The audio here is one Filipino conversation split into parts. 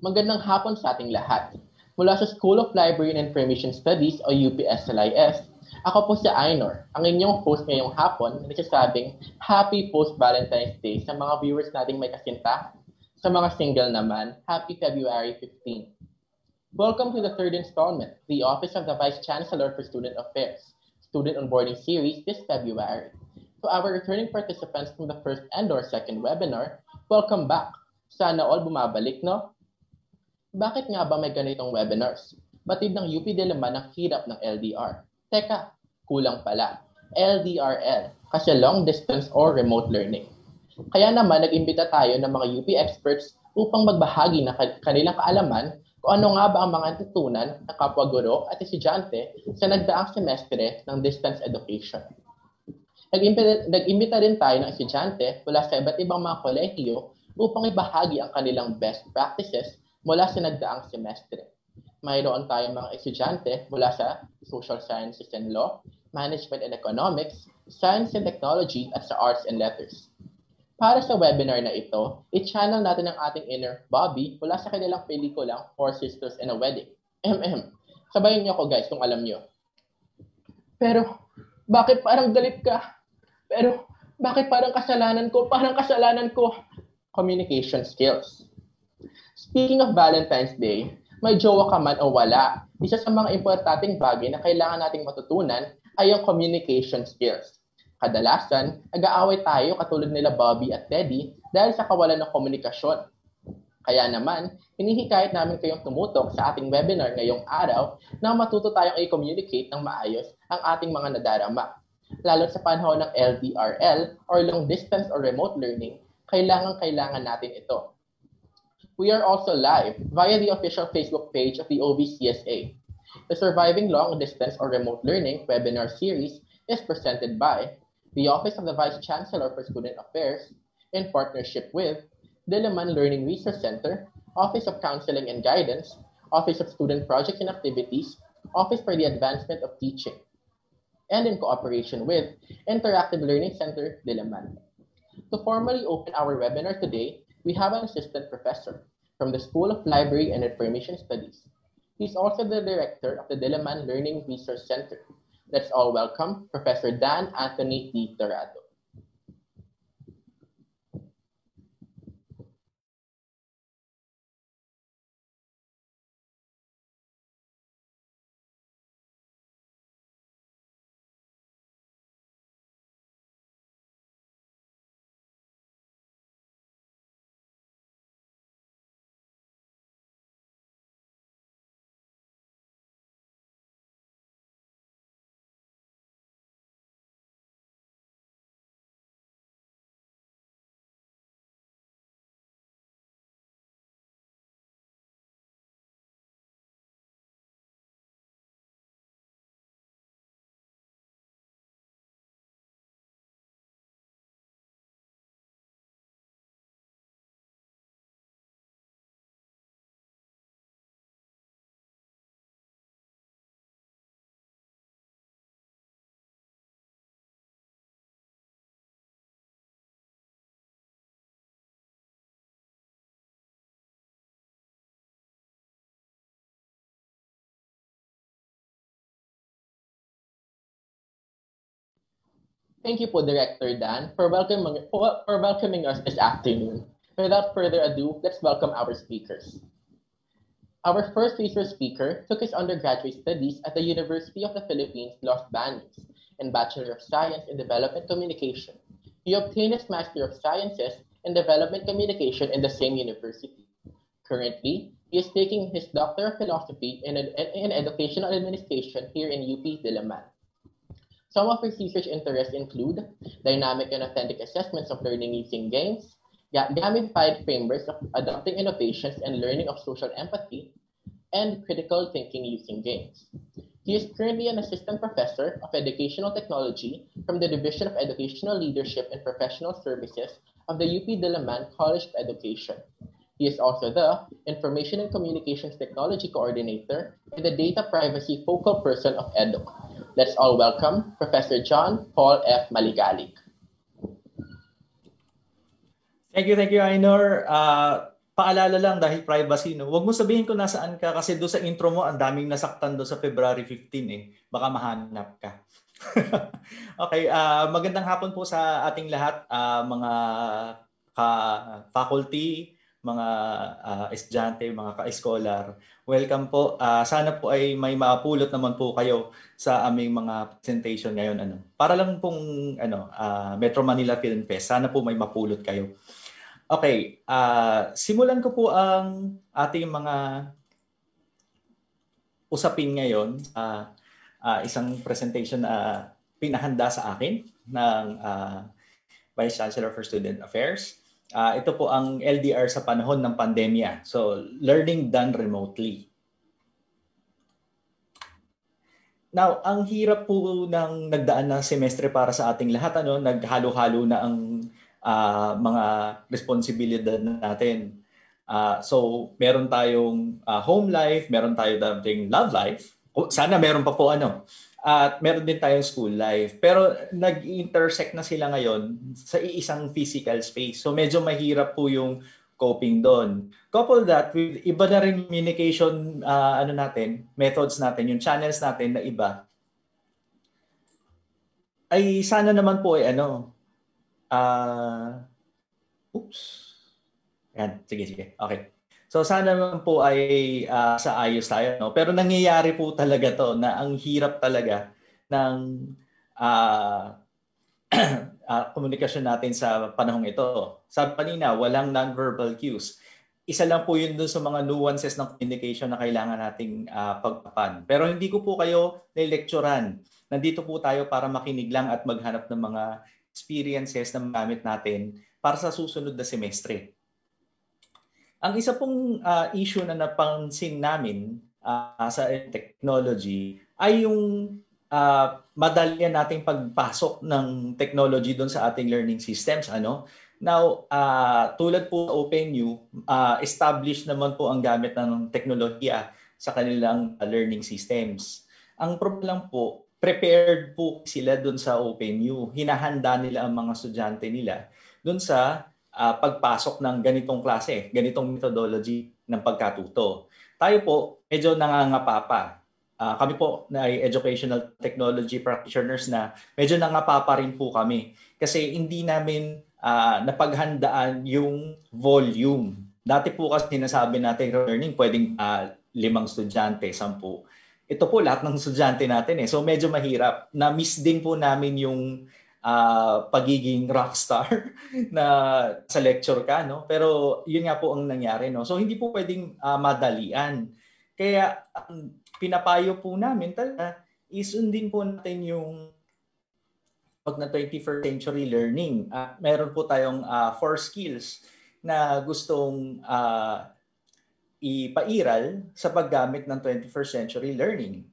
Magandang hapon sa ating lahat. Mula sa School of Library and Information Studies o UPSLIS, ako po si Ainor, ang inyong host ngayong hapon na nagsasabing Happy Post-Valentine's Day sa mga viewers nating may kasinta. Sa mga single naman, Happy February 15. Welcome to the third installment, the Office of the Vice Chancellor for Student Affairs, Student Onboarding Series this February. To our returning participants from the first and or second webinar, welcome back. Sana all bumabalik, no? Bakit nga ba may ganitong webinars? Batid ng UP Diliman ang hirap ng LDR. Teka, kulang pala. LDRL, kasi long distance or remote learning. Kaya naman nag-imbita tayo ng mga UP experts upang magbahagi ng kanilang kaalaman kung ano nga ba ang mga natutunan ng kapwa guro at estudyante sa nagdaang semestre ng distance education. Nag-imbita, nag-imbita rin tayo ng estudyante mula sa iba't ibang mga kolehiyo upang ibahagi ang kanilang best practices mula sa nagdaang semestre. Mayroon tayong mga estudyante mula sa Social Sciences and Law, Management and Economics, Science and Technology at sa Arts and Letters. Para sa webinar na ito, i-channel natin ang ating inner Bobby mula sa kanilang pelikulang Four Sisters and a Wedding. MM. Sabayin niyo ako guys kung alam niyo. Pero, bakit parang galit ka? Pero, bakit parang kasalanan ko? Parang kasalanan ko. Communication skills. Speaking of Valentine's Day, may jowa ka man o wala, isa sa mga importanteng bagay na kailangan nating matutunan ay ang communication skills. Kadalasan, nag-aaway tayo katulad nila Bobby at Teddy dahil sa kawalan ng komunikasyon. Kaya naman, hinihikayat namin kayong tumutok sa ating webinar ngayong araw na matuto tayong i-communicate ng maayos ang ating mga nadarama. Lalo sa panahon ng LDRL or long distance or remote learning, kailangan-kailangan natin ito. We are also live via the official Facebook page of the OVCSA. The Surviving Long Distance or Remote Learning webinar series is presented by the Office of the Vice Chancellor for Student Affairs in partnership with Diliman Learning Resource Center, Office of Counseling and Guidance, Office of Student Projects and Activities, Office for the Advancement of Teaching, and in cooperation with Interactive Learning Center, Diliman. To formally open our webinar today, we have an assistant professor from the School of Library and Information Studies. He's also the director of the Diliman Learning Resource Center. Let's all welcome Professor Dan Anthony D. Dorado. Thank you po, Director Dan, for welcoming, for welcoming us this afternoon. Without further ado, let's welcome our speakers. Our first featured speaker took his undergraduate studies at the University of the Philippines, Los Baños, and Bachelor of Science in Development Communication. He obtained his Master of Sciences in Development Communication in the same university. Currently, he is taking his Doctor of Philosophy in, in Educational Administration here in UP Diliman. Some of his research interests include dynamic and authentic assessments of learning using games, gamified frameworks of adopting innovations and learning of social empathy, and critical thinking using games. He is currently an assistant professor of educational technology from the Division of Educational Leadership and Professional Services of the UP Diliman College of Education. He is also the Information and Communications Technology Coordinator and the Data Privacy Focal Person of EDUC. Let's all welcome Professor John Paul F. Maligalig. Thank you, thank you, Ainor. Uh, paalala lang dahil privacy, no? Huwag mo sabihin kung nasaan ka kasi doon sa intro mo, ang daming nasaktan doon sa February 15 eh. Baka mahanap ka. okay, uh, magandang hapon po sa ating lahat, uh, mga ka-faculty, mga uh, estudyante, mga ka-scholar. Welcome po. Uh, sana po ay may mapulot naman po kayo sa aming mga presentation ngayon. Ano. Para lang pong ano, uh, Metro Manila Film Fest, sana po may mapulot kayo. Okay, uh, simulan ko po ang ating mga usapin ngayon. Uh, uh, isang presentation na pinahanda sa akin ng uh, Vice Chancellor for Student Affairs. Uh, ito po ang LDR sa panahon ng pandemya. So, learning done remotely. Now, ang hirap po ng nagdaan na semestre para sa ating lahat. Ano, naghalo-halo na ang uh, mga responsibilidad natin. Uh, so, meron tayong uh, home life, meron tayo dating love life. Sana meron pa po ano. At meron din tayong school life. Pero nag-intersect na sila ngayon sa iisang physical space. So medyo mahirap po yung coping doon. Couple that with iba na rin communication uh, ano natin, methods natin, yung channels natin na iba. Ay sana naman po ay ano, Uh, oops. Yan, sige, sige. Okay. So sana naman po ay uh, sa ayos tayo. No? Pero nangyayari po talaga to na ang hirap talaga ng uh, uh, komunikasyon natin sa panahong ito. Sabi kanina, walang non-verbal cues. Isa lang po yun dun sa mga nuances ng communication na kailangan nating uh, pagpapan. Pero hindi ko po kayo nilecturean. Nandito po tayo para makinig lang at maghanap ng mga experiences na magamit natin para sa susunod na semestre. Ang isa pong uh, issue na napansin namin uh, sa technology ay yung uh, madalian nating pagpasok ng technology doon sa ating learning systems. Ano? Now, uh, tulad po sa OpenU, uh, established naman po ang gamit ng teknolohiya sa kanilang uh, learning systems. Ang problem po, prepared po sila doon sa OpenU. Hinahanda nila ang mga estudyante nila doon sa uh, pagpasok ng ganitong klase, ganitong methodology ng pagkatuto. Tayo po, medyo nangangapa pa. Uh, kami po na ay educational technology practitioners na medyo nangapapa rin po kami kasi hindi namin uh, napaghandaan yung volume. Dati po kasi sinasabi natin learning pwedeng uh, limang estudyante, sampu ito po lahat ng estudyante natin eh. So medyo mahirap. Na-miss din po namin yung uh, pagiging rockstar na sa lecture ka, no? Pero yun nga po ang nangyari, no? So hindi po pwedeng uh, madalian. Kaya ang pinapayo po namin talaga isundin po natin yung pag na 21st century learning. Uh, meron po tayong uh, four skills na gustong uh, ipairal sa paggamit ng 21st century learning.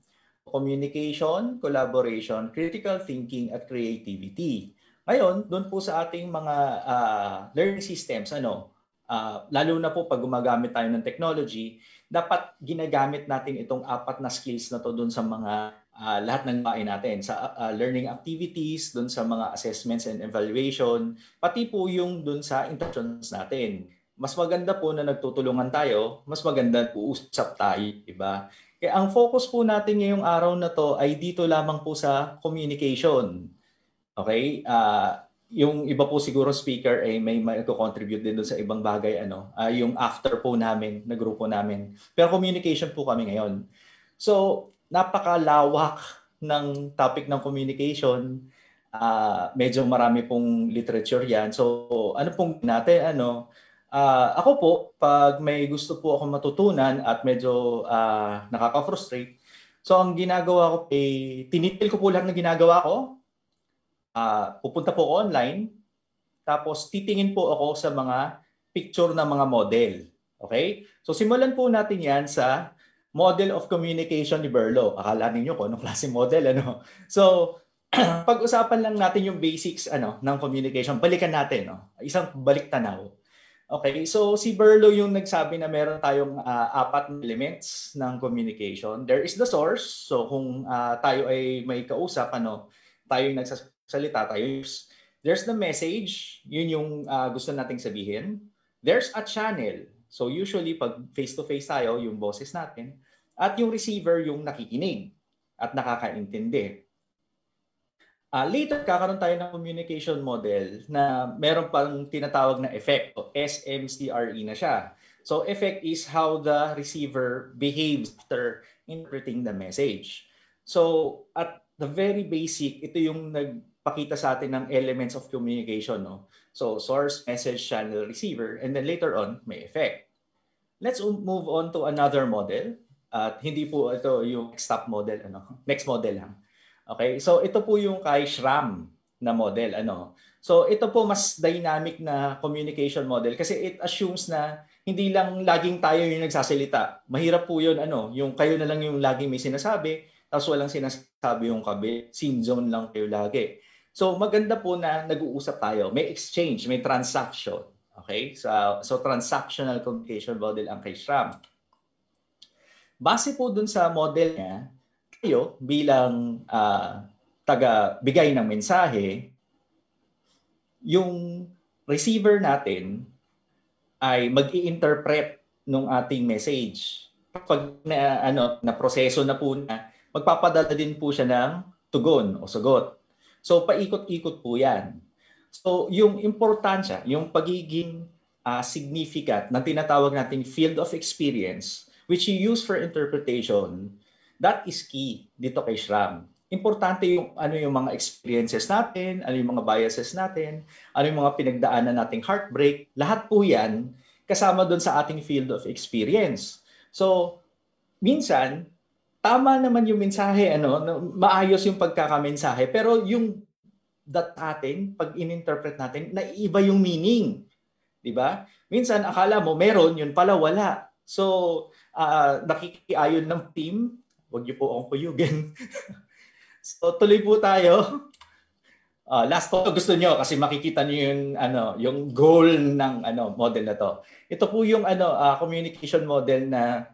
Communication, collaboration, critical thinking, at creativity. Ngayon, doon po sa ating mga uh, learning systems, ano, uh, lalo na po pag gumagamit tayo ng technology, dapat ginagamit natin itong apat na skills na to doon sa mga uh, lahat ng gawain natin sa uh, learning activities, doon sa mga assessments and evaluation, pati po yung doon sa interactions natin mas maganda po na nagtutulungan tayo, mas maganda po usap tayo, di ba? Kaya ang focus po natin ngayong araw na to ay dito lamang po sa communication. Okay? Uh, yung iba po siguro speaker ay may mag-contribute din sa ibang bagay ano, uh, yung after po namin, na grupo namin. Pero communication po kami ngayon. So, napakalawak ng topic ng communication. Uh, medyo marami pong literature yan. So, ano pong natin ano, Uh, ako po, pag may gusto po ako matutunan at medyo uh, nakaka-frustrate, so ang ginagawa ko, eh, tinitil ko po lahat ng ginagawa ko, uh, pupunta po online, tapos titingin po ako sa mga picture ng mga model. Okay? So simulan po natin yan sa model of communication ni Berlo. Akala ninyo kung anong klase model, ano? So, pag-usapan lang natin yung basics ano ng communication. Balikan natin, no? Isang balik tanaw. Okay, so si Berlo yung nagsabi na meron tayong uh, apat na elements ng communication. There is the source. So kung uh, tayo ay may kausap, ano, tayo yung nagsasalita, tayo There's the message, yun yung uh, gusto nating sabihin. There's a channel. So usually pag face-to-face tayo, yung boses natin, at yung receiver yung nakikinig at nakakaintindi. Uh, later, kakaroon tayo ng communication model na meron pang tinatawag na effect o SMCRE na siya. So effect is how the receiver behaves after interpreting the message. So at the very basic, ito yung nagpakita sa atin ng elements of communication. No? So source, message, channel, receiver, and then later on, may effect. Let's move on to another model. At hindi po ito yung stop model, ano, next model lang. Okay? So ito po yung kay Shram na model, ano. So ito po mas dynamic na communication model kasi it assumes na hindi lang laging tayo yung nagsasalita. Mahirap po 'yun ano, yung kayo na lang yung laging may sinasabi, tapos walang sinasabi yung kabi. Scene zone lang kayo lagi. So maganda po na nag-uusap tayo. May exchange, may transaction. Okay? So, so transactional communication model ang kay Shram. Base po dun sa model niya, kayo bilang uh, taga-bigay ng mensahe, yung receiver natin ay mag interpret ng ating message. Pag na, ano, na proseso na po na, magpapadala din po siya ng tugon o sagot. So paikot-ikot po yan. So yung importansya, yung pagiging uh, significant ng tinatawag nating field of experience which you use for interpretation That is key dito kay Shram. Importante yung ano yung mga experiences natin, ano yung mga biases natin, ano yung mga pinagdaanan nating heartbreak, lahat po 'yan kasama doon sa ating field of experience. So, minsan tama naman yung mensahe ano, maayos yung pagkakamensahe, pero yung that atin pag ininterpret natin, naiiba yung meaning. 'Di ba? Minsan akala mo meron, yun pala wala. So, uh, nakikiayon ng team, Huwag niyo po akong kuyugin. so tuloy po tayo. Uh, last po gusto niyo kasi makikita niyo yung ano yung goal ng ano model na to. Ito po yung ano uh, communication model na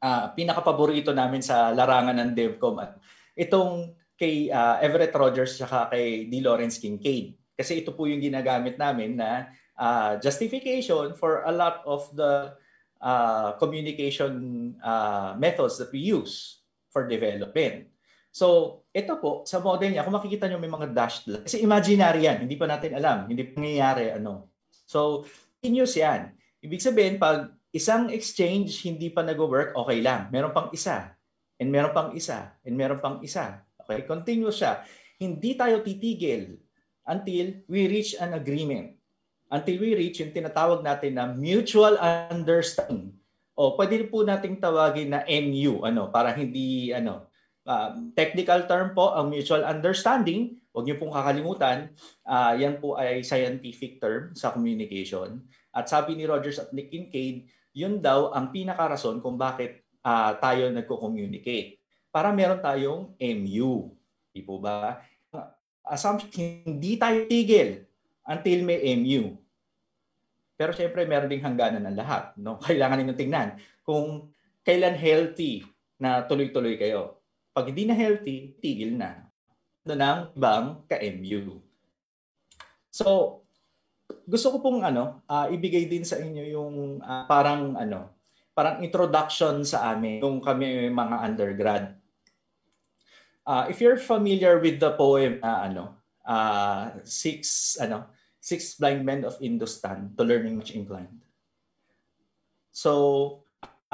uh, pinaka-paborito namin sa larangan ng DevCom. Itong kay uh, Everett Rogers at kay D. Lawrence Kincaid. Kasi ito po yung ginagamit namin na uh, justification for a lot of the uh, communication uh, methods that we use for development. So, ito po, sa model niya, kung makikita nyo may mga dashed line. Kasi imaginary yan, hindi pa natin alam, hindi pa nangyayari. Ano. So, continuous yan. Ibig sabihin, pag isang exchange hindi pa nag-work, okay lang. Meron pang isa, and meron pang isa, and meron pang isa. Okay, continuous siya. Hindi tayo titigil until we reach an agreement until we reach yung tinatawag natin na mutual understanding. O pwede po nating tawagin na MU ano para hindi ano uh, technical term po ang mutual understanding. Huwag niyo pong kakalimutan, uh, yan po ay scientific term sa communication. At sabi ni Rogers at Nick Kincaid, yun daw ang pinakarason kung bakit uh, tayo nagko-communicate. Para meron tayong MU. Di po ba? Assumption, hindi tayo tigil until may MU. Pero syempre, meron ding hangganan ng lahat. No? Kailangan ninyong tingnan kung kailan healthy na tuloy-tuloy kayo. Pag hindi na healthy, tigil na. Ito ng ibang ka-MU. So, gusto ko pong ano, uh, ibigay din sa inyo yung uh, parang ano, parang introduction sa amin nung kami mga undergrad. Uh, if you're familiar with the poem uh, ano, uh, six ano, Six Blind Men of Indostan to Learning Much Inclined. So,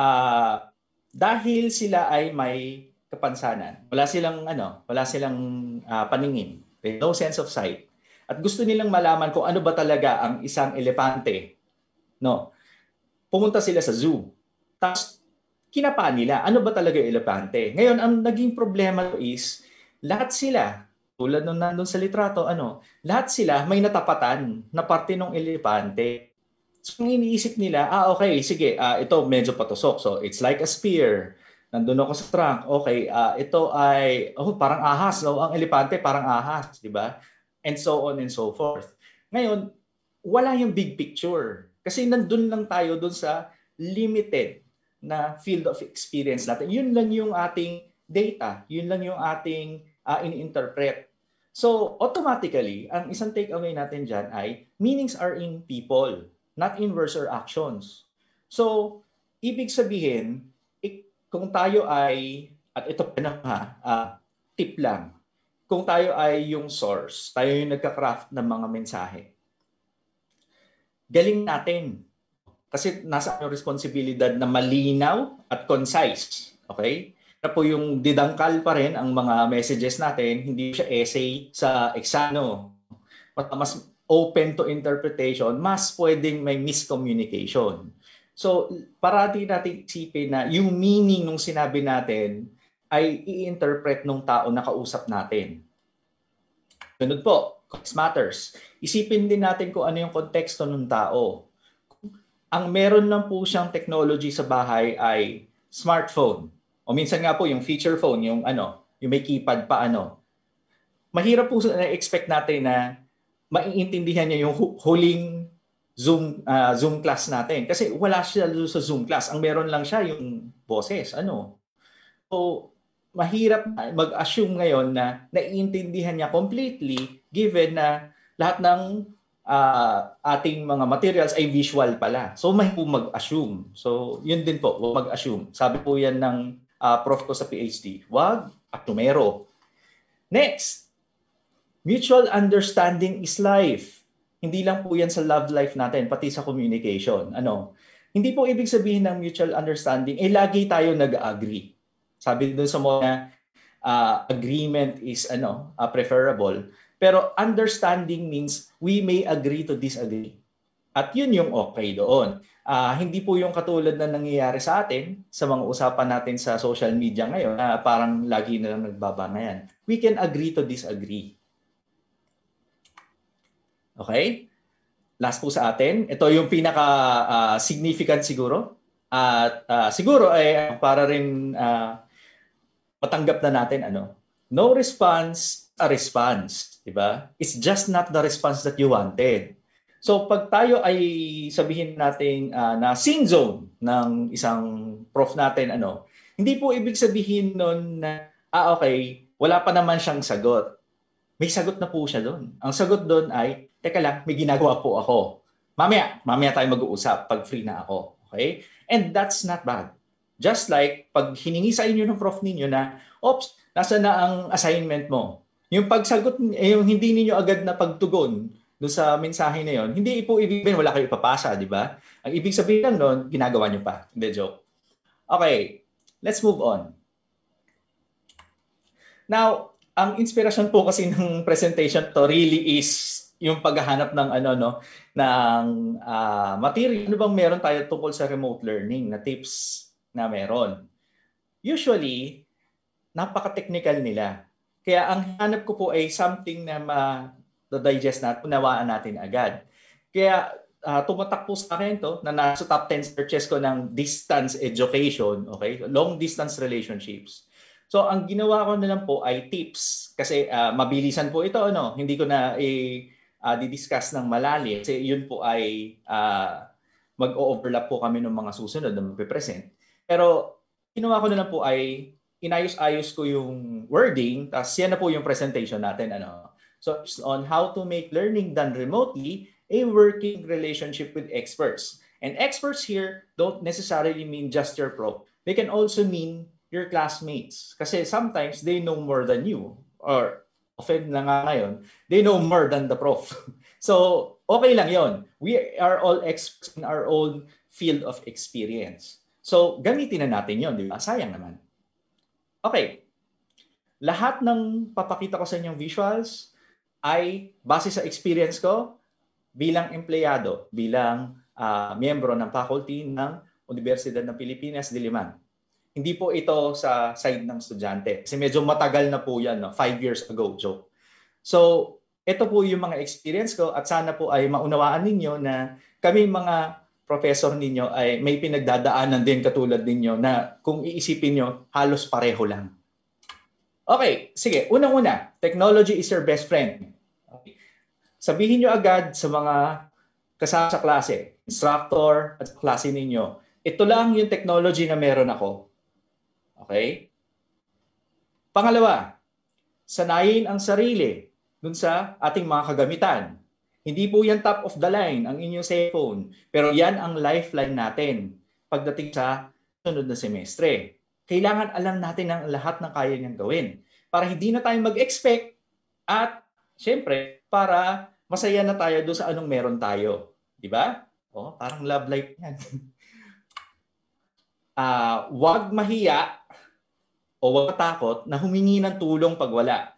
uh, dahil sila ay may kapansanan, wala silang ano, wala silang uh, paningin, no sense of sight. At gusto nilang malaman kung ano ba talaga ang isang elepante. No. Pumunta sila sa zoo. Tapos kinapa nila, ano ba talaga yung elepante? Ngayon, ang naging problema is, lahat sila tulad nung nandun sa litrato, ano, lahat sila may natapatan na parte ng elepante. So, ang iniisip nila, ah, okay, sige, uh, ito medyo patusok. So, it's like a spear. Nandun ako sa trunk. Okay, uh, ito ay, oh, parang ahas. No? Ang elepante parang ahas, di ba? And so on and so forth. Ngayon, wala yung big picture. Kasi nandun lang tayo dun sa limited na field of experience natin. Yun lang yung ating data. Yun lang yung ating uh, ini-interpret. So, automatically, ang isang takeaway natin dyan ay meanings are in people, not in words or actions. So, ibig sabihin, kung tayo ay, at ito pa na ha, uh, tip lang, kung tayo ay yung source, tayo yung nagka-craft ng mga mensahe, galing natin. Kasi nasa yung responsibilidad na malinaw at concise. Okay? Na po yung didangkal pa rin ang mga messages natin, hindi siya essay sa eksano. Mas open to interpretation, mas pwedeng may miscommunication. So, parati natin isipin na yung meaning nung sinabi natin ay i-interpret nung tao na kausap natin. Ganun po, context matters. Isipin din natin kung ano yung konteksto ng tao. Ang meron lang po siyang technology sa bahay ay smartphone. O minsan nga po yung feature phone, yung ano, yung may keypad pa ano. Mahirap po na expect natin na maiintindihan niya yung huling Zoom uh, Zoom class natin kasi wala siya sa Zoom class. Ang meron lang siya yung boses, ano. So mahirap mag-assume ngayon na naiintindihan niya completely given na lahat ng uh, ating mga materials ay visual pala. So may po mag-assume. So yun din po, mag-assume. Sabi po yan ng uh, prof ko sa PhD. Wag asumero. Next, mutual understanding is life hindi lang po yan sa love life natin, pati sa communication. Ano? Hindi po ibig sabihin ng mutual understanding, eh lagi tayo nag-agree. Sabi doon sa mga uh, agreement is ano, uh, preferable. Pero understanding means we may agree to disagree. At yun yung okay doon. Uh, hindi po yung katulad na nangyayari sa atin sa mga usapan natin sa social media ngayon na parang lagi na lang nagbabangayan. We can agree to disagree. Okay? Last po sa atin. Ito yung pinaka uh, significant siguro. At uh, siguro ay eh, para rin uh, matanggap na natin ano. No response, a response, 'di ba? It's just not the response that you wanted. So pag tayo ay sabihin natin uh, na scene zone ng isang prof natin ano, hindi po ibig sabihin noon na ah okay, wala pa naman siyang sagot. May sagot na po siya doon. Ang sagot doon ay teka lang, may ginagawa po ako. Mamaya, mamaya tayo mag-uusap pag free na ako. Okay? And that's not bad. Just like pag hiningi sa inyo ng prof ninyo na, oops, nasa na ang assignment mo. Yung pagsagot, eh, yung hindi ninyo agad na pagtugon doon sa mensahe na yon, hindi po sabihin wala kayo ipapasa, di ba? Ang ibig sabihin lang noon, ginagawa nyo pa. Hindi, joke. Okay, let's move on. Now, ang inspiration po kasi ng presentation to really is yung paghahanap ng ano no ng uh, material ano bang meron tayo tungkol sa remote learning na tips na meron usually napaka-technical nila kaya ang hanap ko po ay something na ma-digest natin unawaan natin agad kaya uh, tumatak po sa akin to na nasa top 10 searches ko ng distance education okay long distance relationships So ang ginawa ko na lang po ay tips kasi uh, mabilisan po ito ano hindi ko na eh, uh, didiscuss ng malalim kasi yun po ay uh, mag-overlap po kami ng mga susunod na magpe-present. Pero ginawa ko na lang po ay inayos-ayos ko yung wording, tapos yan na po yung presentation natin. Ano. So on how to make learning done remotely a working relationship with experts. And experts here don't necessarily mean just your pro. They can also mean your classmates. Kasi sometimes they know more than you. Or often na nga ngayon, they know more than the prof. so, okay lang yon. We are all experts in our own field of experience. So, gamitin na natin yon, di ba? Sayang naman. Okay. Lahat ng papakita ko sa inyong visuals ay base sa experience ko bilang empleyado, bilang uh, miyembro ng faculty ng Universidad ng Pilipinas, Diliman. Hindi po ito sa side ng estudyante. Kasi medyo matagal na po yan, no? five years ago, joke. So, ito po yung mga experience ko at sana po ay maunawaan ninyo na kami mga professor ninyo ay may pinagdadaanan din katulad ninyo na kung iisipin nyo, halos pareho lang. Okay, sige. Unang-una, technology is your best friend. Okay. Sabihin nyo agad sa mga kasama sa klase, instructor at klase ninyo, ito lang yung technology na meron ako. Okay? Pangalawa, sanayin ang sarili dun sa ating mga kagamitan. Hindi po yan top of the line ang inyong cellphone. Pero yan ang lifeline natin pagdating sa sunod na semestre. Kailangan alam natin ang lahat ng kaya niyang gawin para hindi na tayo mag-expect at syempre para masaya na tayo doon sa anong meron tayo. Di ba? Oh, parang love life yan. uh, wag mahiya o wag takot na humingi ng tulong pag wala.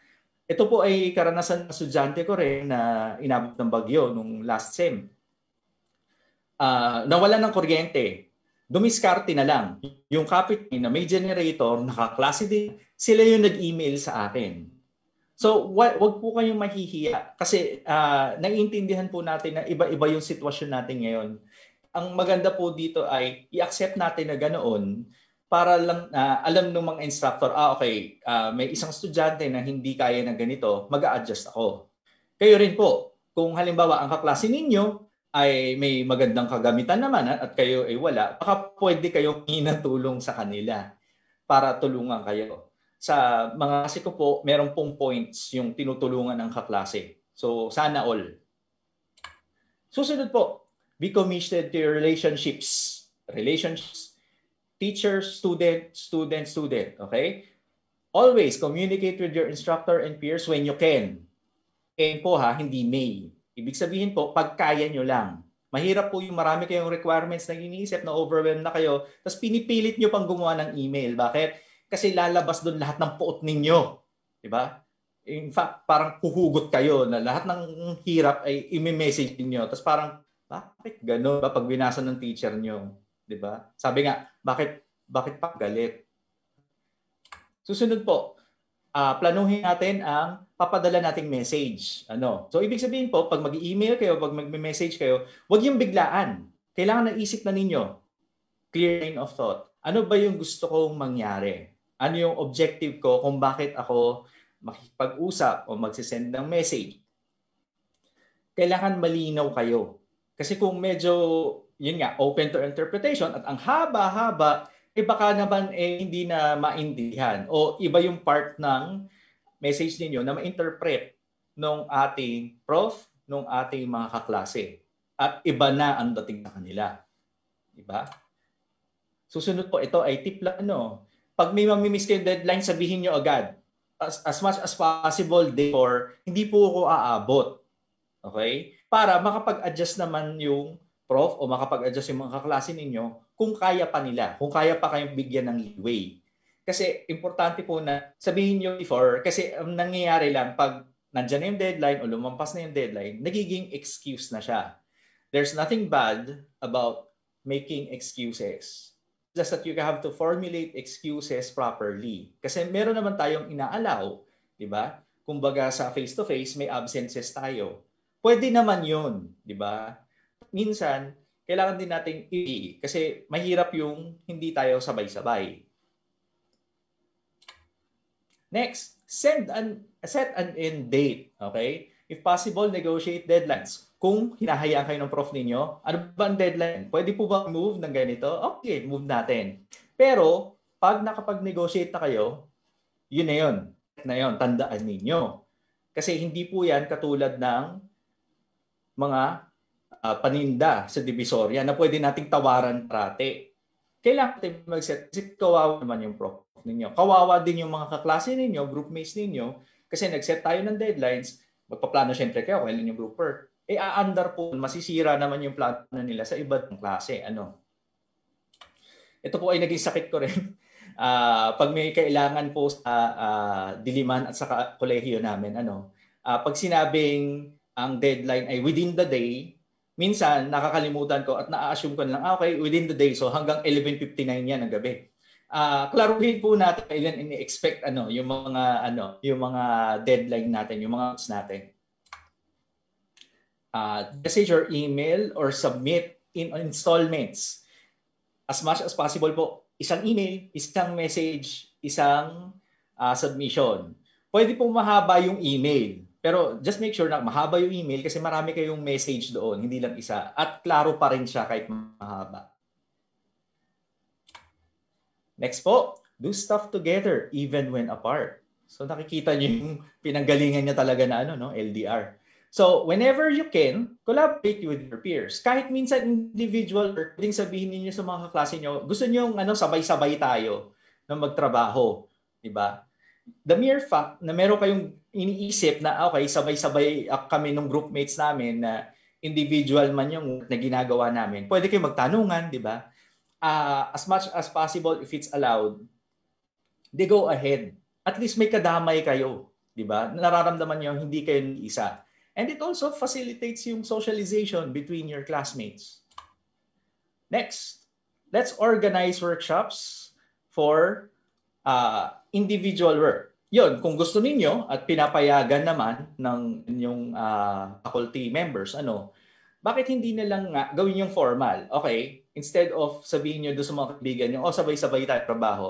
Ito po ay karanasan ng estudyante ko rin na inabot ng bagyo nung last sem. Uh, nawala ng kuryente. Dumiskarte na lang. Yung kapit na may generator, nakaklase din, sila yung nag-email sa akin. So, wag, wag po kayong mahihiya kasi uh, naiintindihan po natin na iba-iba yung sitwasyon natin ngayon. Ang maganda po dito ay i-accept natin na ganoon para lang uh, alam ng mga instructor, ah okay, uh, may isang estudyante na hindi kaya ng ganito, mag adjust ako. Kayo rin po, kung halimbawa ang kaklase ninyo ay may magandang kagamitan naman at kayo ay wala, baka pwede kayong hinatulong sa kanila para tulungan kayo. Sa mga kasi ko po, meron pong points yung tinutulungan ng kaklase. So, sana all. Susunod po, be committed to your relationships. Relationships teacher, student, student, student. Okay? Always communicate with your instructor and peers when you can. Can po ha, hindi may. Ibig sabihin po, pag kaya nyo lang. Mahirap po yung marami kayong requirements na iniisip na overwhelmed na kayo, tapos pinipilit nyo pang gumawa ng email. Bakit? Kasi lalabas doon lahat ng puot ninyo. Di ba? In fact, parang kuhugot kayo na lahat ng hirap ay imi-message niyo. Tapos parang, bakit gano'n ba pag binasa ng teacher nyo? 'di ba? Sabi nga, bakit bakit pa galit? Susunod po, uh, planuhin natin ang papadala nating message. Ano? So ibig sabihin po, pag mag-email kayo, pag mag-message kayo, huwag yung biglaan. Kailangan na isip na ninyo. Clear line of thought. Ano ba yung gusto kong mangyari? Ano yung objective ko kung bakit ako makipag-usap o magsisend ng message? Kailangan malinaw kayo. Kasi kung medyo yun nga, open to interpretation at ang haba-haba, eh baka naman eh hindi na maintindihan o iba yung part ng message ninyo na ma-interpret nung ating prof, nung ating mga kaklase. At iba na ang dating na kanila. Diba? Susunod po, ito ay tip lang ano. Pag may mamimiss kayo deadline, sabihin nyo agad. As, as much as possible before, hindi po ako aabot. Okay? Para makapag-adjust naman yung prof o makapag-adjust yung mga kaklase ninyo kung kaya pa nila, kung kaya pa kayong bigyan ng leeway. Kasi importante po na sabihin nyo before, kasi ang nangyayari lang pag nandyan na yung deadline o lumampas na yung deadline, nagiging excuse na siya. There's nothing bad about making excuses. Just that you have to formulate excuses properly. Kasi meron naman tayong inaalaw, di ba? Kumbaga sa face-to-face, may absences tayo. Pwede naman yun, di ba? minsan, kailangan din nating i kasi mahirap yung hindi tayo sabay-sabay. Next, send an set an end date, okay? If possible, negotiate deadlines. Kung hinahayaan kayo ng prof ninyo, ano ba ang deadline? Pwede po ba move ng ganito? Okay, move natin. Pero, pag nakapag-negotiate na kayo, yun na yun. Na yun, tandaan ninyo. Kasi hindi po yan katulad ng mga uh, paninda sa Divisoria na pwede nating tawaran parate. Kailangan natin mag-set kasi kawawa naman yung prof ninyo. Kawawa din yung mga kaklase ninyo, groupmates ninyo, kasi nag-set tayo ng deadlines, magpaplano syempre kayo kailan yung grouper. Eh, aandar po, masisira naman yung plano nila sa iba't klase. Ano? Ito po ay naging sakit ko rin. Uh, pag may kailangan po sa uh, diliman at sa kolehiyo namin, ano, uh, pag sinabing ang deadline ay within the day, minsan nakakalimutan ko at na-assume ko na lang, ah, okay, within the day. So hanggang 11.59 yan ng gabi. Uh, klaruhin po natin kailan ini-expect ano, yung mga ano, yung mga deadline natin, yung mga notes natin. Uh, message or email or submit in installments. As much as possible po, isang email, isang message, isang uh, submission. Pwede po mahaba yung email. Pero just make sure na mahaba yung email kasi marami kayong message doon, hindi lang isa. At klaro pa rin siya kahit mahaba. Next po, do stuff together even when apart. So nakikita niyo yung pinanggalingan niya talaga na ano no, LDR. So, whenever you can, collaborate with your peers. Kahit minsan individual pwedeng sabihin niyo sa mga kaklase niyo, gusto niyo ano, sabay-sabay tayo na magtrabaho. Di ba? The mere fact na meron kayong iniisip na okay, sabay-sabay kami ng groupmates namin na individual man yung na ginagawa namin, pwede kayo magtanungan, di ba? Uh, as much as possible, if it's allowed, they go ahead. At least may kadamay kayo, di ba? Nararamdaman niyo hindi kayo isa And it also facilitates yung socialization between your classmates. Next, let's organize workshops for uh, individual work. Yon, kung gusto ninyo at pinapayagan naman ng inyong uh, faculty members, ano, bakit hindi na lang nga gawin yung formal? Okay, instead of sabihin nyo doon sa mga kaibigan nyo, oh, sabay-sabay tayo trabaho,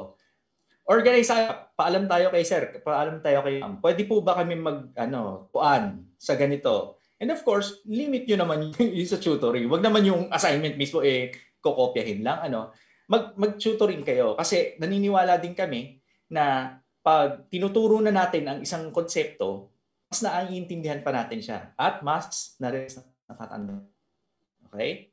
organize tayo, paalam tayo kay sir, paalam tayo kay ma'am. Pwede po ba kami mag, ano, puan sa ganito? And of course, limit nyo naman yung sa tutoring. Huwag naman yung assignment mismo eh, kokopyahin lang. Ano? Mag, mag-tutoring kayo. Kasi naniniwala din kami na pag tinuturo na natin ang isang konsepto, mas naiintindihan pa natin siya. At mas na natatanda. Okay?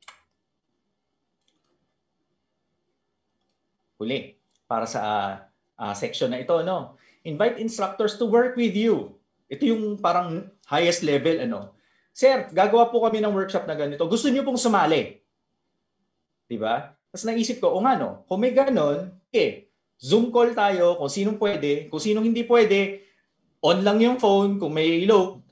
Huli, para sa uh, uh, section na ito, no? Invite instructors to work with you. Ito yung parang highest level, ano? Sir, gagawa po kami ng workshop na ganito. Gusto niyo pong sumali. 'Di ba? Tapos naisip ko, o nga no, kung may ganon, eh, Zoom call tayo kung sinong pwede, kung sinong hindi pwede, on lang yung phone kung may load.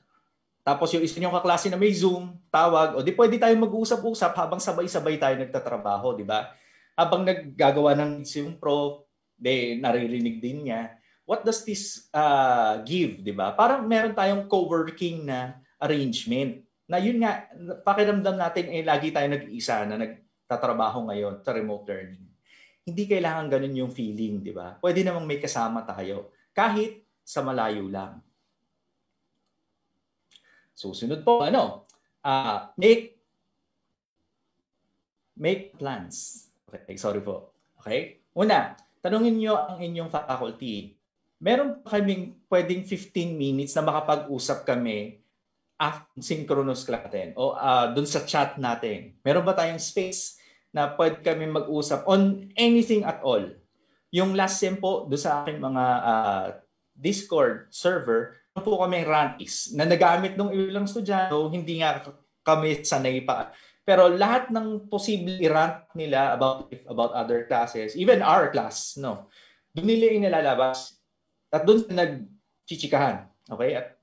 Tapos yung isa niyong kaklase na may Zoom, tawag, o di pwede tayo mag-usap-usap habang sabay-sabay tayo nagtatrabaho, di ba? Habang naggagawa ng yung prof, de naririnig din niya. What does this uh, give, 'di ba? Parang meron tayong co-working na arrangement. Na yun nga, pakiramdam natin eh lagi tayo nag-iisa na nagtatrabaho ngayon sa remote learning. Hindi kailangan ganun yung feeling, 'di ba? Pwede namang may kasama tayo kahit sa malayo lang. Susunod po, ano? Uh, make make plans. Okay, sorry po. Okay? Una, tanungin niyo ang inyong faculty. Meron pa kaming pwedeng 15 minutes na makapag-usap kami asynchronous natin o uh, dun sa chat natin. Meron ba tayong space na pwede kami mag-usap on anything at all? Yung last sem po doon sa aking mga uh, Discord server, po kami rantis na nagamit ng ilang estudyante, hindi nga kami sanay pa pero lahat ng posible i-rant nila about about other classes, even our class, no. Doon nila inilalabas. At doon nagchichikahan. Okay? At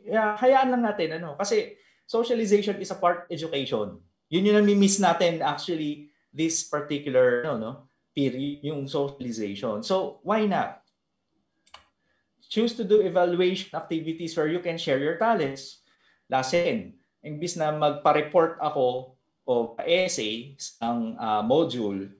yeah, hayaan lang natin ano kasi socialization is a part education. Yun yung nami-miss natin actually this particular no no period yung socialization. So why not? Choose to do evaluation activities where you can share your talents. Lasin, imbis na magpa-report ako o essay ang uh, module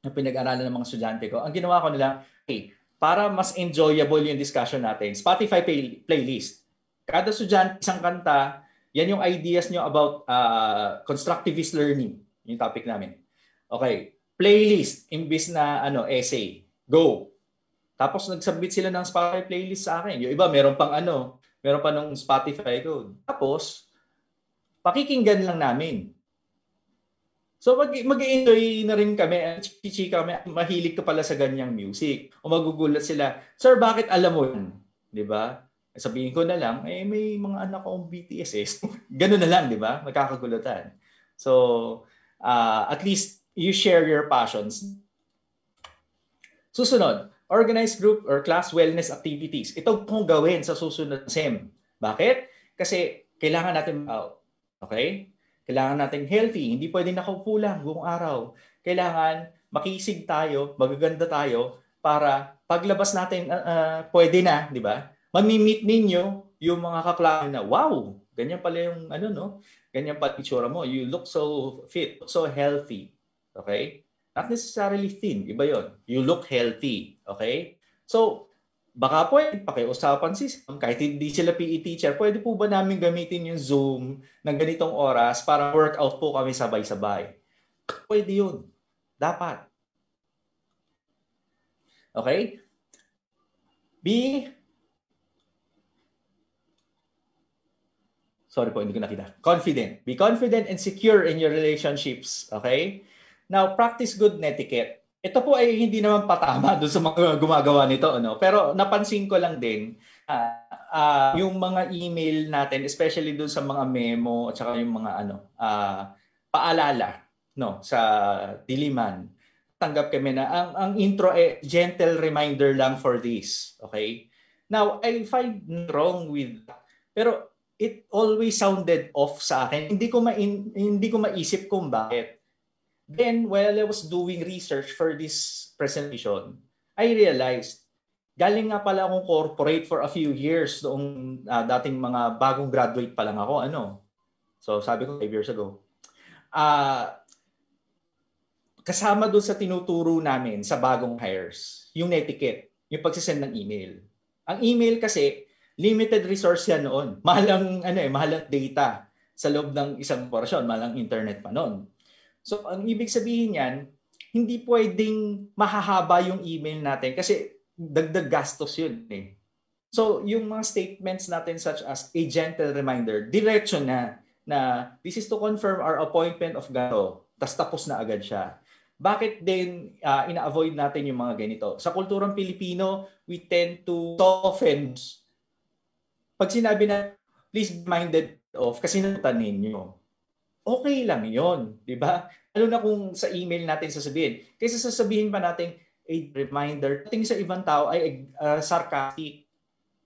na pinag-aralan ng mga estudyante ko, ang ginawa ko nila, okay, para mas enjoyable yung discussion natin, Spotify play- playlist. Kada estudyante isang kanta, yan yung ideas nyo about uh, constructivist learning, yung topic namin. Okay, playlist imbis na ano essay. Go. Tapos nag-submit sila ng Spotify playlist sa akin. Yung iba meron pang ano, meron pa nung Spotify code. Tapos pakikinggan lang namin. So mag, mag-enjoy na rin kami, chichika kami, mahilig ka pala sa ganyang music. O magugulat sila, Sir, bakit alam mo yun? Di ba? Sabihin ko na lang, eh may mga anak akong BTS eh. Ganun na lang, di ba? Magkakagulatan. So, uh, at least you share your passions. Susunod, organized group or class wellness activities. Ito pong gawin sa susunod SEM. Bakit? Kasi kailangan natin out. Okay? Kailangan nating healthy. Hindi pwedeng nakaupo lang buong araw. Kailangan makisig tayo, magaganda tayo para paglabas natin uh, pwede na, di ba? Mamimit ninyo yung mga kaklase na, wow, ganyan pala yung ano no, ganyan pala itsura mo. You look so fit, so healthy. Okay? Not necessarily thin, iba yon. You look healthy. Okay? So, baka pwede pakiusapan si Sam, kahit hindi sila PE teacher, pwede po ba namin gamitin yung Zoom ng ganitong oras para workout po kami sabay-sabay? Pwede yun. Dapat. Okay? B. sorry po, hindi ko nakita. Confident. Be confident and secure in your relationships. Okay? Now, practice good etiquette. Ito po ay hindi naman patama doon sa mga gumagawa nito. Ano? Pero napansin ko lang din, uh, uh, yung mga email natin, especially doon sa mga memo at saka yung mga ano, uh, paalala no, sa diliman tanggap kami na ang, ang intro eh gentle reminder lang for this. Okay? Now, I find wrong with pero it always sounded off sa akin. Hindi ko ma hindi ko maisip kung bakit. Then while I was doing research for this presentation, I realized galing nga pala akong corporate for a few years noong uh, dating mga bagong graduate pa lang ako ano. So sabi ko 5 years ago. Uh, kasama doon sa tinuturo namin sa bagong hires, yung etiquette, yung pagsisend ng email. Ang email kasi, limited resource yan noon. Mahalang, ano eh, mahalang data sa loob ng isang portion, mahalang internet pa noon. So, ang ibig sabihin yan, hindi pwedeng mahahaba yung email natin kasi dagdag gastos yun eh. So, yung mga statements natin such as a gentle reminder, diretso na na this is to confirm our appointment of gato. Tapos tapos na agad siya bakit din uh, ina-avoid natin yung mga ganito? Sa kulturang Pilipino, we tend to soften. Pag sinabi na, please be minded of, kasi natanin nyo. Okay lang yon di ba? Lalo na kung sa email natin sasabihin. Kaysa sasabihin pa natin, a reminder, tingin sa ibang tao ay uh, sarcastic.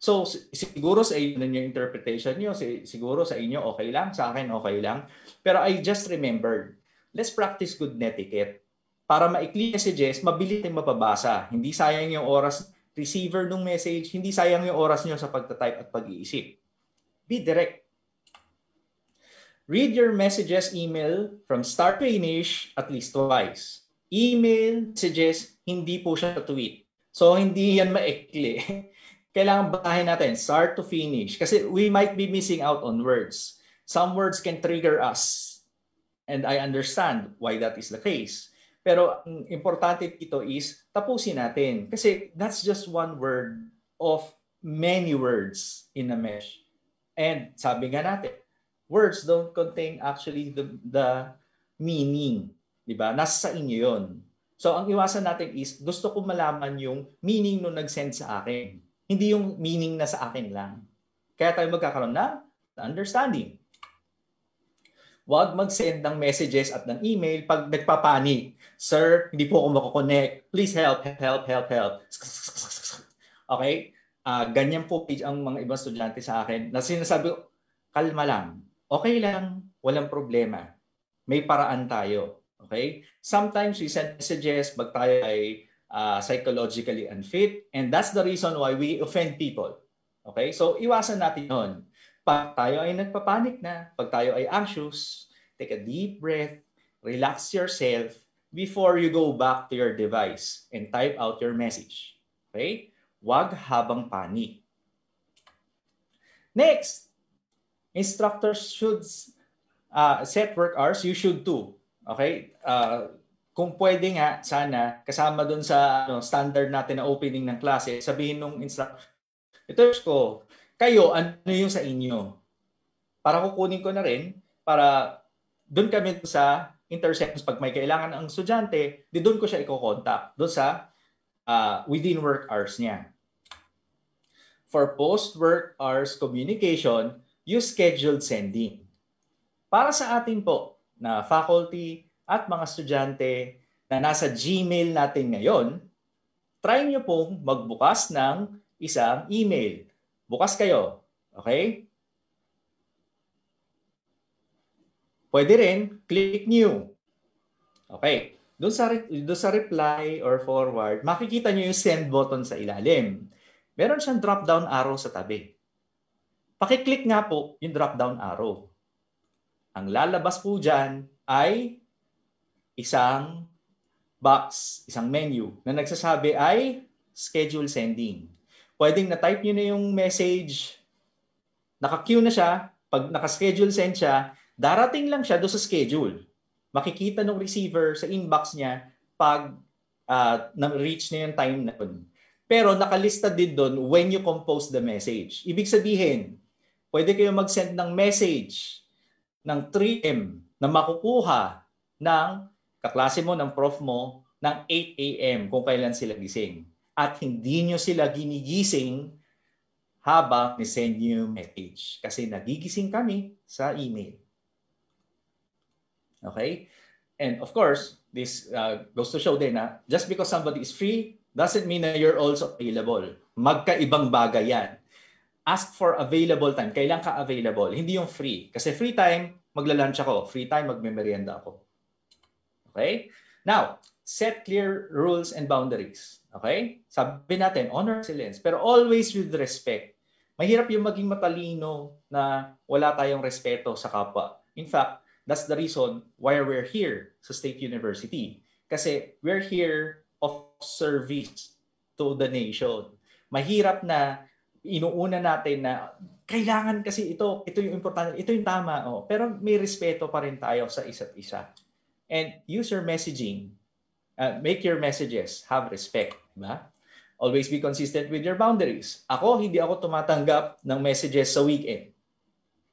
So, siguro sa inyo yung interpretation nyo, siguro sa inyo okay lang, sa akin okay lang. Pero I just remembered, let's practice good etiquette para maikli messages, mabilis tayong mapabasa. Hindi sayang yung oras receiver ng message, hindi sayang yung oras nyo sa pagta-type at pag-iisip. Be direct. Read your messages email from start to finish at least twice. Email messages, hindi po siya tweet. So, hindi yan maikli. Kailangan basahin natin start to finish kasi we might be missing out on words. Some words can trigger us. And I understand why that is the case. Pero ang importante dito is tapusin natin. Kasi that's just one word of many words in a mesh. And sabi nga natin, words don't contain actually the, the meaning. Di ba? Nasa sa inyo yon. So ang iwasan natin is gusto ko malaman yung meaning nung nag-send sa akin. Hindi yung meaning na sa akin lang. Kaya tayo magkakaroon na understanding. Huwag mag-send ng messages at ng email pag nagpapanik. Sir, hindi po ako makakonect. Please help, help, help, help. Okay? Uh, ganyan po ang mga ibang estudyante sa akin na sinasabi ko, kalma lang. Okay lang, walang problema. May paraan tayo. Okay? Sometimes we send messages pag tayo ay uh, psychologically unfit and that's the reason why we offend people. Okay? So, iwasan natin yon pag tayo ay nagpapanik na, pag tayo ay anxious, take a deep breath, relax yourself before you go back to your device and type out your message. Okay? Huwag habang panik. Next, instructors should uh, set work hours. You should too. Okay? Uh, kung pwede nga, sana, kasama dun sa ano, standard natin na opening ng klase, sabihin nung instructor, ito ko, kayo, ano yung sa inyo? Para kukunin ko na rin, para doon kami sa intersections pag may kailangan ang estudyante, di doon ko siya i-contact doon sa uh, within work hours niya. For post-work hours communication, use scheduled sending. Para sa atin po na faculty at mga estudyante na nasa Gmail natin ngayon, try nyo pong magbukas ng isang email Bukas kayo. Okay? Pwede rin, click new. Okay. Doon sa, doon sa reply or forward, makikita nyo yung send button sa ilalim. Meron siyang drop-down arrow sa tabi. Pakiclick nga po yung drop-down arrow. Ang lalabas po dyan ay isang box, isang menu na nagsasabi ay schedule sending pwedeng na-type nyo na yung message, naka-queue na siya, pag naka-schedule send siya, darating lang siya do sa schedule. Makikita ng receiver sa inbox niya pag uh, na-reach na yung time na yun. Pero nakalista din doon when you compose the message. Ibig sabihin, pwede kayo mag-send ng message ng 3M na makukuha ng kaklase mo, ng prof mo, ng 8 a.m. kung kailan sila gising. At hindi nyo sila ginigising habang ni-send nyo message. Kasi nagigising kami sa email. Okay? And of course, this uh, goes to show din na just because somebody is free doesn't mean na you're also available. Magkaibang bagay yan. Ask for available time. Kailan ka available? Hindi yung free. Kasi free time, magla-lunch ako. Free time, magme-merienda ako. Okay? Now, set clear rules and boundaries. Okay? Sabi natin, honor excellence, pero always with respect. Mahirap yung maging matalino na wala tayong respeto sa kapwa. In fact, that's the reason why we're here sa State University. Kasi we're here of service to the nation. Mahirap na inuuna natin na kailangan kasi ito, ito yung importante, ito yung tama. Oh. Pero may respeto pa rin tayo sa isa't isa. And use your messaging uh, make your messages have respect. Diba? Always be consistent with your boundaries. Ako, hindi ako tumatanggap ng messages sa weekend.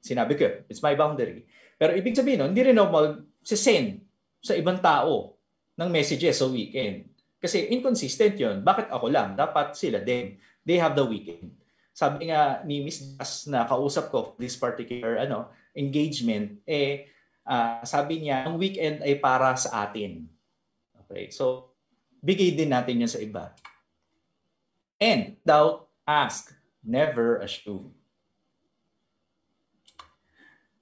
Sinabi ko, it's my boundary. Pero ibig sabihin nun, hindi rin ako mag-send sa ibang tao ng messages sa weekend. Kasi inconsistent yon. Bakit ako lang? Dapat sila din. They have the weekend. Sabi nga ni Miss Jas na kausap ko this particular ano engagement, eh, uh, sabi niya, ang weekend ay para sa atin. Okay? So, bigay din natin yan sa iba. And, doubt, ask, never assume.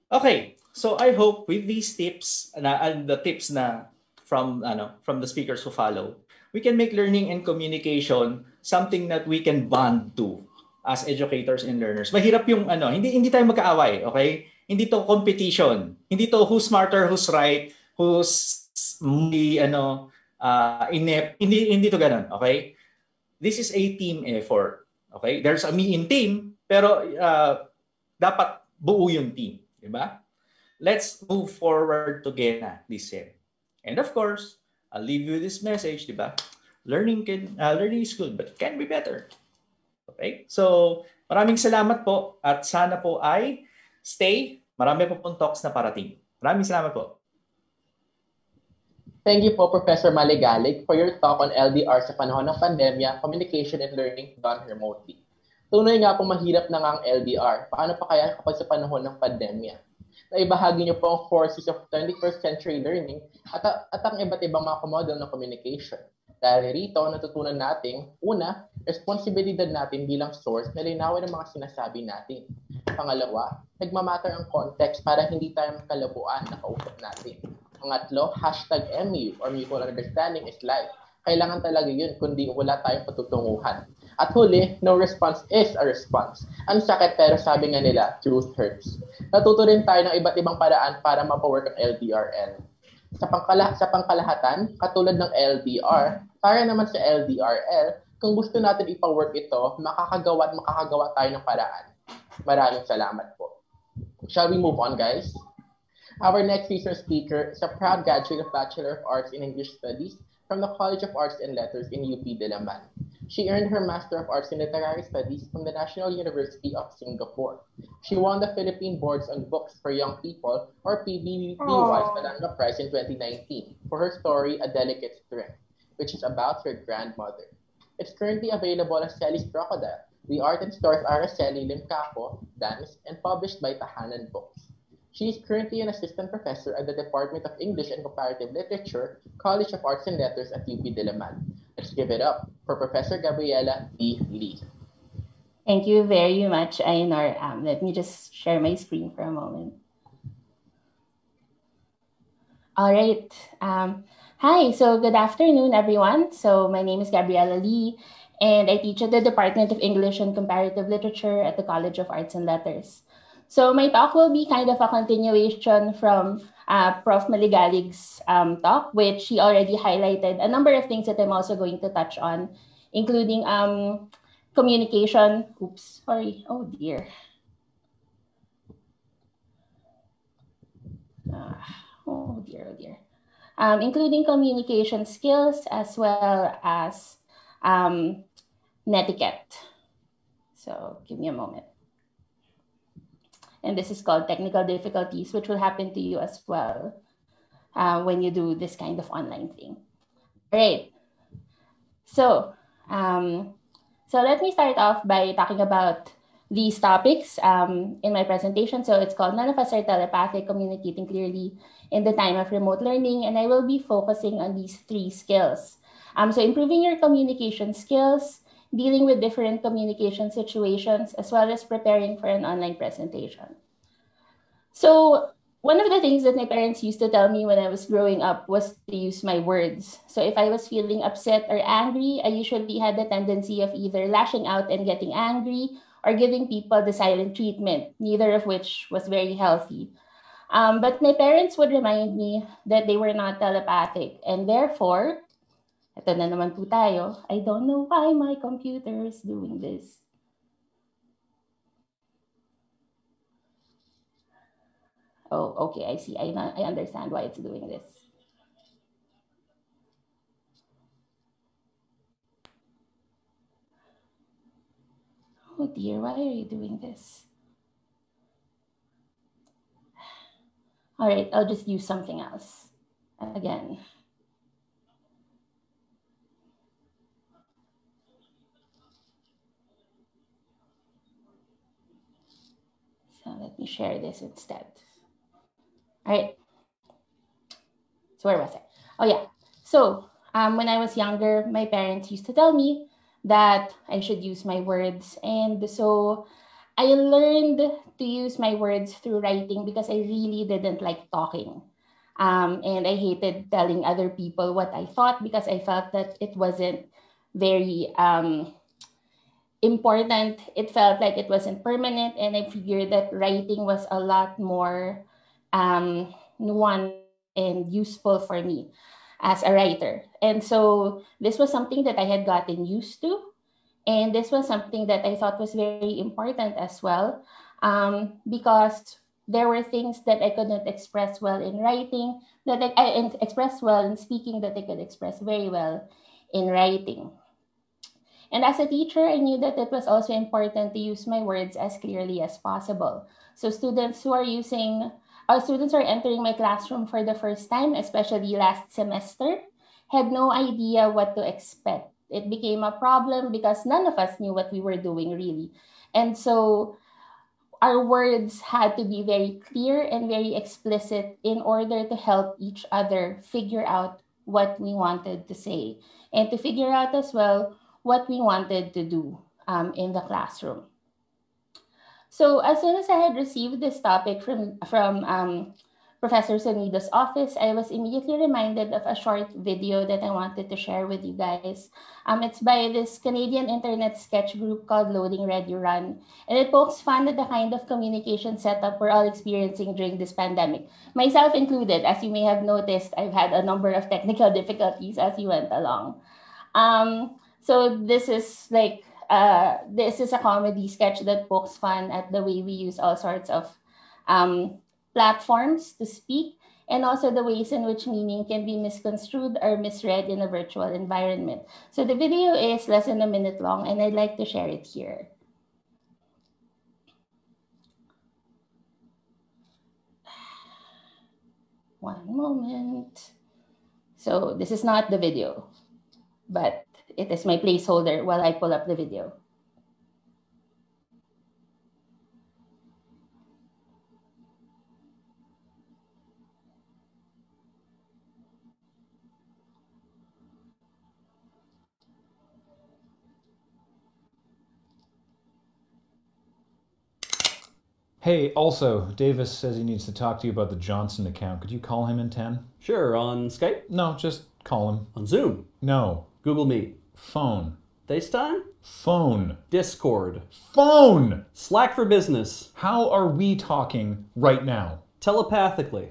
Okay, so I hope with these tips na and the tips na from ano from the speakers who follow, we can make learning and communication something that we can bond to as educators and learners. Mahirap yung ano, hindi hindi tayo magkaaway, okay? Hindi to competition. Hindi to who's smarter, who's right, who's hindi ano uh, inep, hindi, hindi to ganun, okay? This is a team effort, okay? There's a me in team, pero uh, dapat buo yung team, di ba? Let's move forward together, this sem. And of course, I'll leave you this message, di ba? Learning can uh, learning is good, but can be better. Okay? So, maraming salamat po at sana po ay stay. Marami po pong talks na parating. Maraming salamat po. Thank you po, Professor Maligalig, for your talk on LDR sa panahon ng pandemya, communication and learning done remotely. Tunay nga po mahirap na nga ang LDR. Paano pa kaya kapag sa panahon ng pandemya? Naibahagi niyo po ang forces of 21st century learning at, at ang iba't ibang mga model ng communication. Dahil rito, natutunan natin, una, responsibilidad natin bilang source na linawin ang mga sinasabi natin. Pangalawa, nagmamatter ang context para hindi tayo makalabuan na kausap natin. Pangatlo, hashtag MU or Mutual Understanding is life. Kailangan talaga yun, kundi wala tayong patutunguhan. At huli, no response is a response. Ang sakit pero sabi nga nila, truth hurts. Natuto rin tayo ng iba't ibang paraan para mapawork ang LDRL. Sa, pangkala, sa pangkalahatan, katulad ng LDR, para naman sa LDRL, kung gusto natin ipa-work ito, makakagawa at makakagawa tayo ng paraan. Maraming salamat po. Shall we move on, guys? Our next featured speaker is a proud graduate of Bachelor of Arts in English Studies from the College of Arts and Letters in UP Diliman. She earned her Master of Arts in Literary Studies from the National University of Singapore. She won the Philippine Boards on Books for Young People, or PBBY Salanga Prize in 2019 for her story A Delicate Strength, which is about her grandmother. It's currently available as Sally's Crocodile, the art and stories stores Araceli Limcapo, Dance, and published by Tahanan Books. She is currently an assistant professor at the Department of English and Comparative Literature, College of Arts and Letters at UP Diliman. Let's give it up for Professor Gabriela D. Lee. Thank you very much, Ainor. Um, let me just share my screen for a moment. All right. Um, hi, so good afternoon, everyone. So my name is Gabriela Lee, and I teach at the Department of English and Comparative Literature at the College of Arts and Letters. So my talk will be kind of a continuation from uh, Prof. Maligalig's um, talk, which he already highlighted a number of things that I'm also going to touch on, including um, communication. Oops, sorry. Oh dear. Uh, oh dear, oh dear. Um, including communication skills as well as um, netiquette. So give me a moment. And this is called technical difficulties, which will happen to you as well uh, when you do this kind of online thing. Right. So, um, so let me start off by talking about these topics um, in my presentation. So it's called None of Us Are Telepathic, Communicating Clearly in the Time of Remote Learning. And I will be focusing on these three skills. Um, so improving your communication skills, dealing with different communication situations, as well as preparing for an online presentation. So one of the things that my parents used to tell me when I was growing up was to use my words. So if I was feeling upset or angry, I usually had the tendency of either lashing out and getting angry or giving people the silent treatment, neither of which was very healthy. Um, but my parents would remind me that they were not telepathic, and therefore, ito na naman po tayo, I don't know why my computer is doing this. Oh, okay, I see. I, I understand why it's doing this. Oh dear, why are you doing this? All right, I'll just use something else again. So let me share this instead. All right. So where was I? Oh yeah. So um, when I was younger, my parents used to tell me that I should use my words. And so I learned to use my words through writing because I really didn't like talking. Um, and I hated telling other people what I thought because I felt that it wasn't very um, important. It felt like it wasn't permanent. And I figured that writing was a lot more um, nuanced and useful for me as a writer. And so this was something that I had gotten used to. And this was something that I thought was very important as well, um, because there were things that I could not express well in writing, that I, I express well in speaking, that I could express very well in writing. And as a teacher, I knew that it was also important to use my words as clearly as possible. So students who are using our students are entering my classroom for the first time, especially last semester, had no idea what to expect. It became a problem because none of us knew what we were doing really. And so our words had to be very clear and very explicit in order to help each other figure out what we wanted to say and to figure out as well what we wanted to do um, in the classroom. So as soon as I had received this topic from from um, Professor Sonido's office, I was immediately reminded of a short video that I wanted to share with you guys. Um, it's by this Canadian internet sketch group called Loading Ready Run, and it pokes fun at the kind of communication setup we're all experiencing during this pandemic, myself included. As you may have noticed, I've had a number of technical difficulties as we went along. Um, so this is like uh, this is a comedy sketch that pokes fun at the way we use all sorts of um, platforms to speak and also the ways in which meaning can be misconstrued or misread in a virtual environment. So the video is less than a minute long and I'd like to share it here. One moment. So this is not the video, but it is my placeholder while I pull up the video. Hey, also, Davis says he needs to talk to you about the Johnson account. Could you call him in 10? Sure, on Skype? No, just call him. On Zoom? No, Google Meet? Phone. FaceTime? Phone. Discord? Phone! Slack for Business? How are we talking right now? Telepathically?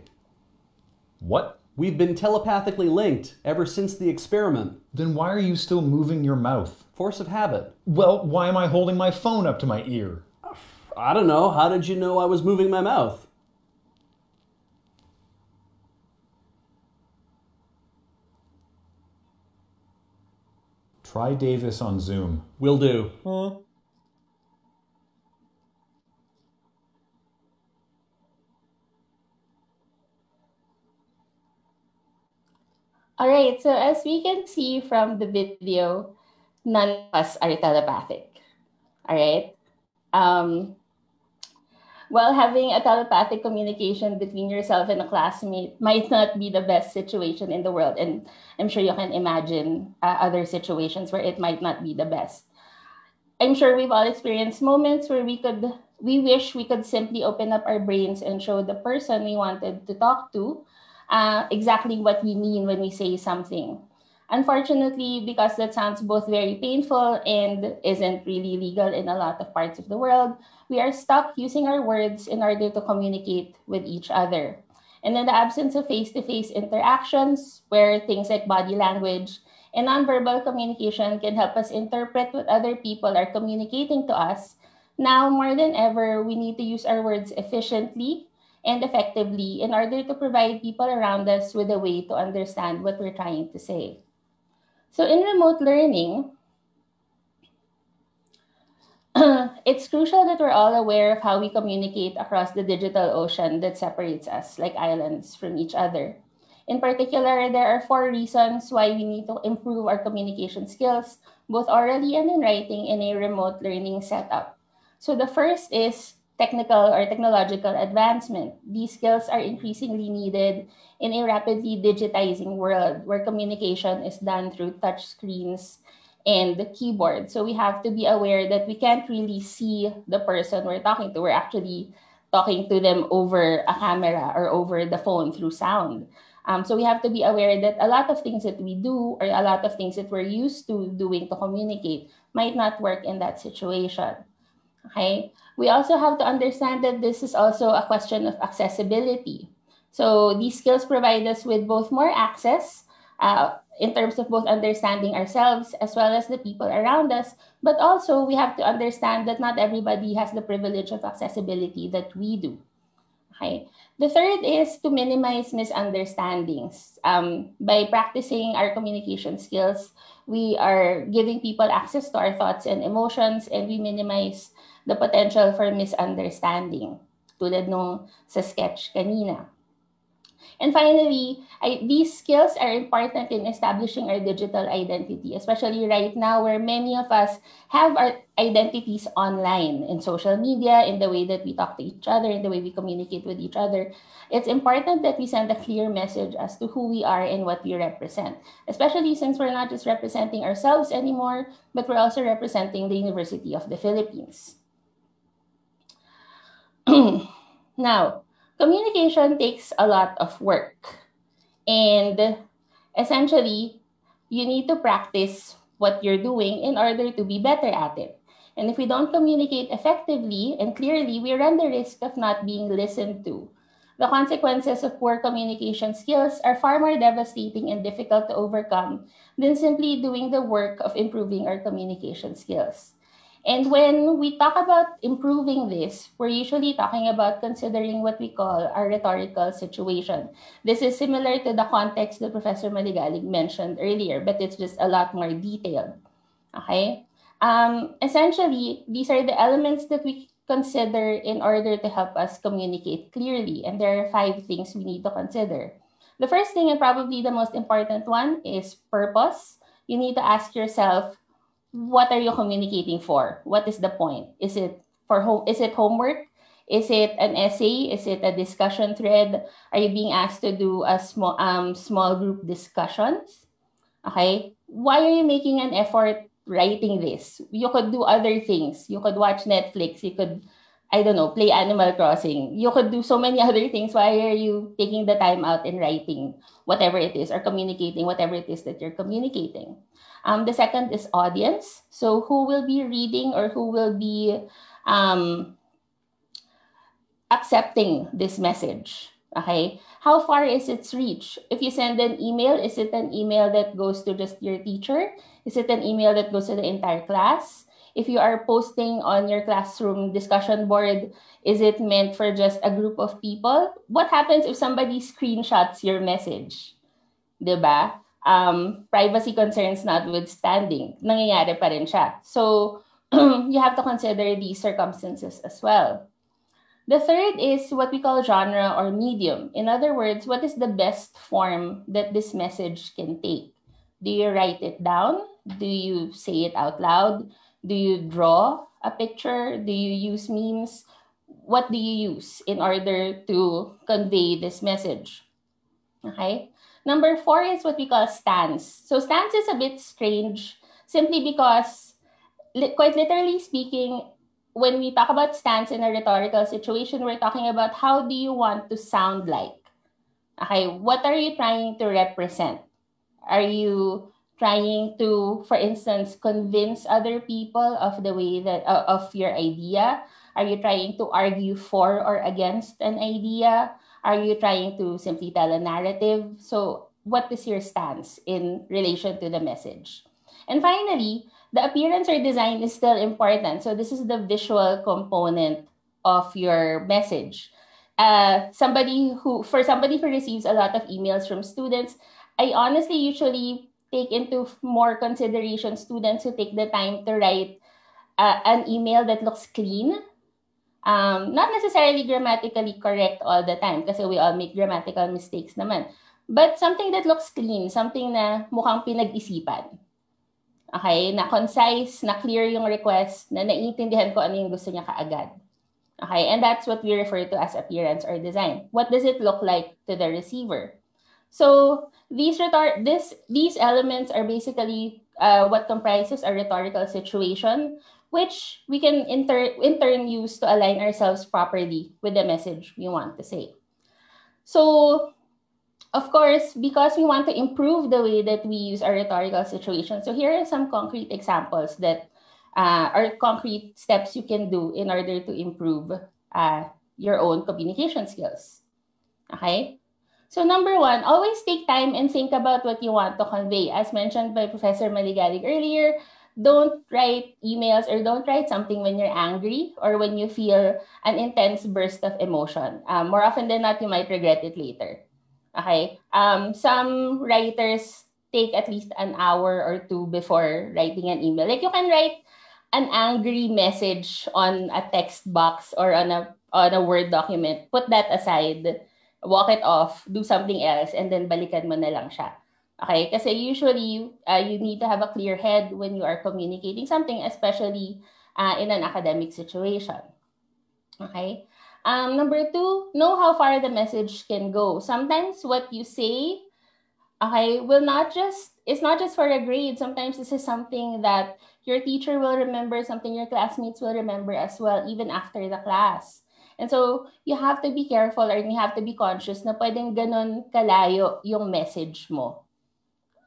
What? We've been telepathically linked ever since the experiment. Then why are you still moving your mouth? Force of habit. Well, why am I holding my phone up to my ear? I don't know. How did you know I was moving my mouth? Try Davis on Zoom. Will do. Huh? All right, so as we can see from the video, none of us are telepathic. All right. Um, while having a telepathic communication between yourself and a classmate might not be the best situation in the world, and I'm sure you can imagine uh, other situations where it might not be the best. I'm sure we've all experienced moments where we could we wish we could simply open up our brains and show the person we wanted to talk to uh, exactly what we mean when we say something. Unfortunately, because that sounds both very painful and isn't really legal in a lot of parts of the world, we are stuck using our words in order to communicate with each other. And in the absence of face to face interactions, where things like body language and nonverbal communication can help us interpret what other people are communicating to us, now more than ever, we need to use our words efficiently and effectively in order to provide people around us with a way to understand what we're trying to say. So in remote learning, it's crucial that we're all aware of how we communicate across the digital ocean that separates us, like islands, from each other. In particular, there are four reasons why we need to improve our communication skills, both orally and in writing, in a remote learning setup. So the first is technical or technological advancement. These skills are increasingly needed in a rapidly digitizing world where communication is done through touch screens and the keyboard. So we have to be aware that we can't really see the person we're talking to. We're actually talking to them over a camera or over the phone through sound. Um, so we have to be aware that a lot of things that we do or a lot of things that we're used to doing to communicate might not work in that situation. Okay. We also have to understand that this is also a question of accessibility. So these skills provide us with both more access uh, in terms of both understanding ourselves as well as the people around us, but also we have to understand that not everybody has the privilege of accessibility that we do. Okay. The third is to minimize misunderstandings. Um, by practicing our communication skills, we are giving people access to our thoughts and emotions, and we minimize the potential for misunderstanding, tulad nung sa sketch kanina. And finally, I, these skills are important in establishing our digital identity, especially right now where many of us have our identities online in social media, in the way that we talk to each other, in the way we communicate with each other. It's important that we send a clear message as to who we are and what we represent, especially since we're not just representing ourselves anymore, but we're also representing the University of the Philippines. now, communication takes a lot of work. And essentially, you need to practice what you're doing in order to be better at it. And if we don't communicate effectively and clearly, we run the risk of not being listened to. The consequences of poor communication skills are far more devastating and difficult to overcome than simply doing the work of improving our communication skills. And when we talk about improving this, we're usually talking about considering what we call a rhetorical situation. This is similar to the context that Professor Maligalig mentioned earlier, but it's just a lot more detailed. Okay? Um, essentially, these are the elements that we consider in order to help us communicate clearly. And there are five things we need to consider. The first thing, and probably the most important one, is purpose. You need to ask yourself, what are you communicating for? What is the point? Is it for home? Is it homework? Is it an essay? Is it a discussion thread? Are you being asked to do a small um small group discussions? Okay. Why are you making an effort writing this? You could do other things. You could watch Netflix. You could, I don't know, play Animal Crossing. You could do so many other things. Why are you taking the time out and writing whatever it is or communicating whatever it is that you're communicating? Um, the second is audience. So who will be reading or who will be um, accepting this message? Okay. How far is its reach? If you send an email, is it an email that goes to just your teacher? Is it an email that goes to the entire class? If you are posting on your classroom discussion board, is it meant for just a group of people? What happens if somebody screenshots your message? Diba? Um, privacy concerns notwithstanding, nangyayari pa rin siya. So, you have to consider these circumstances as well. The third is what we call genre or medium. In other words, what is the best form that this message can take? Do you write it down? Do you say it out loud? Do you draw a picture? Do you use memes? What do you use in order to convey this message? Okay. Number four is what we call stance. So stance is a bit strange simply because, li- quite literally speaking, when we talk about stance in a rhetorical situation, we're talking about how do you want to sound like? Okay, what are you trying to represent? Are you trying to, for instance, convince other people of the way that uh, of your idea? Are you trying to argue for or against an idea? Are you trying to simply tell a narrative? So, what is your stance in relation to the message? And finally, the appearance or design is still important. So, this is the visual component of your message. Uh, somebody who, for somebody who receives a lot of emails from students, I honestly usually take into more consideration students who take the time to write uh, an email that looks clean um, not necessarily grammatically correct all the time kasi we all make grammatical mistakes naman. But something that looks clean, something na mukhang pinag-isipan. Okay, na concise, na clear yung request, na naiintindihan ko ano yung gusto niya kaagad. Okay, and that's what we refer to as appearance or design. What does it look like to the receiver? So these rhetor- this these elements are basically uh, what comprises a rhetorical situation which we can in, in turn use to align ourselves properly with the message we want to say. So, of course, because we want to improve the way that we use our rhetorical situation, so here are some concrete examples that uh, are concrete steps you can do in order to improve uh, your own communication skills. Okay? So, number one, always take time and think about what you want to convey. As mentioned by Professor Maligalig earlier, don't write emails or don't write something when you're angry or when you feel an intense burst of emotion. Um, more often than not, you might regret it later. Okay. Um, some writers take at least an hour or two before writing an email. Like you can write an angry message on a text box or on a on a Word document. Put that aside, walk it off, do something else, and then balikan mo na lang siya. Okay, kasi usually uh, you need to have a clear head when you are communicating something, especially uh, in an academic situation. Okay. Um, number two, know how far the message can go. Sometimes what you say, okay, will not just it's not just for a grade. Sometimes this is something that your teacher will remember, something your classmates will remember as well, even after the class. And so, you have to be careful or you have to be conscious na pwedeng ganun kalayo yung message mo.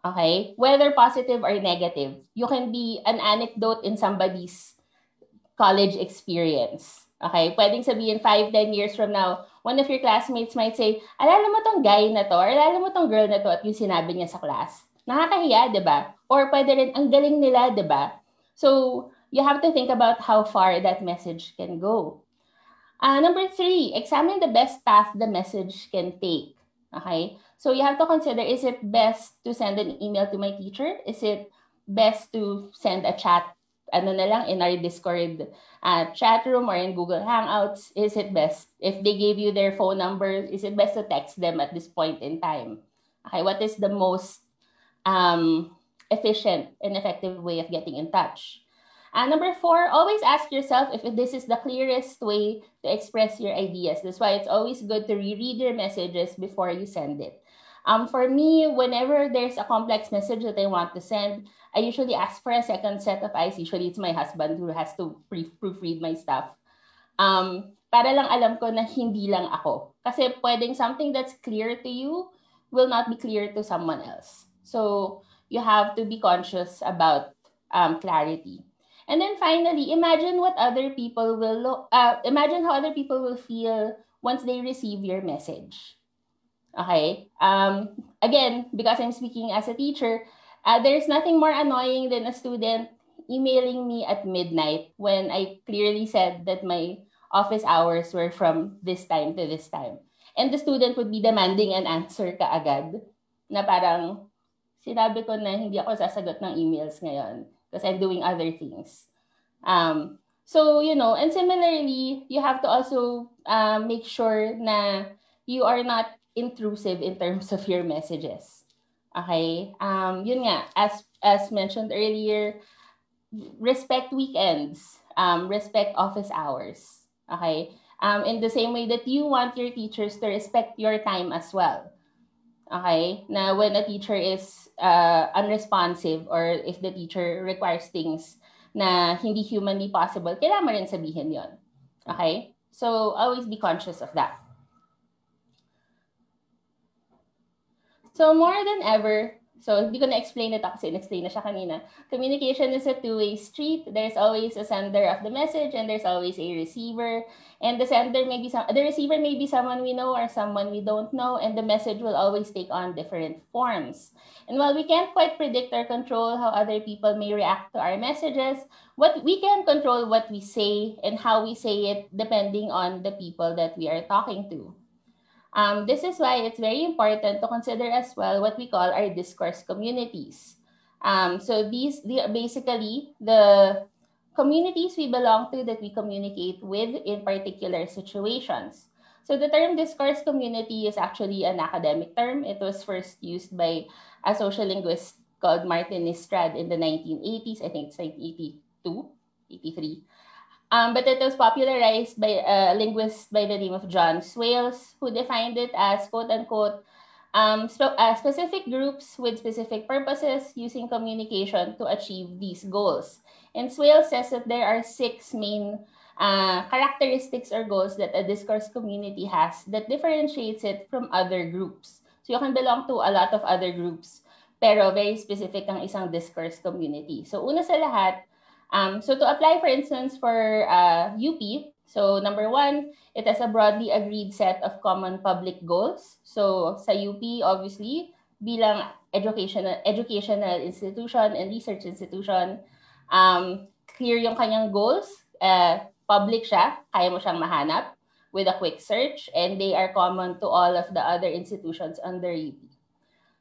Okay? Whether positive or negative, you can be an anecdote in somebody's college experience. Okay? Pwedeng sabihin 5, 10 years from now, one of your classmates might say, alala mo tong guy na to, or alala mo tong girl na to at yung sinabi niya sa class. Nakakahiya, di ba? Or pwede rin, ang galing nila, di ba? So, you have to think about how far that message can go. Uh, number three, examine the best path the message can take. Okay? So you have to consider is it best to send an email to my teacher? Is it best to send a chat ano na lang in our Discord uh, chat room or in Google Hangouts? Is it best if they gave you their phone number? Is it best to text them at this point in time? Okay, what is the most um, efficient and effective way of getting in touch? And uh, number four, always ask yourself if this is the clearest way to express your ideas. That's why it's always good to reread your messages before you send it. Um, for me, whenever there's a complex message that I want to send, I usually ask for a second set of eyes. Usually, it's my husband who has to proofread my stuff. Um, para lang alam ko na hindi lang ako. Kasi pwedeng something that's clear to you will not be clear to someone else. So, you have to be conscious about um, clarity. And then finally, imagine what other people will look, uh, imagine how other people will feel once they receive your message. Okay. Um, again, because I'm speaking as a teacher, uh, there's nothing more annoying than a student emailing me at midnight when I clearly said that my office hours were from this time to this time. And the student would be demanding an answer kaagad na parang sinabi ko na hindi ako sasagot ng emails ngayon because I'm doing other things. Um, So, you know, and similarly, you have to also uh, make sure na you are not intrusive in terms of your messages. Okay? Um, yun nga, as, as mentioned earlier, respect weekends, um, respect office hours. Okay? Um, in the same way that you want your teachers to respect your time as well. Okay? Na when a teacher is uh, unresponsive or if the teacher requires things na hindi humanly possible, kailangan mo rin sabihin yon. Okay? So, always be conscious of that. So, more than ever, So, hindi ko na-explain ito kasi in-explain na siya kanina. Communication is a two-way street. There's always a sender of the message and there's always a receiver. And the sender may be some, the receiver may be someone we know or someone we don't know, and the message will always take on different forms. And while we can't quite predict or control how other people may react to our messages, what we can control what we say and how we say it depending on the people that we are talking to. Um, this is why it's very important to consider as well what we call our discourse communities. Um, so these, they are basically the communities we belong to that we communicate with in particular situations. So the term discourse community is actually an academic term. It was first used by a social linguist called Martin Nistrad in the 1980s. I think it's 1982, 83. Um, but it was popularized by a linguist by the name of John Swales, who defined it as quote unquote um, sp- uh, specific groups with specific purposes using communication to achieve these goals. And Swales says that there are six main uh, characteristics or goals that a discourse community has that differentiates it from other groups. So you can belong to a lot of other groups, pero very specific ang isang discourse community. So una sa lahat, Um, so to apply, for instance, for uh, UP, so number one, it has a broadly agreed set of common public goals. So sa UP, obviously, bilang educational educational institution and research institution, um, clear yung kanyang goals, uh, public siya, kaya mo siyang mahanap with a quick search, and they are common to all of the other institutions under UP.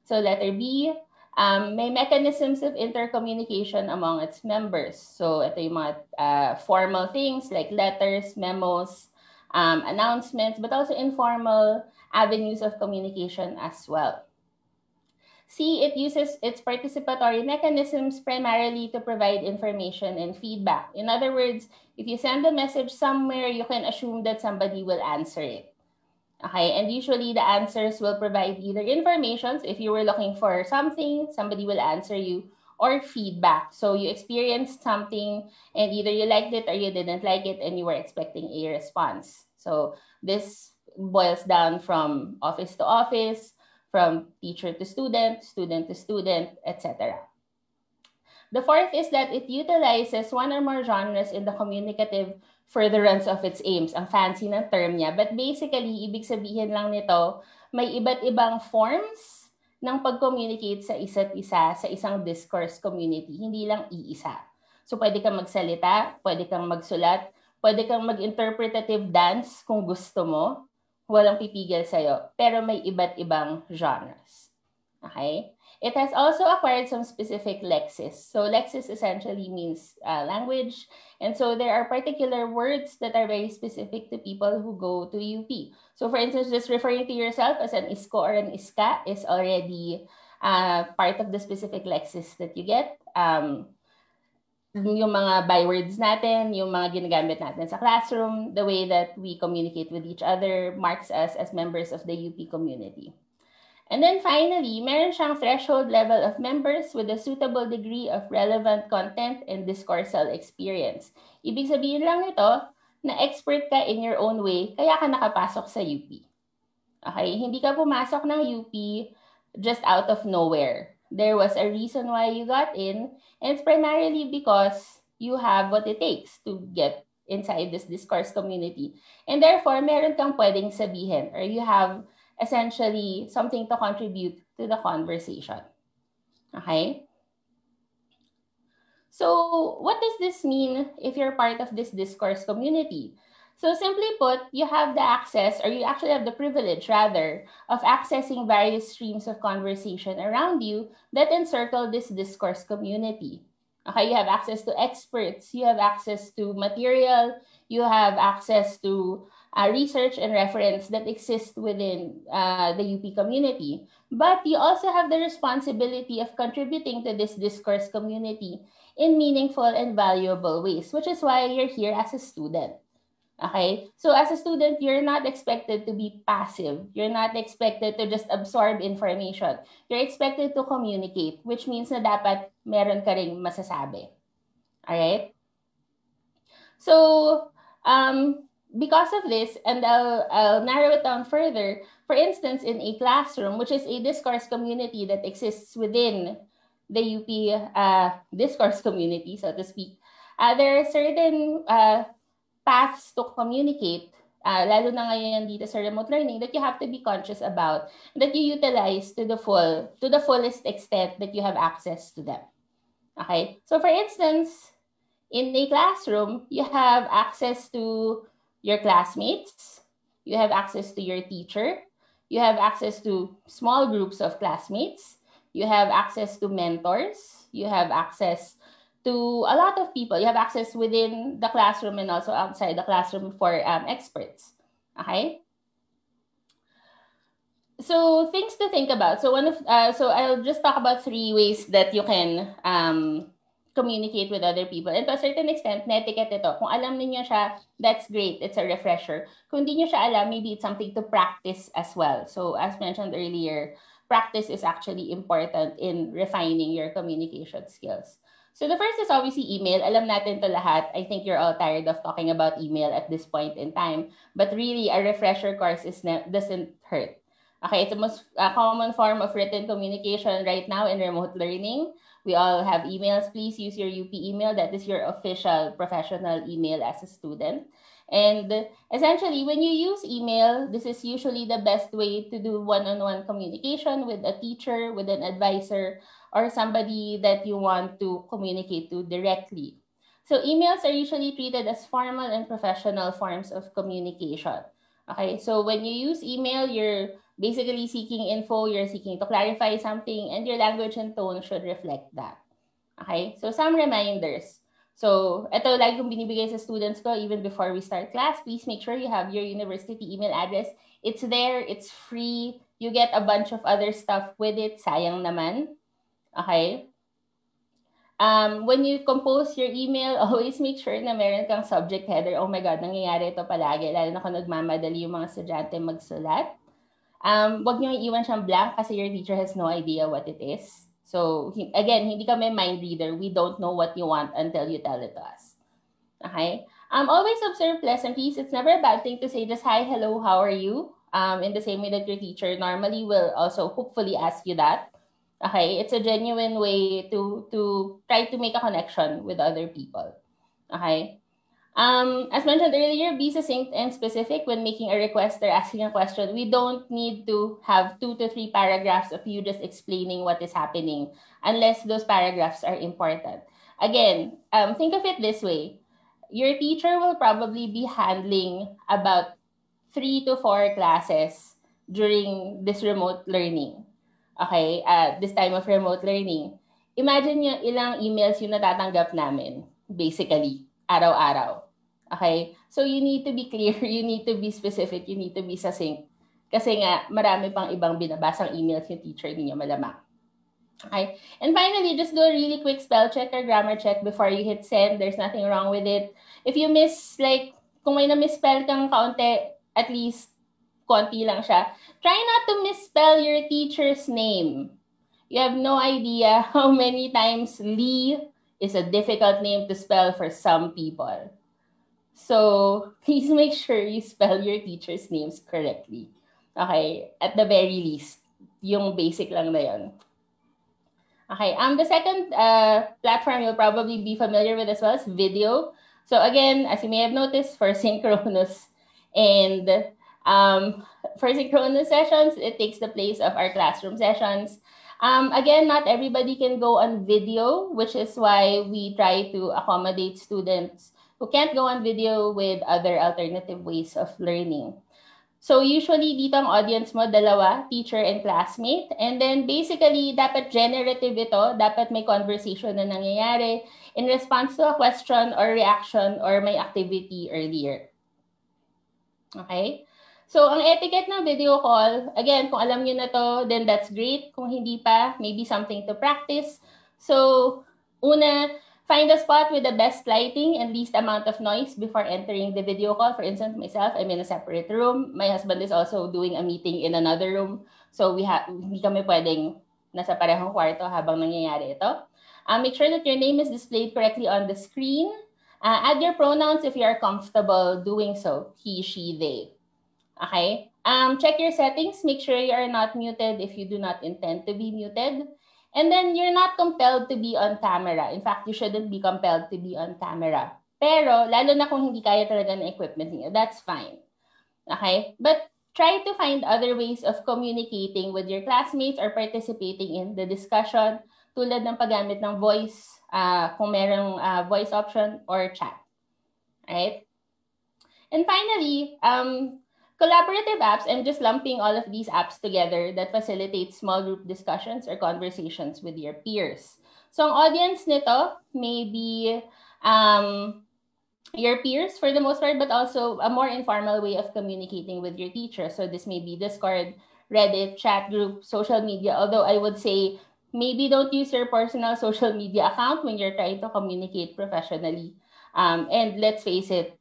So letter B, um, may mechanisms of intercommunication among its members. So ito yung mga uh, formal things like letters, memos, um, announcements, but also informal avenues of communication as well. C, it uses its participatory mechanisms primarily to provide information and feedback. In other words, if you send a message somewhere, you can assume that somebody will answer it. Okay, and usually the answers will provide either information. So if you were looking for something, somebody will answer you, or feedback. So you experienced something and either you liked it or you didn't like it and you were expecting a response. So this boils down from office to office, from teacher to student, student to student, etc. The fourth is that it utilizes one or more genres in the communicative furtherance of its aims. Ang fancy ng term niya. But basically, ibig sabihin lang nito, may iba't ibang forms ng pag-communicate sa isa't isa sa isang discourse community. Hindi lang iisa. So, pwede kang magsalita, pwede kang magsulat, pwede kang mag-interpretative dance kung gusto mo. Walang pipigil sa'yo. Pero may iba't ibang genres. Okay? It has also acquired some specific lexis. So lexis essentially means uh, language. And so there are particular words that are very specific to people who go to UP. So for instance, just referring to yourself as an isko or an iska is already uh, part of the specific lexis that you get. Um, yung mga bywords natin, yung mga ginagamit natin sa classroom, the way that we communicate with each other marks us as members of the UP community. And then finally, meron siyang threshold level of members with a suitable degree of relevant content and discoursal experience. Ibig sabihin lang nito na expert ka in your own way, kaya ka nakapasok sa UP. Okay? Hindi ka pumasok ng UP just out of nowhere. There was a reason why you got in, and it's primarily because you have what it takes to get inside this discourse community. And therefore, meron kang pwedeng sabihin or you have essentially something to contribute to the conversation. Okay? So, what does this mean if you're part of this discourse community? So, simply put, you have the access, or you actually have the privilege, rather, of accessing various streams of conversation around you that encircle this discourse community. Okay, you have access to experts, you have access to material, you have access to uh, research and reference that exist within uh, the UP community. But you also have the responsibility of contributing to this discourse community in meaningful and valuable ways, which is why you're here as a student. Okay? So as a student, you're not expected to be passive. You're not expected to just absorb information. You're expected to communicate, which means na dapat meron ka ring masasabi. Alright? So, um, because of this, and I'll, I'll narrow it down further, for instance, in a classroom, which is a discourse community that exists within the UP uh, discourse community, so to speak, uh, there are certain uh, paths to communicate, uh, lalo na ngayon dito sa remote learning, that you have to be conscious about, that you utilize to the full, to the fullest extent that you have access to them. Okay? So for instance, in a classroom, you have access to your classmates, you have access to your teacher, you have access to small groups of classmates, you have access to mentors, you have access to a lot of people. You have access within the classroom and also outside the classroom for um, experts. Okay. So things to think about. So one of uh, so I'll just talk about three ways that you can um, communicate with other people. And to a certain extent, netiquette ito. Kung alam niyo siya, that's great. It's a refresher. Kung hindi niyo siya alam, maybe it's something to practice as well. So as mentioned earlier, practice is actually important in refining your communication skills. So the first is obviously email. Alam natin to lahat. I think you're all tired of talking about email at this point in time. But really, a refresher course is ne- doesn't hurt. Okay, it's the most uh, common form of written communication right now in remote learning. We all have emails. Please use your UP email. That is your official professional email as a student. And essentially, when you use email, this is usually the best way to do one on one communication with a teacher, with an advisor, or somebody that you want to communicate to directly. So emails are usually treated as formal and professional forms of communication. Okay, so when you use email, you're basically seeking info, you're seeking to clarify something, and your language and tone should reflect that. Okay, so some reminders. So, ito lagi kong binibigay sa students ko even before we start class. Please make sure you have your university email address. It's there, it's free. You get a bunch of other stuff with it. Sayang naman. Okay? Um, when you compose your email, always make sure na meron kang subject header. Oh my God, nangyayari ito palagi. Lalo na kung nagmamadali yung mga estudyante magsulat. Um, wag niyo iwan siyang blank kasi your teacher has no idea what it is. So, again, hindi kami mind reader. We don't know what you want until you tell it to us. Okay? Um, always observe pleasantries. It's never a bad thing to say just hi, hello, how are you? Um, in the same way that your teacher normally will also hopefully ask you that. Okay, it's a genuine way to to try to make a connection with other people. Okay. Um, as mentioned earlier, be succinct and specific when making a request or asking a question. We don't need to have two to three paragraphs of you just explaining what is happening unless those paragraphs are important. Again, um, think of it this way. Your teacher will probably be handling about three to four classes during this remote learning okay, at this time of remote learning, imagine nyo ilang emails yung natatanggap namin, basically, araw-araw. Okay? So, you need to be clear, you need to be specific, you need to be succinct. Kasi nga, marami pang ibang binabasang emails yung teacher ninyo malamang. Okay? And finally, just do a really quick spell check or grammar check before you hit send. There's nothing wrong with it. If you miss, like, kung may na-misspell kang kaunti, at least konti lang siya. Try not to misspell your teacher's name. You have no idea how many times Lee is a difficult name to spell for some people. So, please make sure you spell your teacher's names correctly. Okay? At the very least, yung basic lang na yun. Okay, um, the second uh, platform you'll probably be familiar with as well is video. So again, as you may have noticed, for synchronous and um, for synchronous sessions, it takes the place of our classroom sessions. Um, again, not everybody can go on video, which is why we try to accommodate students who can't go on video with other alternative ways of learning. So usually dito ang audience mo dalawa, teacher and classmate. And then basically dapat generative ito, dapat may conversation na nangyayari in response to a question or reaction or may activity earlier. Okay? So ang etiquette ng video call, again, kung alam niyo na to, then that's great. Kung hindi pa, maybe something to practice. So una, Find a spot with the best lighting and least amount of noise before entering the video call. For instance, myself, I'm in a separate room. My husband is also doing a meeting in another room. So we have hindi kami pwedeng nasa parehong kwarto habang nangyayari ito. Uh, make sure that your name is displayed correctly on the screen. Uh, add your pronouns if you are comfortable doing so. He, she, they. Okay? Um, check your settings. Make sure you are not muted if you do not intend to be muted. And then you're not compelled to be on camera. In fact, you shouldn't be compelled to be on camera. Pero, lalo na kung hindi kaya talaga ng equipment niyo, that's fine. Okay? But try to find other ways of communicating with your classmates or participating in the discussion tulad ng paggamit ng voice, uh, kung merong uh, voice option or chat. Right? And finally, um, Collaborative apps, I'm just lumping all of these apps together that facilitate small group discussions or conversations with your peers. So ang audience nito may be um, your peers for the most part, but also a more informal way of communicating with your teacher. So this may be Discord, Reddit, chat group, social media. Although I would say maybe don't use your personal social media account when you're trying to communicate professionally. Um, and let's face it,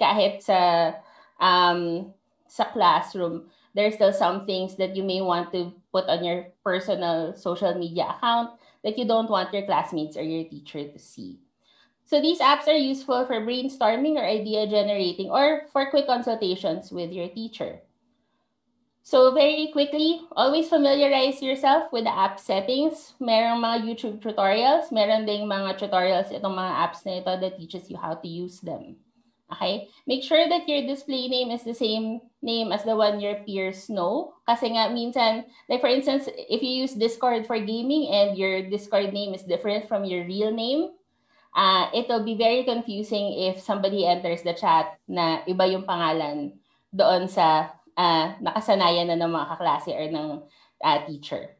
kahit sa um, sa classroom, there's still some things that you may want to put on your personal social media account that you don't want your classmates or your teacher to see. So these apps are useful for brainstorming or idea generating or for quick consultations with your teacher. So very quickly, always familiarize yourself with the app settings. Merong mga YouTube tutorials, meron ding mga tutorials itong mga apps na ito that teaches you how to use them. Okay? Make sure that your display name is the same name as the one your peers know. Kasi nga, minsan, like for instance, if you use Discord for gaming and your Discord name is different from your real name, uh, it'll be very confusing if somebody enters the chat na iba yung pangalan doon sa uh, nakasanayan na ng mga kaklase or ng uh, teacher.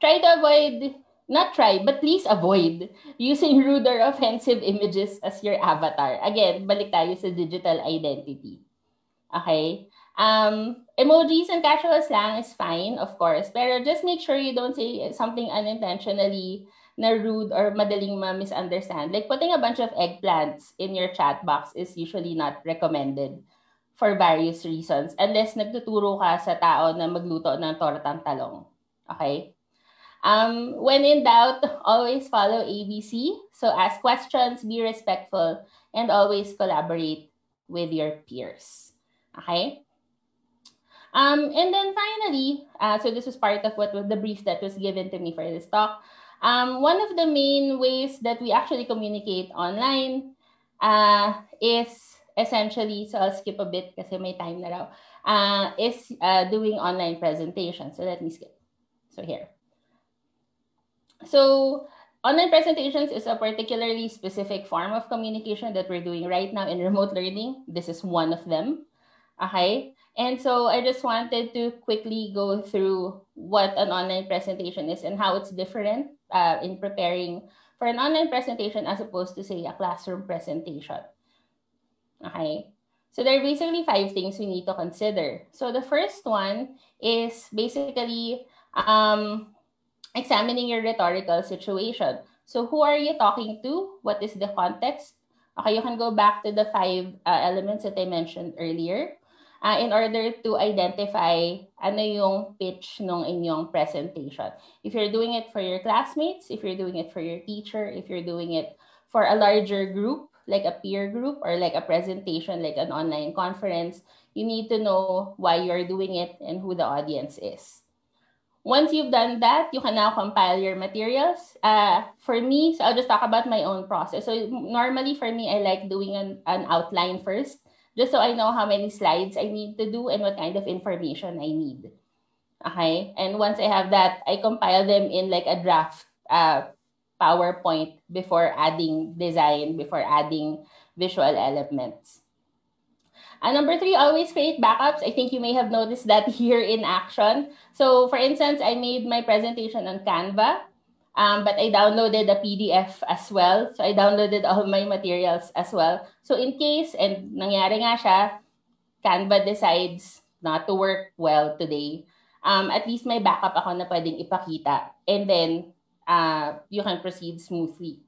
Try to avoid not try, but please avoid using rude or offensive images as your avatar. Again, balik tayo sa digital identity. Okay? Um, emojis and casual slang is fine, of course, pero just make sure you don't say something unintentionally na rude or madaling ma-misunderstand. Like putting a bunch of eggplants in your chat box is usually not recommended for various reasons unless nagtuturo ka sa tao na magluto ng tortang talong. Okay? Um, when in doubt, always follow ABC. So ask questions, be respectful, and always collaborate with your peers. Okay? Um, and then finally, uh, so this was part of what was the brief that was given to me for this talk. Um, one of the main ways that we actually communicate online uh, is essentially, so I'll skip a bit kasi may time na raw, uh, is uh, doing online presentations. So let me skip. So here. So online presentations is a particularly specific form of communication that we're doing right now in remote learning. This is one of them. Okay. And so I just wanted to quickly go through what an online presentation is and how it's different uh, in preparing for an online presentation as opposed to, say, a classroom presentation. Okay. So there are basically five things we need to consider. So the first one is basically um, examining your rhetorical situation. So who are you talking to? What is the context? Okay, you can go back to the five uh, elements that I mentioned earlier uh, in order to identify ano yung pitch ng inyong presentation. If you're doing it for your classmates, if you're doing it for your teacher, if you're doing it for a larger group, like a peer group or like a presentation, like an online conference, you need to know why you're doing it and who the audience is. Once you've done that, you can now compile your materials. Uh, for me, so I'll just talk about my own process. So normally for me, I like doing an, an outline first, just so I know how many slides I need to do and what kind of information I need. Okay. And once I have that, I compile them in like a draft uh, PowerPoint before adding design, before adding visual elements. Uh, number three, always create backups. I think you may have noticed that here in action. So for instance, I made my presentation on Canva, um, but I downloaded a PDF as well. So I downloaded all my materials as well. So in case, and nangyari nga siya, Canva decides not to work well today, um, at least may backup ako na pwedeng ipakita. And then, uh, you can proceed smoothly.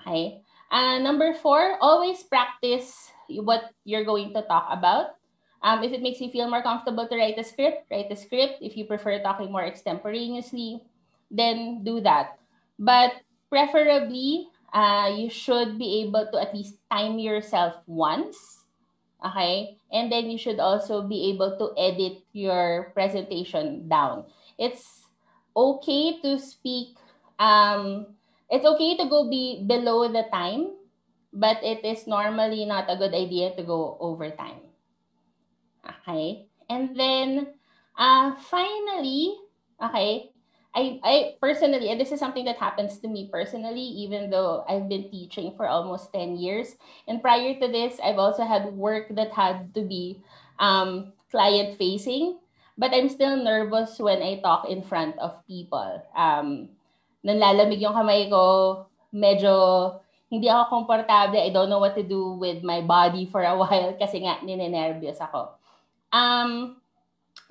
Okay? Uh, number four, always practice what you're going to talk about. Um, if it makes you feel more comfortable to write a script, write a script. If you prefer talking more extemporaneously, then do that. But preferably, uh, you should be able to at least time yourself once. Okay? And then you should also be able to edit your presentation down. It's okay to speak, um, it's okay to go be below the time but it is normally not a good idea to go overtime. Okay? And then, uh, finally, okay, I, I personally, and this is something that happens to me personally, even though I've been teaching for almost 10 years. And prior to this, I've also had work that had to be um, client facing, but I'm still nervous when I talk in front of people. Um, nanlalamig yung kamay ko, medyo hindi ako komportable. I don't know what to do with my body for a while kasi nga ninenervyos ako. Um,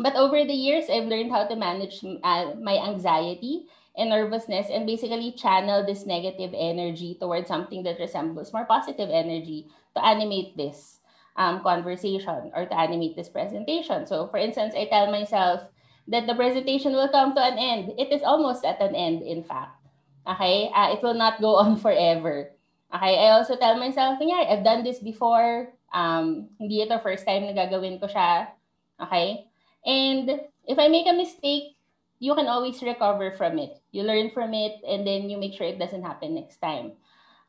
but over the years, I've learned how to manage uh, my anxiety and nervousness and basically channel this negative energy towards something that resembles more positive energy to animate this um, conversation or to animate this presentation. So, for instance, I tell myself that the presentation will come to an end. It is almost at an end, in fact. Okay? Uh, it will not go on forever. Okay, I also tell myself, kunyari, I've done this before. Um, hindi ito first time na gagawin ko siya. Okay? And if I make a mistake, you can always recover from it. You learn from it, and then you make sure it doesn't happen next time.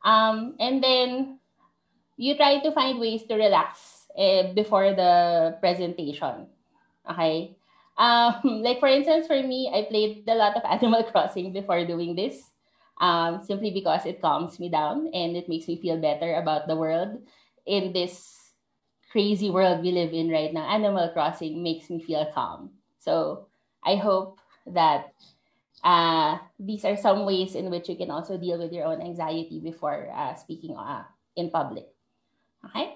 Um, and then you try to find ways to relax eh, before the presentation. Okay? Um, like for instance, for me, I played a lot of Animal Crossing before doing this um, simply because it calms me down and it makes me feel better about the world in this crazy world we live in right now. Animal Crossing makes me feel calm. So I hope that uh, these are some ways in which you can also deal with your own anxiety before uh, speaking uh, in public. Okay?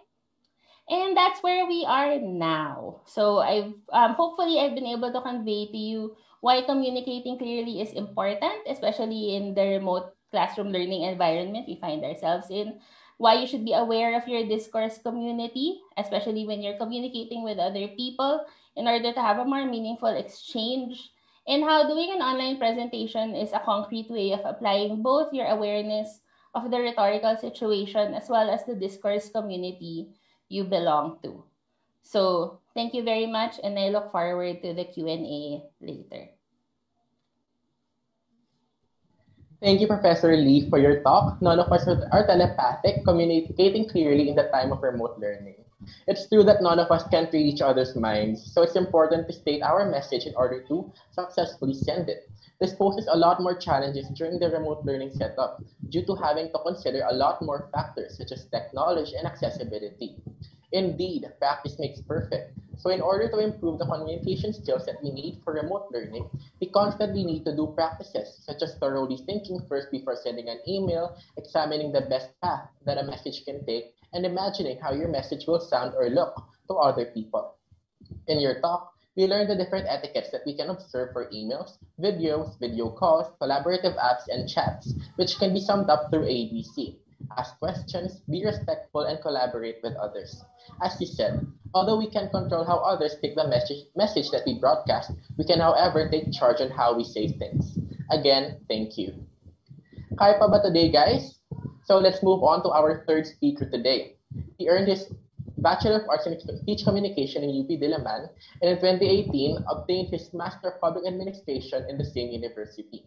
And that's where we are now. So I've um, hopefully I've been able to convey to you why communicating clearly is important, especially in the remote classroom learning environment we find ourselves in. Why you should be aware of your discourse community, especially when you're communicating with other people in order to have a more meaningful exchange. And how doing an online presentation is a concrete way of applying both your awareness of the rhetorical situation as well as the discourse community you belong to. So thank you very much and I look forward to the Q&A later. Thank you, Professor Lee, for your talk. None of us are telepathic, communicating clearly in the time of remote learning. It's true that none of us can read each other's minds, so it's important to state our message in order to successfully send it. This poses a lot more challenges during the remote learning setup due to having to consider a lot more factors such as tech knowledge and accessibility. Indeed, practice makes perfect. So in order to improve the communication skills that we need for remote learning, we constantly need to do practices such as thoroughly thinking first before sending an email, examining the best path that a message can take, and imagining how your message will sound or look to other people. In your talk, we learned the different etiquettes that we can observe for emails, videos, video calls, collaborative apps, and chats, which can be summed up through ABC. Ask questions, be respectful, and collaborate with others. As you said, although we can control how others take the message, message that we broadcast, we can, however, take charge on how we say things. Again, thank you. Kaya pa ba today, guys? So let's move on to our third speaker today. He earned his Bachelor of Arts in Speech Communication in UP Diliman, and in 2018 obtained his Master of Public Administration in the same university.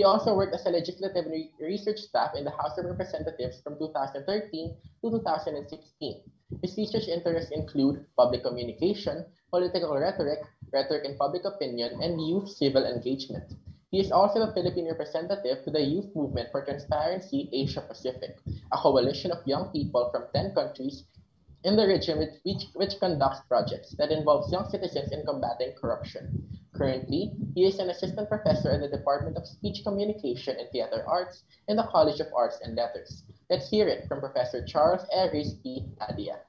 He also worked as a legislative re- research staff in the House of Representatives from 2013 to 2016. His research interests include public communication, political rhetoric, rhetoric and public opinion, and youth civil engagement. He is also a Philippine representative to the Youth Movement for Transparency Asia Pacific, a coalition of young people from 10 countries in the region which, which conducts projects that involves young citizens in combating corruption. Currently, he is an assistant professor in the Department of Speech Communication and Theater Arts in the College of Arts and Letters. Let's hear it from Professor Charles Aries P. Adia.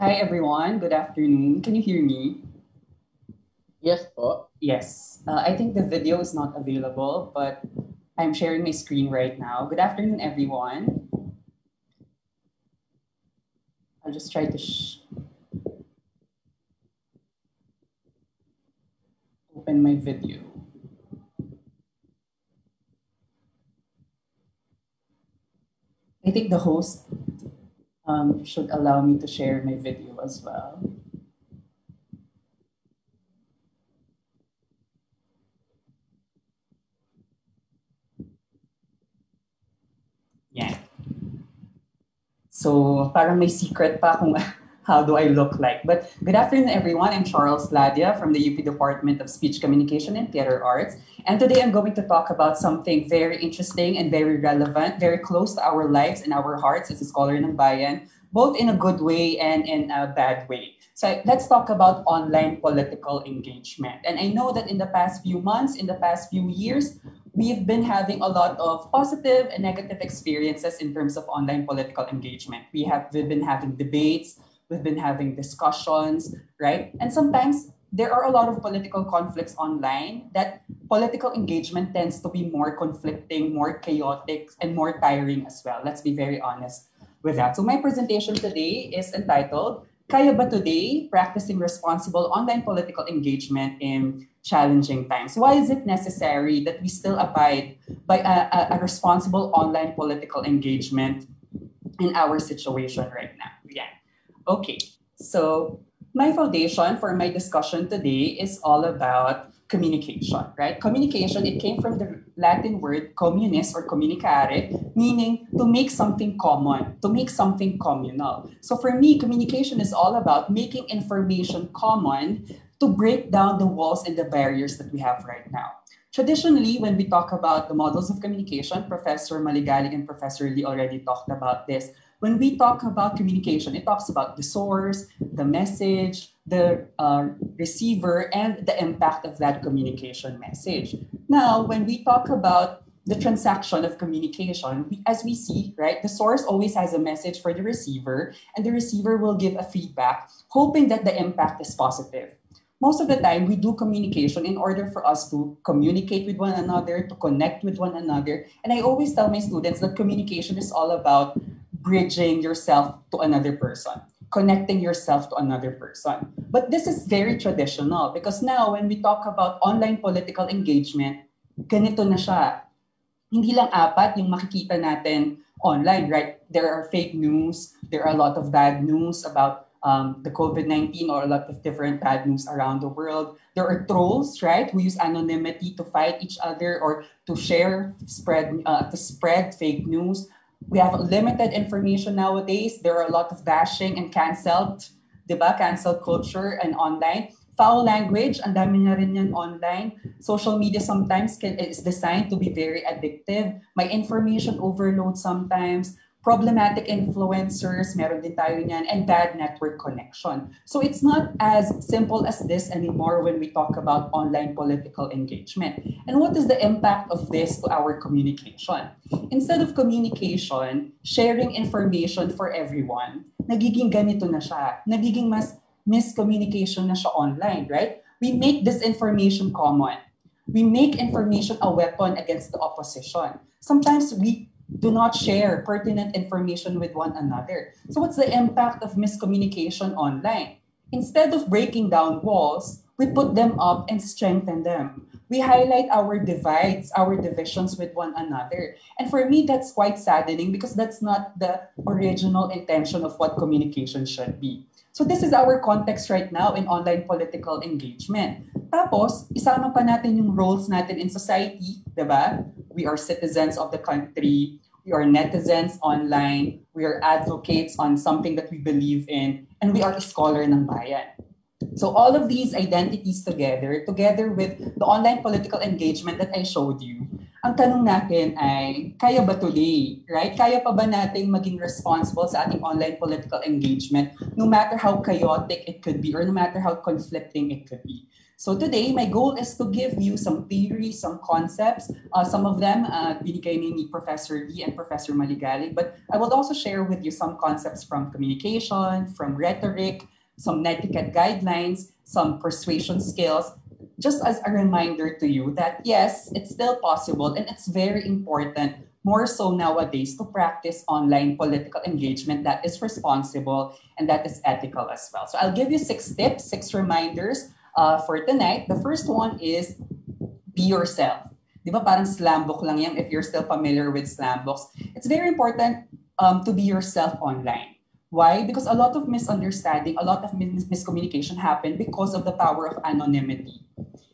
Hi everyone, good afternoon. Can you hear me? Yes po. Yes. Uh, I think the video is not available, but I'm sharing my screen right now. Good afternoon everyone. I'll just try to open my video. I think the host um, should allow me to share my video as well. Yeah. So parang may secret pa kung how do I look like. But good afternoon, everyone. I'm Charles Ladia from the UP Department of Speech Communication and Theater Arts. And today I'm going to talk about something very interesting and very relevant, very close to our lives and our hearts as a scholar ng bayan, both in a good way and in a bad way. So let's talk about online political engagement. And I know that in the past few months, in the past few years, we've been having a lot of positive and negative experiences in terms of online political engagement. We have we've been having debates, We've been having discussions, right? And sometimes there are a lot of political conflicts online that political engagement tends to be more conflicting, more chaotic, and more tiring as well. Let's be very honest with that. So my presentation today is entitled Kaya ba today practicing responsible online political engagement in challenging times? Why is it necessary that we still abide by a, a, a responsible online political engagement in our situation right now? Yeah. Okay, so my foundation for my discussion today is all about communication, right? Communication, it came from the Latin word communis or communicare, meaning to make something common, to make something communal. So for me, communication is all about making information common to break down the walls and the barriers that we have right now. Traditionally, when we talk about the models of communication, Professor Maligalig and Professor Lee already talked about this when we talk about communication, it talks about the source, the message, the uh, receiver, and the impact of that communication message. Now, when we talk about the transaction of communication, as we see, right, the source always has a message for the receiver, and the receiver will give a feedback, hoping that the impact is positive. Most of the time, we do communication in order for us to communicate with one another, to connect with one another. And I always tell my students that communication is all about bridging yourself to another person, connecting yourself to another person. But this is very traditional because now when we talk about online political engagement, ganito na siya. Hindi lang apat yung makikita natin online, right? There are fake news, there are a lot of bad news about um, the COVID-19 or a lot of different bad news around the world. There are trolls, right, who use anonymity to fight each other or to share, spread, uh, to spread fake news we have limited information nowadays. There are a lot of bashing and canceled, diba? Cancel culture and online. Foul language, and dami na rin yan online. Social media sometimes can, is designed to be very addictive. My information overload sometimes problematic influencers, meron din tayo niyan, and bad network connection. So it's not as simple as this anymore when we talk about online political engagement. And what is the impact of this to our communication? Instead of communication, sharing information for everyone, nagiging ganito na siya. Nagiging mas miscommunication na siya online, right? We make this information common. We make information a weapon against the opposition. Sometimes we do not share pertinent information with one another. So, what's the impact of miscommunication online? Instead of breaking down walls, we put them up and strengthen them. We highlight our divides, our divisions with one another. And for me, that's quite saddening because that's not the original intention of what communication should be. So this is our context right now in online political engagement. Tapos, isama pa natin yung roles natin in society, di ba? We are citizens of the country. We are netizens online. We are advocates on something that we believe in. And we are a scholar ng bayan. So all of these identities together, together with the online political engagement that I showed you, Ang tanong natin ay, kaya ba today, right? Kaya pa ba nating maging responsible sa ating online political engagement no matter how chaotic it could be or no matter how conflicting it could be? So today, my goal is to give you some theories, some concepts. Uh, some of them uh, binigay ni Professor Lee and Professor Maligali, but I will also share with you some concepts from communication, from rhetoric, some netiquette guidelines, some persuasion skills, just as a reminder to you that yes, it's still possible and it's very important more so nowadays to practice online political engagement that is responsible and that is ethical as well. So I'll give you six tips, six reminders uh, for tonight. The first one is be yourself. Di ba parang slam book lang yan if you're still familiar with slam books. It's very important um, to be yourself online. Why? Because a lot of misunderstanding, a lot of mis- miscommunication happen because of the power of anonymity.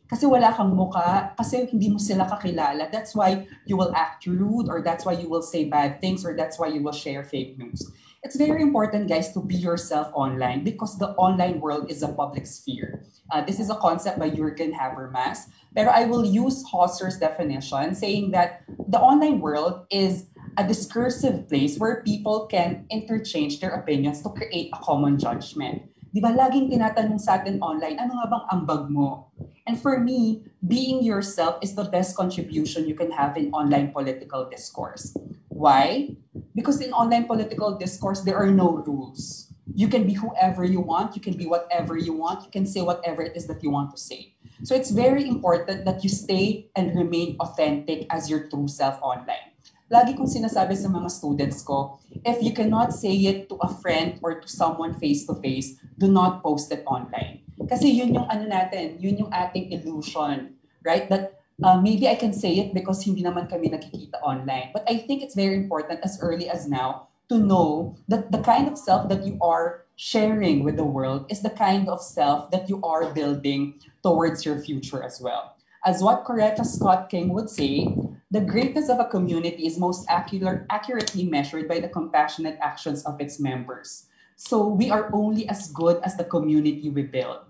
Kasi wala kang muka, kasi hindi mo sila kakilala. That's why you will act rude or that's why you will say bad things or that's why you will share fake news. It's very important, guys, to be yourself online because the online world is a public sphere. Uh, this is a concept by Jürgen Habermas. But I will use Hauser's definition, saying that the online world is a discursive place where people can interchange their opinions to create a common judgment. Di ba laging tinatanong sa atin online, ano nga bang ambag mo? And for me, being yourself is the best contribution you can have in online political discourse. Why? Because in online political discourse, there are no rules. You can be whoever you want, you can be whatever you want, you can say whatever it is that you want to say. So it's very important that you stay and remain authentic as your true self online. Lagi kong sinasabi sa mga students ko, if you cannot say it to a friend or to someone face-to-face, do not post it online. Kasi yun yung ano natin, yun yung ating illusion, right? That uh, maybe I can say it because hindi naman kami nakikita online. But I think it's very important as early as now to know that the kind of self that you are sharing with the world is the kind of self that you are building towards your future as well. As what Coretta Scott King would say, the greatness of a community is most accurate, accurately measured by the compassionate actions of its members. So we are only as good as the community we build.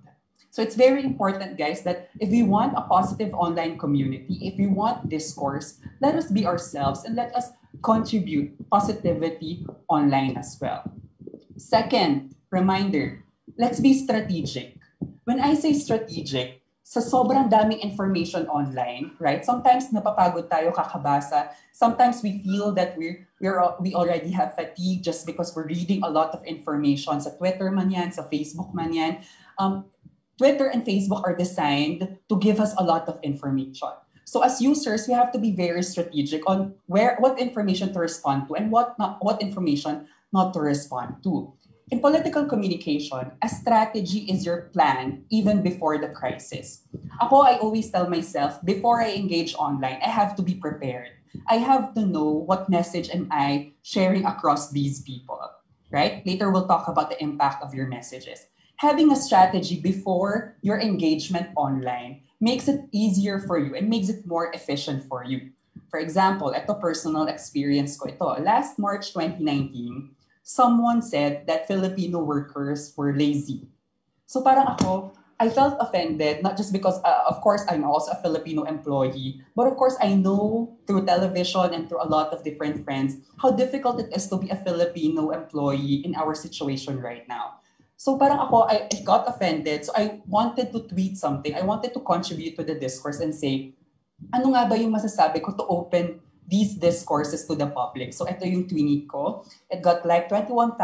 So it's very important, guys, that if we want a positive online community, if we want discourse, let us be ourselves and let us contribute positivity online as well. Second, reminder, let's be strategic. When I say strategic, sa sobrang daming information online, right? Sometimes napapagod tayo kakabasa. Sometimes we feel that we're, we're we already have fatigue just because we're reading a lot of information sa Twitter man yan, sa Facebook man yan. Um, Twitter and Facebook are designed to give us a lot of information. So as users, we have to be very strategic on where what information to respond to and what not what information not to respond to. In political communication, a strategy is your plan even before the crisis. Ako, I always tell myself, before I engage online, I have to be prepared. I have to know what message am I sharing across these people, right? Later, we'll talk about the impact of your messages having a strategy before your engagement online makes it easier for you and makes it more efficient for you. For example, at ito personal experience ko ito. Last March 2019, someone said that Filipino workers were lazy. So parang ako, I felt offended, not just because, uh, of course, I'm also a Filipino employee, but of course, I know through television and through a lot of different friends how difficult it is to be a Filipino employee in our situation right now. So parang ako, I, I got offended. So I wanted to tweet something. I wanted to contribute to the discourse and say, ano nga ba yung masasabi ko to open these discourses to the public? So ito yung tweet ko. It got like 21,000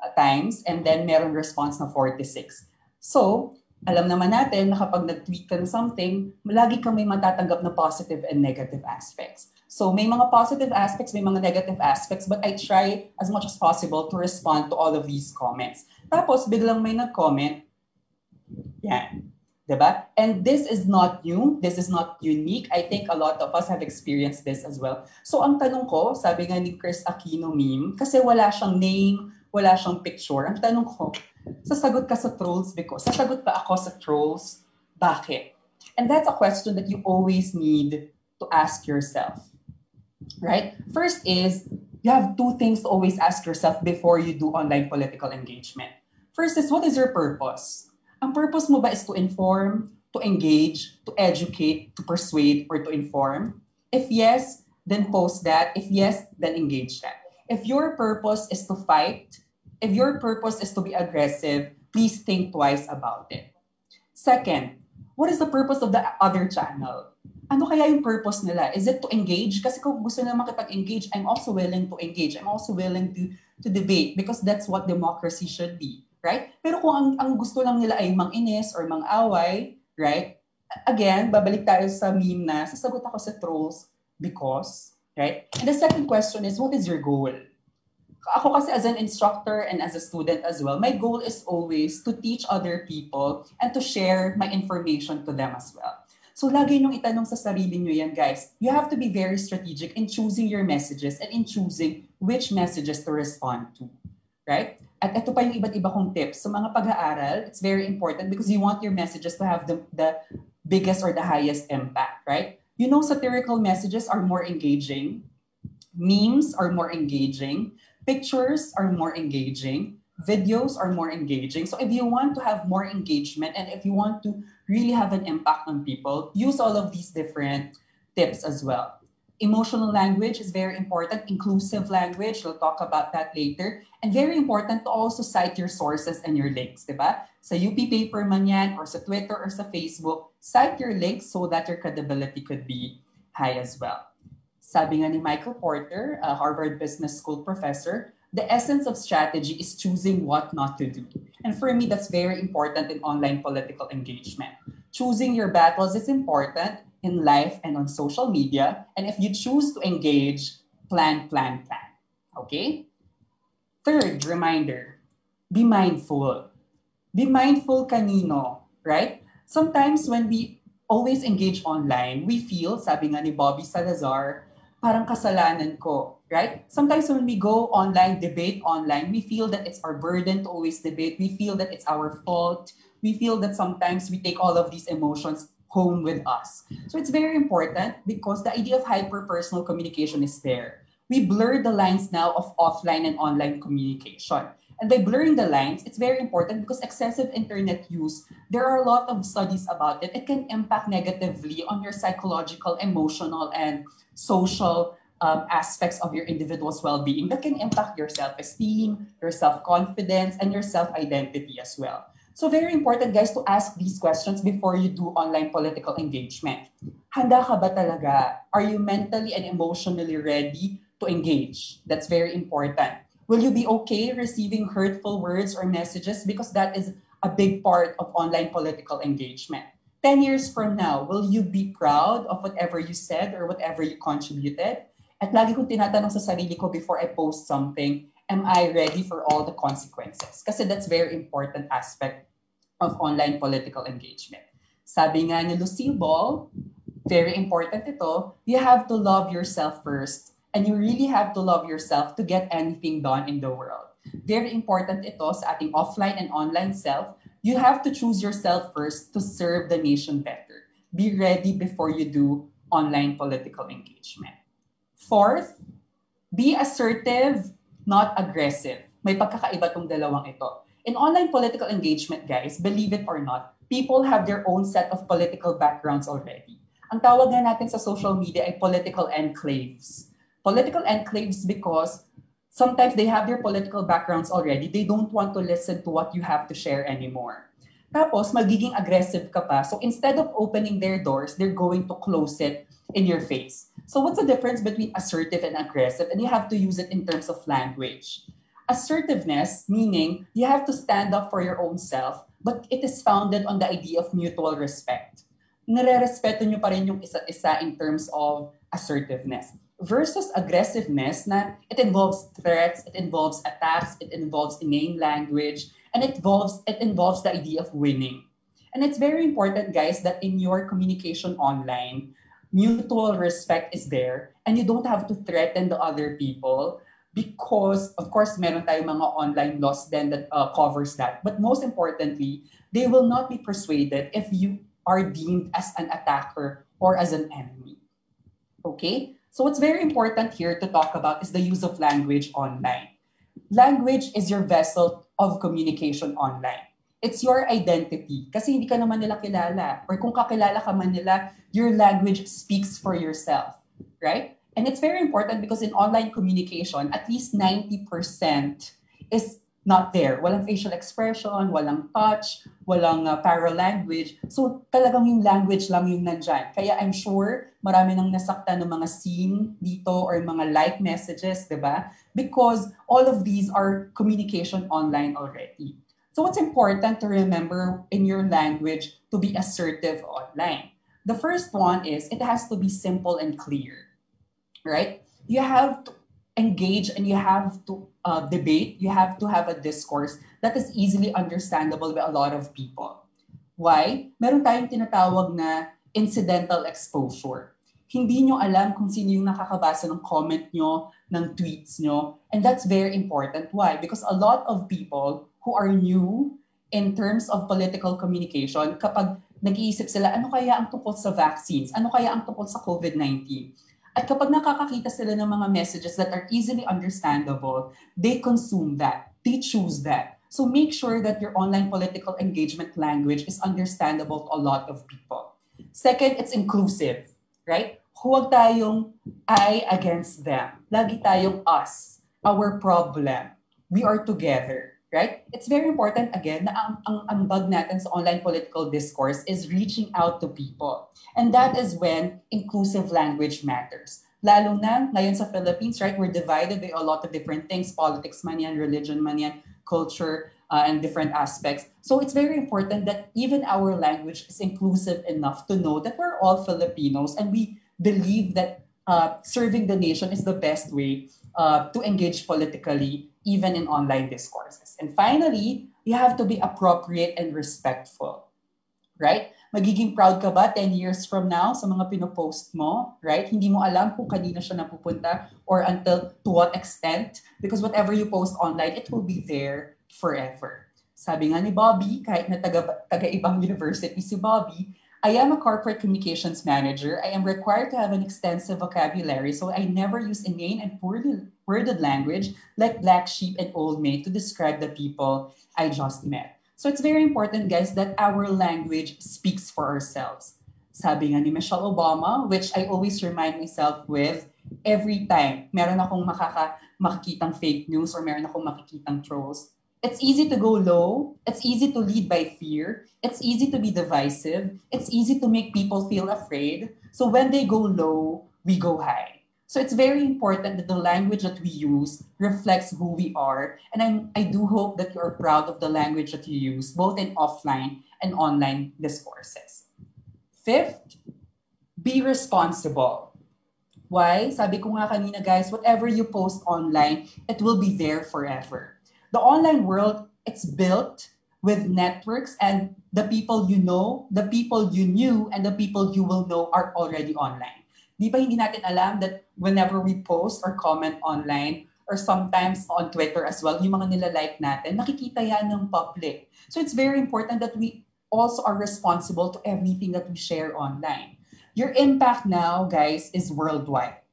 uh, times and then meron response na 46. So, alam naman natin na kapag nag-tweet ka ng something, lagi kang may matatanggap na positive and negative aspects. So may mga positive aspects, may mga negative aspects, but I try as much as possible to respond to all of these comments. Tapos biglang may nag-comment, yan. Diba? And this is not new. This is not unique. I think a lot of us have experienced this as well. So ang tanong ko, sabi nga ni Chris Aquino meme, kasi wala siyang name, wala siyang picture. Ang tanong ko, sasagot ka sa trolls because, sasagot pa ako sa trolls? Bakit? And that's a question that you always need to ask yourself. Right? First is, you have two things to always ask yourself before you do online political engagement. First is, what is your purpose? Ang purpose mo ba is to inform, to engage, to educate, to persuade, or to inform? If yes, then post that. If yes, then engage that. If your purpose is to fight, if your purpose is to be aggressive, please think twice about it. Second, what is the purpose of the other channel? Ano kaya yung purpose nila? Is it to engage? Kasi kung gusto nila makipag-engage, I'm also willing to engage. I'm also willing to to debate because that's what democracy should be, right? Pero kung ang, ang gusto lang nila ay mang-inis or mang-away, right? Again, babalik tayo sa meme na sasagot ako sa trolls because, right? And the second question is, what is your goal? Ako kasi as an instructor and as a student as well, my goal is always to teach other people and to share my information to them as well. So lagi nyung itanong sa sarili nyo yan, guys. You have to be very strategic in choosing your messages and in choosing which messages to respond to. Right? At ito pa yung iba't iba kong tips. Sa mga pag-aaral, it's very important because you want your messages to have the, the biggest or the highest impact, right? You know, satirical messages are more engaging. Memes are more engaging. Pictures are more engaging. Videos are more engaging. So if you want to have more engagement and if you want to really have an impact on people, use all of these different tips as well. Emotional language is very important. Inclusive language, we'll talk about that later. And very important to also cite your sources and your links, diba? Sa UP paper man yan, or sa Twitter, or sa Facebook, cite your links so that your credibility could be high as well. Sabi nga ni Michael Porter, a Harvard Business School professor, the essence of strategy is choosing what not to do. And for me, that's very important in online political engagement. Choosing your battles is important in life and on social media. And if you choose to engage, plan, plan, plan. Okay? Third reminder, be mindful. Be mindful kanino, right? Sometimes when we always engage online, we feel, sabi nga ni Bobby Salazar, parang kasalanan ko, right? Sometimes when we go online, debate online, we feel that it's our burden to always debate. We feel that it's our fault. We feel that sometimes we take all of these emotions home with us. So it's very important because the idea of hyper-personal communication is there. We blur the lines now of offline and online communication. And by blurring the lines, it's very important because excessive internet use, there are a lot of studies about it. It can impact negatively on your psychological, emotional, and social um, aspects of your individual's well-being that can impact your self-esteem, your self-confidence, and your self-identity as well. So very important guys to ask these questions before you do online political engagement. Handa ka ba talaga? Are you mentally and emotionally ready to engage? That's very important. Will you be okay receiving hurtful words or messages because that is a big part of online political engagement? 10 years from now, will you be proud of whatever you said or whatever you contributed? At lagi kong tinatanong sa sarili ko before I post something, am I ready for all the consequences? Kasi that's very important aspect of online political engagement. Sabi nga ni Lucille Ball, very important ito, you have to love yourself first and you really have to love yourself to get anything done in the world. Very important ito sa ating offline and online self you have to choose yourself first to serve the nation better. Be ready before you do online political engagement. Fourth, be assertive, not aggressive. May pagkakaiba tong dalawang ito. In online political engagement, guys, believe it or not, people have their own set of political backgrounds already. Ang tawag nga natin sa social media ay political enclaves. Political enclaves because sometimes they have their political backgrounds already. They don't want to listen to what you have to share anymore. Tapos, magiging aggressive ka pa. So instead of opening their doors, they're going to close it in your face. So what's the difference between assertive and aggressive? And you have to use it in terms of language. Assertiveness, meaning you have to stand up for your own self, but it is founded on the idea of mutual respect. Nare-respeto nyo pa rin yung isa't isa in terms of assertiveness versus aggressiveness na it involves threats, it involves attacks, it involves inane language, and it involves it involves the idea of winning. And it's very important, guys, that in your communication online, mutual respect is there and you don't have to threaten the other people because of course meron tayong mga online laws then that uh, covers that but most importantly they will not be persuaded if you are deemed as an attacker or as an enemy okay so what's very important here to talk about is the use of language online. Language is your vessel of communication online. It's your identity. Kasi hindi ka naman nila kilala. Or kung kakilala ka man nila, your language speaks for yourself. right? And it's very important because in online communication, at least 90% is not there. Walang facial expression, walang touch, walang uh, paralanguage. So talagang yung language lang yung nandyan. Kaya I'm sure marami nang nasaktan ng mga scene dito or mga like messages, di ba? Because all of these are communication online already. So what's important to remember in your language to be assertive online? The first one is it has to be simple and clear, right? You have to engage and you have to uh, debate, you have to have a discourse that is easily understandable by a lot of people. Why? Meron tayong tinatawag na incidental exposure. Hindi nyo alam kung sino yung nakakabasa ng comment nyo, ng tweets nyo. And that's very important. Why? Because a lot of people who are new in terms of political communication, kapag nag-iisip sila, ano kaya ang tungkol sa vaccines? Ano kaya ang tungkol sa COVID-19? At kapag nakakakita sila ng mga messages that are easily understandable, they consume that. They choose that. So make sure that your online political engagement language is understandable to a lot of people. Second, it's inclusive, right? Huwag tayong I against them. Lagi tayong us, our problem. We are together right? It's very important, again, na ang, ang ambag natin sa online political discourse is reaching out to people. And that is when inclusive language matters. Lalo na ngayon sa Philippines, right, we're divided by a lot of different things, politics man yan, religion man yan, culture, uh, and different aspects. So it's very important that even our language is inclusive enough to know that we're all Filipinos and we believe that uh, serving the nation is the best way uh, to engage politically even in online discourses. And finally, you have to be appropriate and respectful. Right? Magiging proud ka ba 10 years from now sa mga pinopost mo? Right? Hindi mo alam kung kanina siya napupunta or until to what extent. Because whatever you post online, it will be there forever. Sabi nga ni Bobby, kahit na taga, taga-ibang university si Bobby, I am a corporate communications manager. I am required to have an extensive vocabulary, so I never use inane and poorly worded language like black sheep and old maid to describe the people I just met. So it's very important, guys, that our language speaks for ourselves. Sabi nga ni Michelle Obama, which I always remind myself with every time meron akong makaka makikitang fake news or meron akong makikitang trolls, it's easy to go low. It's easy to lead by fear. It's easy to be divisive. It's easy to make people feel afraid. So when they go low, we go high. So it's very important that the language that we use reflects who we are. And I, I do hope that you are proud of the language that you use, both in offline and online discourses. Fifth, be responsible. Why? Sabi ko nga kanina guys, whatever you post online, it will be there forever the online world, it's built with networks and the people you know, the people you knew, and the people you will know are already online. Di ba hindi natin alam that whenever we post or comment online, or sometimes on Twitter as well, yung mga nilalike natin, nakikita yan ng public. So it's very important that we also are responsible to everything that we share online. Your impact now, guys, is worldwide.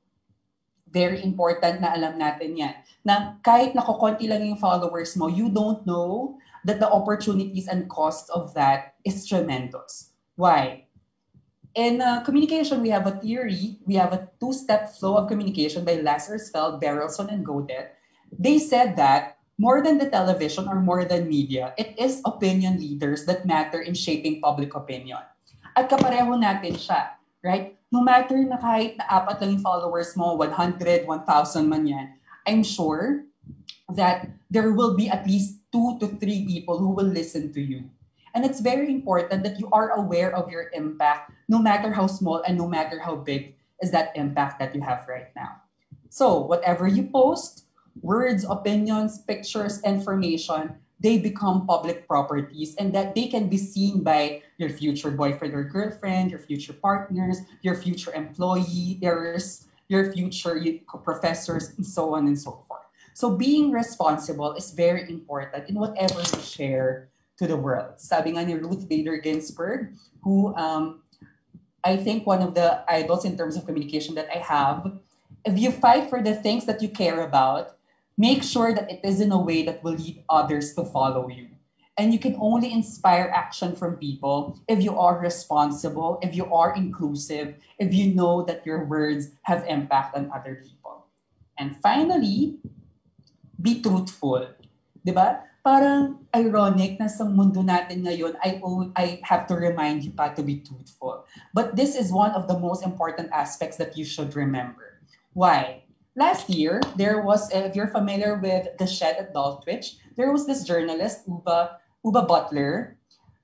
Very important na alam natin yan. Na kahit nakukonti lang yung followers mo, you don't know that the opportunities and cost of that is tremendous. Why? In uh, communication, we have a theory, we have a two-step flow of communication by Lassersfeld, Berelson, and Godet. They said that more than the television or more than media, it is opinion leaders that matter in shaping public opinion. At kapareho natin siya, right? No matter na kahit na apat lang yung followers mo, 100, 1,000 man yan, I'm sure that there will be at least two to three people who will listen to you. And it's very important that you are aware of your impact, no matter how small and no matter how big is that impact that you have right now. So, whatever you post, words, opinions, pictures, information, they become public properties and that they can be seen by your future boyfriend or girlfriend, your future partners, your future employers, your future professors, and so on and so forth. So being responsible is very important in whatever you share to the world. Sabi nga ni Ruth Bader Ginsburg, who um, I think one of the idols in terms of communication that I have, if you fight for the things that you care about, make sure that it is in a way that will lead others to follow you. And you can only inspire action from people if you are responsible, if you are inclusive, if you know that your words have impact on other people. And finally, be truthful. Di ba? Parang ironic na sa mundo natin ngayon, I, I have to remind you pa to be truthful. But this is one of the most important aspects that you should remember. Why? Last year, there was, if you're familiar with The Shed at Daltwich, there was this journalist, Uba, Uba Butler,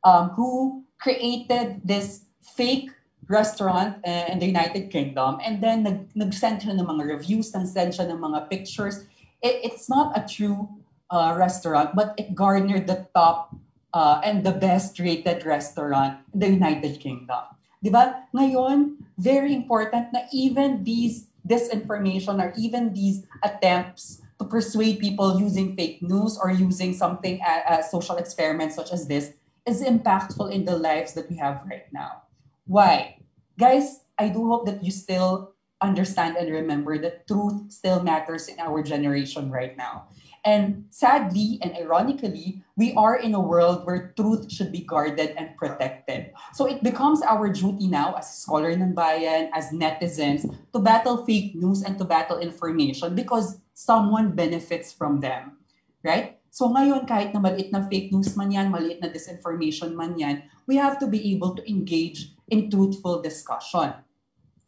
um, who created this fake restaurant uh, in the United Kingdom and then nag, nag-send siya ng mga reviews, nag-send siya ng mga pictures. It, it's not a true uh, restaurant, but it garnered the top uh, and the best rated restaurant in the United Kingdom. Di ba? Ngayon, very important na even these disinformation or even these attempts to persuade people using fake news or using something uh, social experiments such as this is impactful in the lives that we have right now. Why? Guys, I do hope that you still understand and remember that truth still matters in our generation right now. And sadly and ironically, we are in a world where truth should be guarded and protected. So it becomes our duty now as scholar ng bayan, as netizens, to battle fake news and to battle information because someone benefits from them. Right? So ngayon, kahit na maliit na fake news man yan, maliit na disinformation man yan, we have to be able to engage in truthful discussion.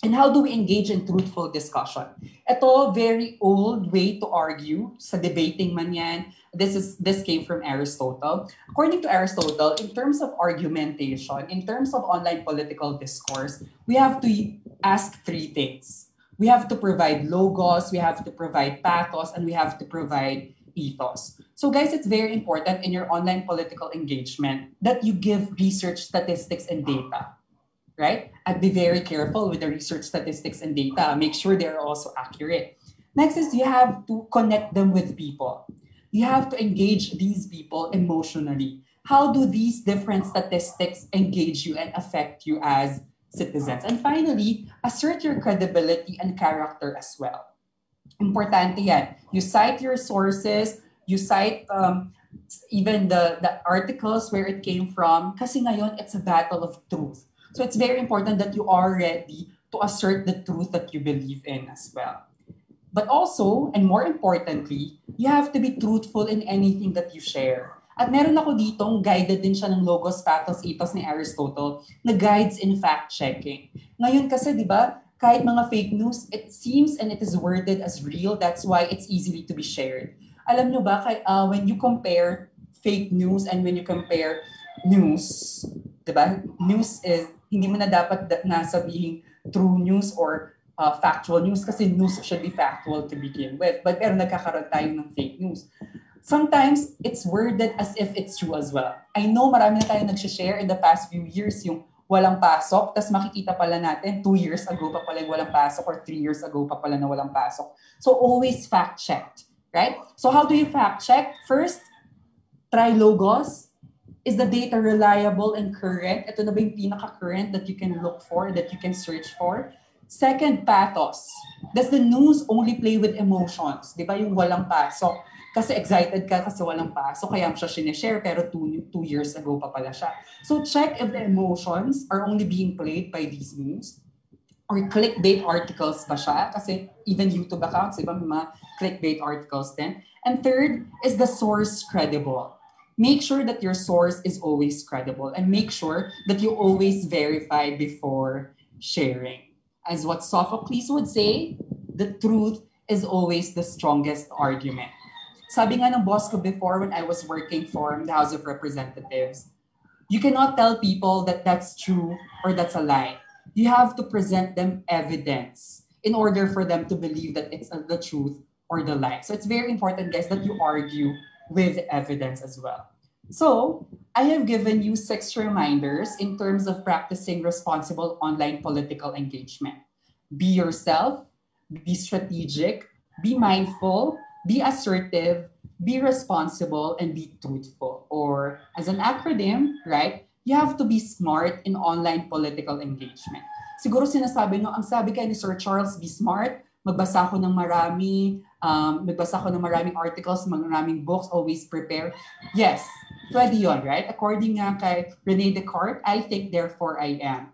And how do we engage in truthful discussion? Ito, very old way to argue. Sa debating man yan. This, is, this came from Aristotle. According to Aristotle, in terms of argumentation, in terms of online political discourse, we have to ask three things. We have to provide logos, we have to provide pathos, and we have to provide ethos. So guys, it's very important in your online political engagement that you give research statistics and data right? And be very careful with the research statistics and data. Make sure they're also accurate. Next is you have to connect them with people. You have to engage these people emotionally. How do these different statistics engage you and affect you as citizens? And finally, assert your credibility and character as well. Importante yan. You cite your sources, you cite um, even the, the articles where it came from kasi ngayon it's a battle of truth So it's very important that you are ready to assert the truth that you believe in as well. But also, and more importantly, you have to be truthful in anything that you share. At meron ako ditong guided din siya ng Logos, Pathos, Ethos ni Aristotle na guides in fact-checking. Ngayon kasi, di ba, kahit mga fake news, it seems and it is worded as real. That's why it's easily to be shared. Alam nyo ba, kay, uh, when you compare fake news and when you compare news, di ba, news is hindi mo na dapat nasabihin true news or uh, factual news kasi news should be factual to begin with. But pero nagkakaroon tayo ng fake news. Sometimes, it's worded as if it's true as well. I know marami na tayo nag-share in the past few years yung walang pasok, tapos makikita pala natin two years ago pa pala yung walang pasok or three years ago pa pala na walang pasok. So always fact-checked, right? So how do you fact-check? First, try logos, is the data reliable and current? Ito na ba yung pinaka-current that you can look for, that you can search for? Second, pathos. Does the news only play with emotions? Di ba yung walang pasok? Kasi excited ka kasi walang pasok, kaya siya sinishare, pero two, two years ago pa pala siya. So check if the emotions are only being played by these news or clickbait articles ba siya? Kasi even YouTube accounts, iba may mga clickbait articles din. And third, is the source credible? Make sure that your source is always credible and make sure that you always verify before sharing. As what Sophocles would say, the truth is always the strongest argument. Sabi nga ng boss ko before when I was working for the House of Representatives, you cannot tell people that that's true or that's a lie. You have to present them evidence in order for them to believe that it's the truth or the lie. So it's very important, guys, that you argue with evidence as well. So, I have given you six reminders in terms of practicing responsible online political engagement. Be yourself, be strategic, be mindful, be assertive, be responsible, and be truthful. Or, as an acronym, right, you have to be smart in online political engagement. Siguro sinasabi no, ang sabi kay ni Sir Charles, be smart, magbasa ako ng marami, um, magbasa ako ng maraming articles, maraming books, always prepare. Yes, Pwede yun, right? According nga kay Rene Descartes, I think, therefore I am.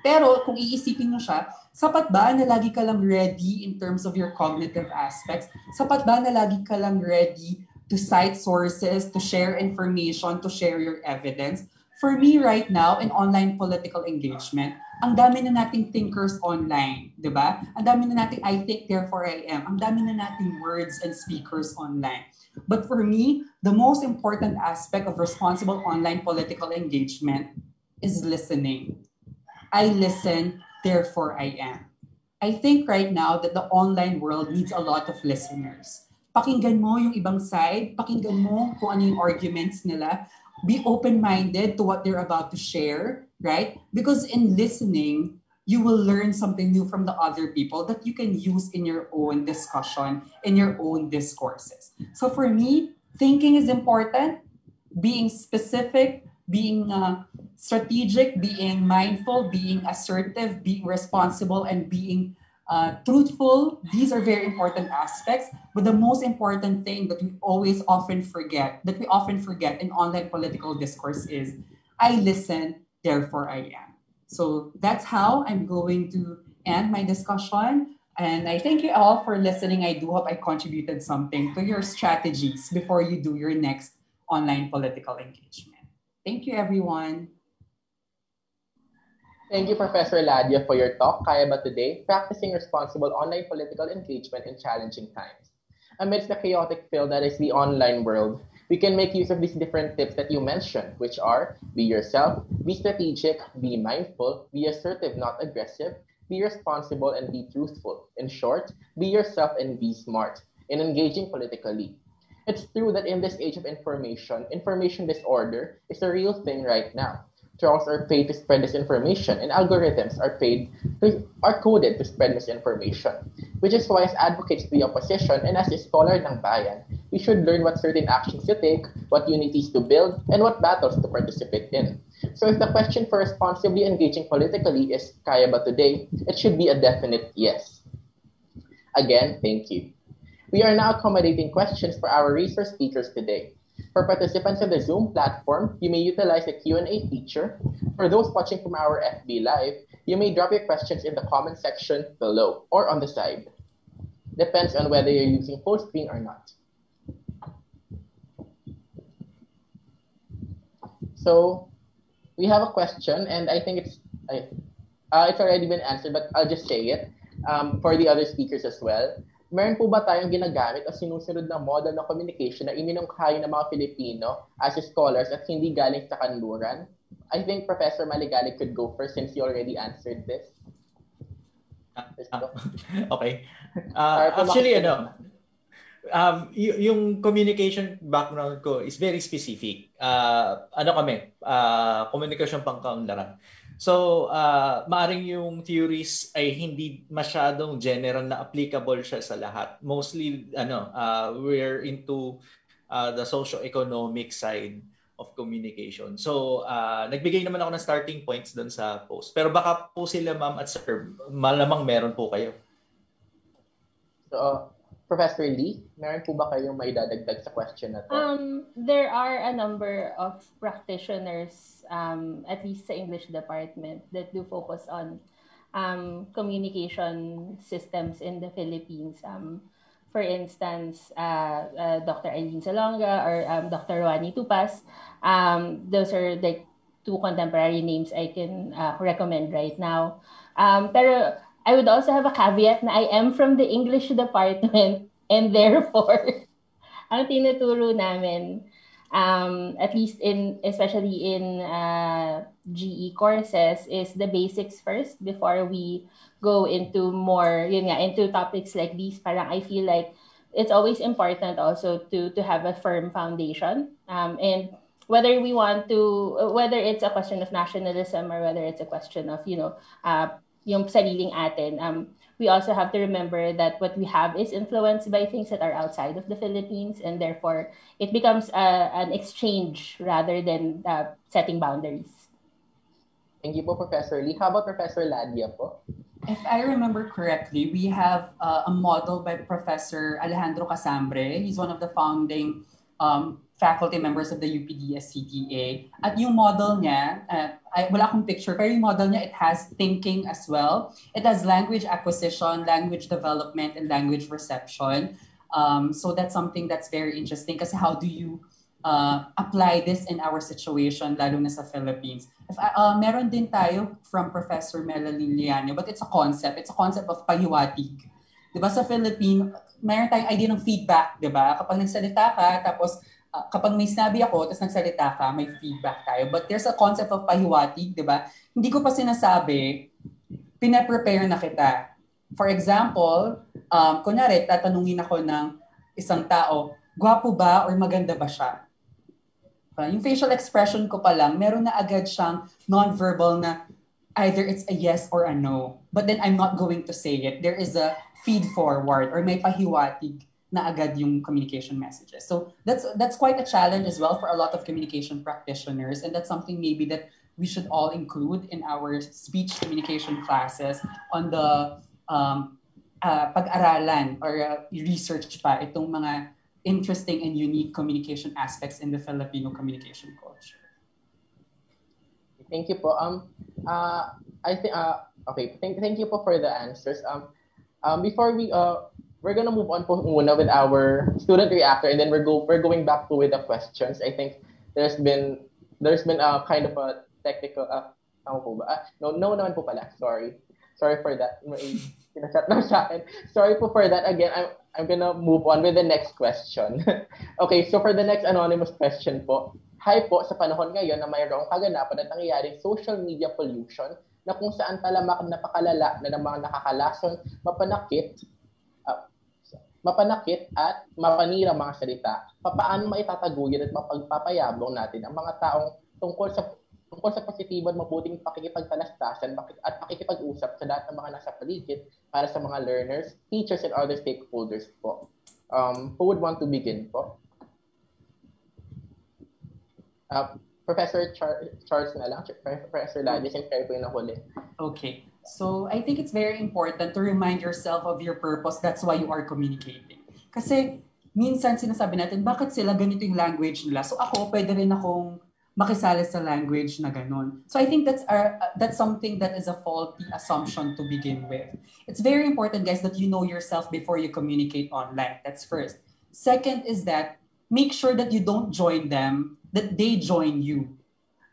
Pero kung iisipin mo siya, sapat ba na lagi ka lang ready in terms of your cognitive aspects? Sapat ba na lagi ka lang ready to cite sources, to share information, to share your evidence? For me right now, in online political engagement, ang dami na nating thinkers online, di ba? Ang dami na nating I think, therefore I am. Ang dami na nating words and speakers online. But for me, the most important aspect of responsible online political engagement is listening. I listen, therefore I am. I think right now that the online world needs a lot of listeners. Pakinggan mo yung ibang side, pakinggan mo kung ano yung arguments nila. Be open-minded to what they're about to share, right? Because in listening, you will learn something new from the other people that you can use in your own discussion, in your own discourses. So for me, thinking is important, being specific, being uh, strategic, being mindful, being assertive, being responsible, and being uh, truthful. These are very important aspects. But the most important thing that we always often forget, that we often forget in online political discourse is I listen, therefore I am. So that's how I'm going to end my discussion. And I thank you all for listening. I do hope I contributed something to your strategies before you do your next online political engagement. Thank you, everyone. Thank you, Professor Ladia, for your talk, Kaya Today, Practicing Responsible Online Political Engagement in Challenging Times. Amidst the chaotic field that is the online world, we can make use of these different tips that you mentioned, which are be yourself, be strategic, be mindful, be assertive, not aggressive, be responsible, and be truthful. In short, be yourself and be smart in engaging politically. It's true that in this age of information, information disorder is a real thing right now. Trolls are paid to spread disinformation, and algorithms are paid to, are coded to spread misinformation. Which is why, as advocates of the opposition and as a scholar ng bayan, we should learn what certain actions to take, what unities to build, and what battles to participate in. So, if the question for responsibly engaging politically is kaya ba today, it should be a definite yes. Again, thank you. We are now accommodating questions for our resource speakers today. For participants in the Zoom platform, you may utilize the Q&A feature. For those watching from our FB Live, you may drop your questions in the comment section below or on the side. Depends on whether you're using full screen or not. So we have a question, and I think it's uh, it's already been answered, but I'll just say it um, for the other speakers as well. Meron po ba tayong ginagamit o sinusunod na model ng communication na iminungkahi ng mga Filipino as scholars at hindi galing sa kanluran? I think Professor Maligali could go first since you already answered this. okay. Uh, actually, ano, um, y- yung communication background ko is very specific. Uh, ano kami? Uh, communication pangkaunlaran. So, uh, maaring yung theories ay hindi masyadong general na applicable siya sa lahat. Mostly, ano, uh, we're into uh, the socio-economic side of communication. So, uh, nagbigay naman ako ng starting points doon sa post. Pero baka po sila, ma'am at sir, malamang meron po kayo. So, Professor Lee, meron po ba kayong maidadagdag sa question na to? Um, there are a number of practitioners, um, at least sa English department, that do focus on um, communication systems in the Philippines. Um, for instance, uh, uh, Dr. Eileen Salonga or um, Dr. Rwani Tupas. Um, those are like two contemporary names I can uh, recommend right now. Um, pero I would also have a caveat na I am from the English department and therefore, ang tinuturo namin, um, at least in, especially in uh, GE courses, is the basics first before we go into more, yun nga, into topics like these. Parang I feel like it's always important also to to have a firm foundation. Um, and whether we want to, whether it's a question of nationalism or whether it's a question of, you know, uh, yung sariling atin. Um, we also have to remember that what we have is influenced by things that are outside of the Philippines, and therefore it becomes uh, an exchange rather than uh, setting boundaries. Thank you po, Professor Lee. How about Professor Ladia po? If I remember correctly, we have uh, a model by Professor Alejandro Casambre. He's one of the founding um, faculty members of the UPDS-CTA. At yung model niya, uh, ay, wala akong picture, pero yung model niya, it has thinking as well. It has language acquisition, language development, and language reception. Um, so that's something that's very interesting kasi how do you uh, apply this in our situation, lalo na sa Philippines. If, uh, meron din tayo from Professor Melanie Liano, but it's a concept. It's a concept of pahiwatig. Di ba sa Philippine, meron tayong idea ng feedback, di ba? Kapag nagsalita ka, tapos uh, kapag may sinabi ako, tapos nagsalita ka, may feedback tayo. But there's a concept of pahiwatig, di ba? Hindi ko pa sinasabi, pinaprepare na kita. For example, um, kunyari, tatanungin ako ng isang tao, gwapo ba or maganda ba siya? Uh, yung facial expression ko pa lang, meron na agad siyang non-verbal na either it's a yes or a no. But then I'm not going to say it. There is a feed forward or may pahiwatig na agad yung communication messages. So that's that's quite a challenge as well for a lot of communication practitioners and that's something maybe that we should all include in our speech communication classes on the um, uh, pag-aralan or uh, research pa itong mga interesting and unique communication aspects in the Filipino communication culture. Thank you po. Um, uh, I think uh, okay. Thank, thank you po for the answers. Um, um, before we uh, we're gonna move on po muna with our student reactor, and then we're go we're going back to with the questions. I think there's been there's been a kind of a technical uh, ano po ba? Ah, no, no naman po pala. Sorry. Sorry for that. Sinasat na sa akin. Sorry po for that. Again, I'm, I'm gonna move on with the next question. okay, so for the next anonymous question po. Hi po, sa panahon ngayon na mayroong kaganapan at nangyayaring social media pollution na kung saan talamak napakalala na ng mga nakakalason, mapanakit, mapanakit at mapanira mga salita, papaano maitataguyod at mapagpapayabong natin ang mga taong tungkol sa tungkol sa positibo at mabuting pakikipagtalastasan at pakikipag-usap sa lahat ng mga nasa paligid para sa mga learners, teachers, and other stakeholders po. Um, who would want to begin po? Uh, Professor Char- Charles na lang, Professor Ladis, and kayo po yung nahuli. Okay. So, I think it's very important to remind yourself of your purpose. That's why you are communicating. Kasi, minsan sinasabi natin, bakit sila ganito yung language nila? So, ako, pwede rin akong makisali sa language na ganun. So I think that's our, uh, that's something that is a faulty assumption to begin with. It's very important, guys, that you know yourself before you communicate online. That's first. Second is that make sure that you don't join them, that they join you.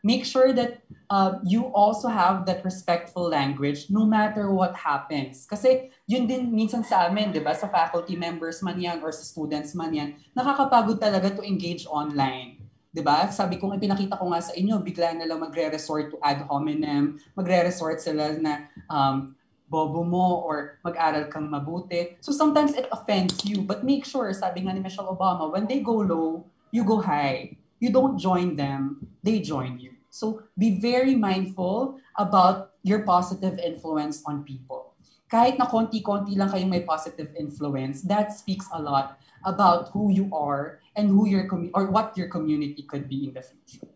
Make sure that uh, you also have that respectful language no matter what happens. Kasi yun din minsan sa amin, di ba, sa faculty members man yan or sa students man yan, nakakapagod talaga to engage online 'di ba? Sabi ko, pinakita ko nga sa inyo, bigla na lang magre-resort to ad hominem, magre-resort sila na um, bobo mo or mag-aral kang mabuti. So sometimes it offends you, but make sure, sabi nga ni Michelle Obama, when they go low, you go high. You don't join them, they join you. So be very mindful about your positive influence on people. Kahit na konti-konti lang kayong may positive influence, that speaks a lot about who you are and who your commu- or what your community could be in the future.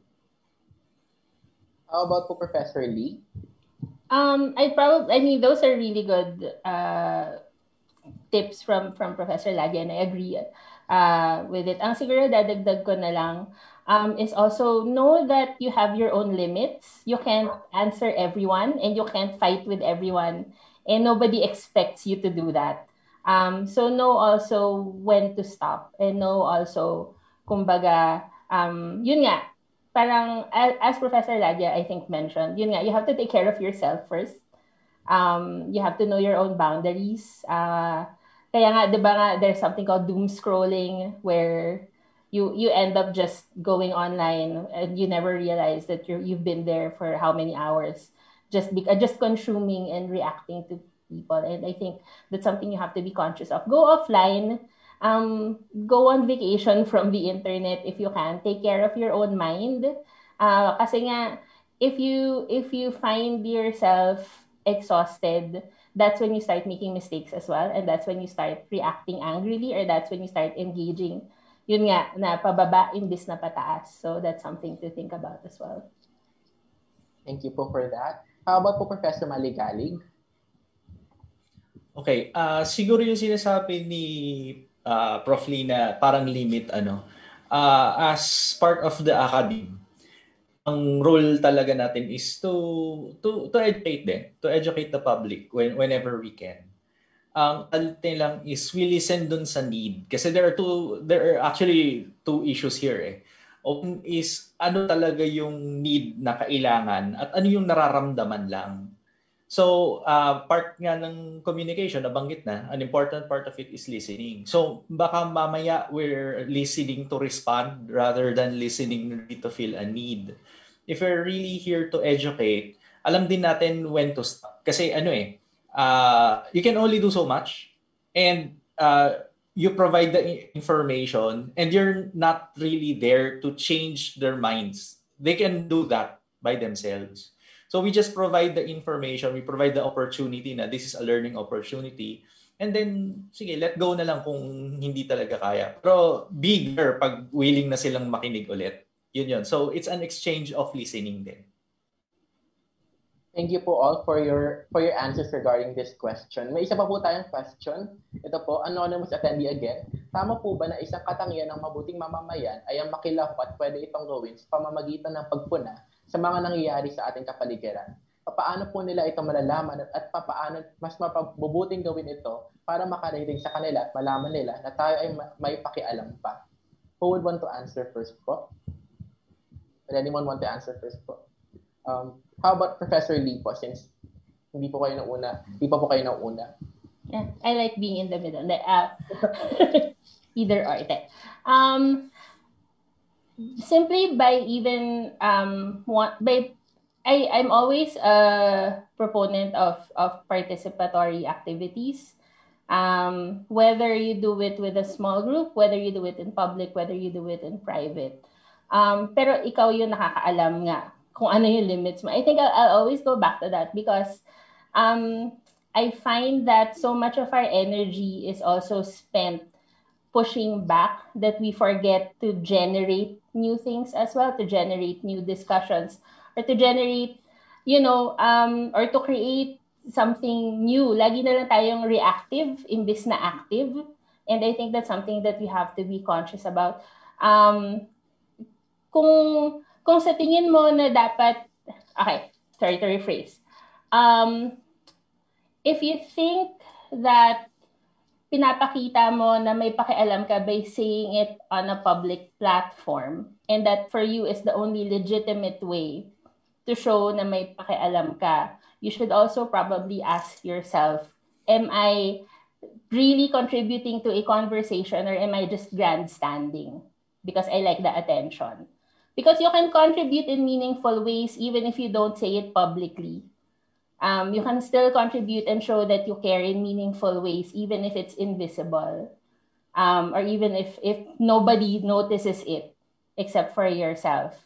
How about po Professor Lee? Um, I probably, I mean, those are really good uh, tips from from Professor Lagi, and I agree uh, with it. Ang siguro dadagdag ko na lang um, is also know that you have your own limits. You can't answer everyone, and you can't fight with everyone, and nobody expects you to do that. Um, so know also when to stop and know also, kumbaga, um, yun nga, parang as, as Professor Ladia, I think, mentioned, yun nga, you have to take care of yourself first. Um, you have to know your own boundaries. Uh, kaya nga, di ba nga, there's something called doom scrolling where you you end up just going online and you never realize that you you've been there for how many hours just be, just consuming and reacting to people. And I think that's something you have to be conscious of. Go offline. Um, go on vacation from the internet if you can. Take care of your own mind. Uh, kasi nga, if you if you find yourself exhausted, that's when you start making mistakes as well. And that's when you start reacting angrily or that's when you start engaging yun nga, na pababa imbis na pataas. So that's something to think about as well. Thank you po for that. How about po Professor Maligalig? Okay, uh, siguro yung sinasabi ni uh, Prof. Lee na parang limit ano, uh, as part of the academy, ang role talaga natin is to to to educate them, to educate the public when whenever we can. Ang um, lang is we listen dun sa need kasi there are two there are actually two issues here eh. One is ano talaga yung need na kailangan at ano yung nararamdaman lang So, uh, part nga ng communication, nabanggit na, an important part of it is listening. So, baka mamaya we're listening to respond rather than listening to feel a need. If we're really here to educate, alam din natin when to stop. Kasi ano eh, uh, you can only do so much and uh, you provide the information and you're not really there to change their minds. They can do that by themselves. So we just provide the information, we provide the opportunity na this is a learning opportunity. And then, sige, let go na lang kung hindi talaga kaya. Pero bigger pag willing na silang makinig ulit. Yun yun. So it's an exchange of listening din. Thank you po all for your for your answers regarding this question. May isa pa po tayong question. Ito po, anonymous attendee again. Tama po ba na isang katangian ng mabuting mamamayan ay ang makilaho at pwede itong gawin sa pamamagitan ng pagpuna sa mga nangyayari sa ating kapaligiran. Paano po nila ito malalaman at paano mas mapabubuting gawin ito para makarinig sa kanila at malaman nila na tayo ay may pakialam pa. Who would want to answer first po? Would anyone want to answer first po? Um, how about Professor Lee po since hindi po kayo una, hindi pa po kayo una. Yeah, I like being in the middle. Uh, either or. Um, simply by even um by I I'm always a proponent of of participatory activities. Um, whether you do it with a small group, whether you do it in public, whether you do it in private. Um, pero ikaw yung nakakaalam nga kung ano yung limits mo. I think I'll, I'll always go back to that because um, I find that so much of our energy is also spent pushing back that we forget to generate new things as well, to generate new discussions, or to generate, you know, um, or to create something new. Lagi na lang tayong reactive imbis na active. And I think that's something that we have to be conscious about. Um, kung, kung sa tingin mo na dapat, okay, sorry to rephrase. Um, if you think that pinapakita mo na may pakialam ka by saying it on a public platform and that for you is the only legitimate way to show na may pakialam ka, you should also probably ask yourself, am I really contributing to a conversation or am I just grandstanding because I like the attention? Because you can contribute in meaningful ways even if you don't say it publicly um, you can still contribute and show that you care in meaningful ways, even if it's invisible, um, or even if if nobody notices it except for yourself,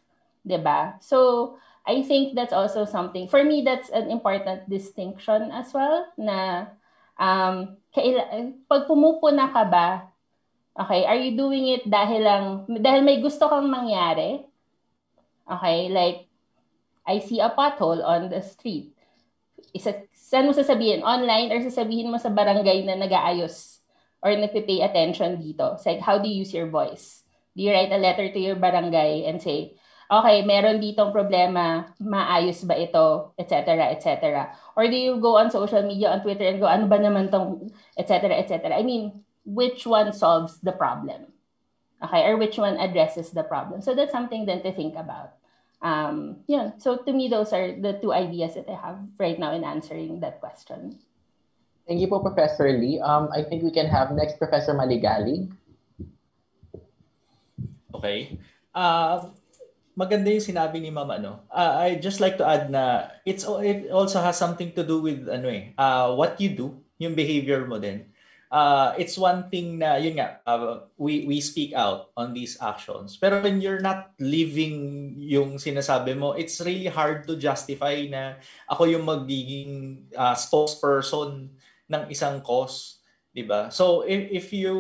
diba? So I think that's also something for me. That's an important distinction as well. Na um, pag pumupuna ka ba, okay, are you doing it dahil lang dahil may gusto kang mangyari? Okay, like I see a pothole on the street isa, saan mo sasabihin? Online or sasabihin mo sa barangay na nag-aayos or nagpe-pay attention dito? It's like, how do you use your voice? Do you write a letter to your barangay and say, okay, meron ditong problema, maayos ba ito, etc., etc. Or do you go on social media, on Twitter, and go, ano ba naman tong, etc., etc. I mean, which one solves the problem? Okay, or which one addresses the problem? So that's something then to think about um, yeah, so to me, those are the two ideas that I have right now in answering that question. Thank you po, Professor Lee. Um, I think we can have next Professor Maligali. Okay. Uh, maganda yung sinabi ni Mama, no? Uh, I just like to add na it's it also has something to do with ano eh, uh, what you do, yung behavior mo din uh, it's one thing na yun nga uh, we we speak out on these actions. Pero when you're not living yung sinasabi mo it's really hard to justify na ako yung magiging uh, spokesperson ng isang cause 'di ba? So if if you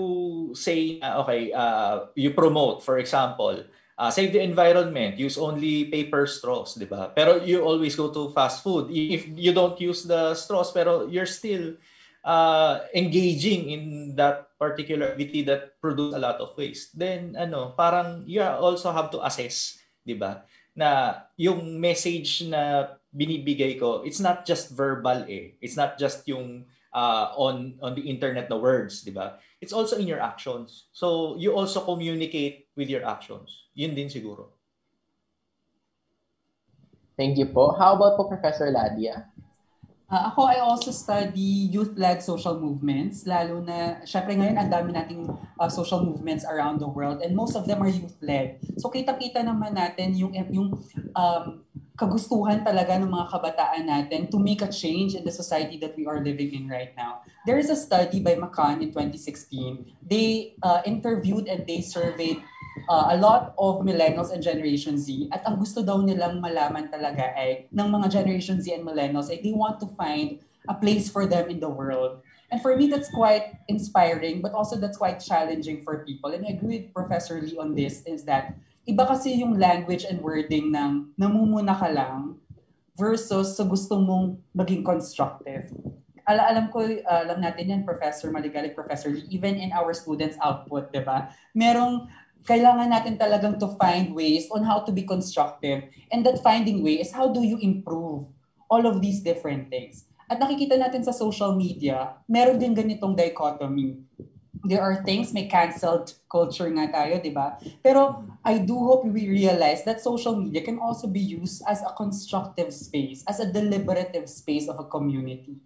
say uh, okay uh, you promote for example uh, save the environment use only paper straws 'di ba? Pero you always go to fast food. If you don't use the straws pero you're still uh, engaging in that particular activity that produce a lot of waste, then ano, parang you also have to assess, 'di ba? Na yung message na binibigay ko, it's not just verbal eh. It's not just yung uh, on on the internet na words, 'di ba? It's also in your actions. So you also communicate with your actions. Yun din siguro. Thank you po. How about po Professor Ladia? Uh, ako, I also study youth-led social movements, lalo na, syempre ngayon, ang dami nating uh, social movements around the world and most of them are youth-led. So kita-kita naman natin yung, yung um, kagustuhan talaga ng mga kabataan natin to make a change in the society that we are living in right now. There is a study by Macan in 2016. They uh, interviewed and they surveyed uh, a lot of millennials and Generation Z at ang gusto daw nilang malaman talaga ay ng mga Generation Z and millennials ay they want to find a place for them in the world. And for me, that's quite inspiring, but also that's quite challenging for people. And I agree with Professor Lee on this, is that iba kasi yung language and wording ng namumuna ka lang versus sa gusto mong maging constructive. Ala alam ko, uh, alam natin yan, Professor Maligalig, Professor Lee, even in our students' output, di ba? Merong kailangan natin talagang to find ways on how to be constructive. And that finding way is how do you improve all of these different things. At nakikita natin sa social media, meron din ganitong dichotomy. There are things, may canceled culture nga tayo, di ba? Pero I do hope we realize that social media can also be used as a constructive space, as a deliberative space of a community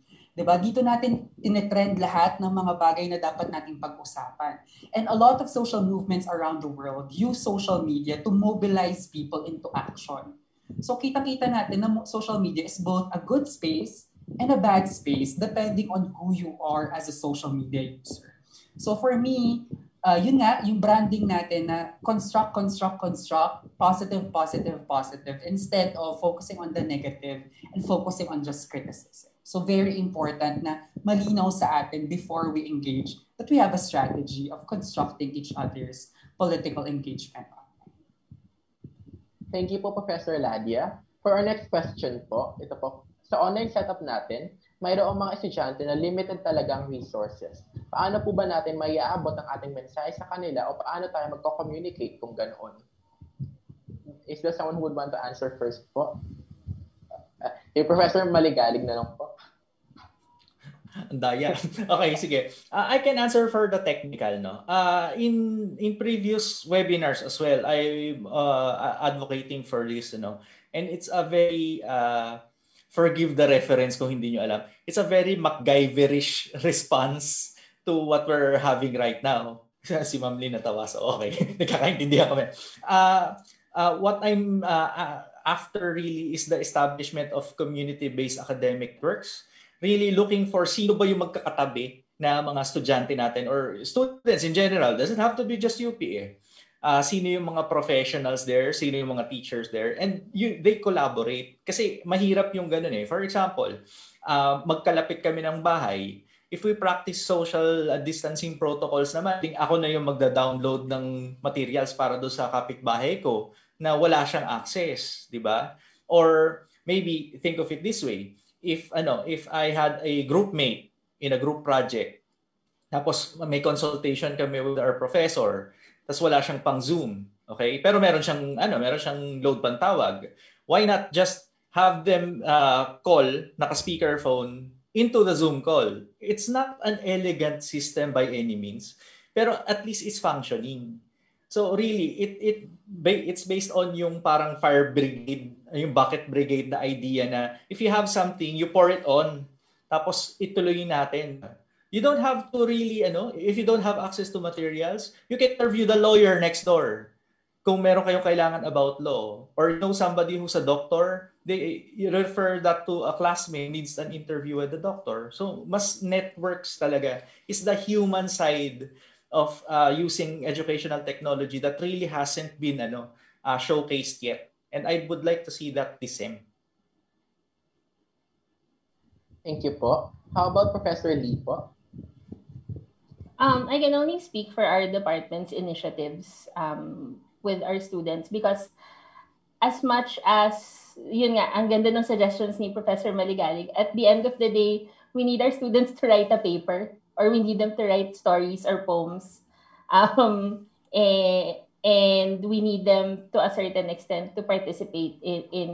ba? Dito natin tinetrend lahat ng mga bagay na dapat nating pag-usapan. And a lot of social movements around the world use social media to mobilize people into action. So kita-kita natin na social media is both a good space and a bad space depending on who you are as a social media user. So for me, uh, yun nga, yung branding natin na construct, construct, construct, positive, positive, positive, instead of focusing on the negative and focusing on just criticism. So very important na malinaw sa atin before we engage that we have a strategy of constructing each other's political engagement. Thank you po, Professor Ladia. For our next question po, ito po, sa online setup natin, mayroong mga estudyante na limited talagang resources. Paano po ba natin maiaabot ang ating mensahe sa kanila o paano tayo magko-communicate kung ganoon? Is there someone who would want to answer first po? Yung Professor Maligalig na lang po. Daya. Okay, sige. Uh, I can answer for the technical, no. Uh, in in previous webinars as well, I uh, advocating for this, you know. And it's a very uh, forgive the reference kung hindi niyo alam. It's a very MacGyverish response to what we're having right now. si Ma'am Lynn natawa, so okay. Nagkakaintindihan kami. Uh, uh, what I'm uh, uh, after really is the establishment of community-based academic works really looking for sino ba yung magkakatabi na mga estudyante natin or students in general. Doesn't have to be just UP eh. Uh, sino yung mga professionals there, sino yung mga teachers there, and you, they collaborate. Kasi mahirap yung ganun eh. For example, uh, magkalapit kami ng bahay, if we practice social uh, distancing protocols naman, ako na yung magda-download ng materials para do sa kapitbahay ko na wala siyang access, di ba? Or maybe think of it this way if ano, if I had a group mate in a group project, tapos may consultation kami with our professor, tapos wala siyang pang Zoom, okay? Pero meron siyang ano, meron siyang load pantawag. Why not just have them uh, call naka speakerphone into the Zoom call? It's not an elegant system by any means, pero at least it's functioning. So really, it it it's based on yung parang fire brigade, yung bucket brigade na idea na if you have something, you pour it on. Tapos ituloy natin. You don't have to really ano, if you don't have access to materials, you can interview the lawyer next door. Kung meron kayong kailangan about law or you know somebody who's a doctor, they you refer that to a classmate needs an interview with the doctor. So mas networks talaga is the human side of uh, using educational technology that really hasn't been ano, uh, showcased yet. And I would like to see that the same. Thank you po. How about Professor Lee po? Um, I can only speak for our department's initiatives um, with our students because as much as yun nga, ang ganda ng suggestions ni Professor Maligalig. At the end of the day, we need our students to write a paper or we need them to write stories or poems. Um, eh, and we need them to a certain extent to participate in, in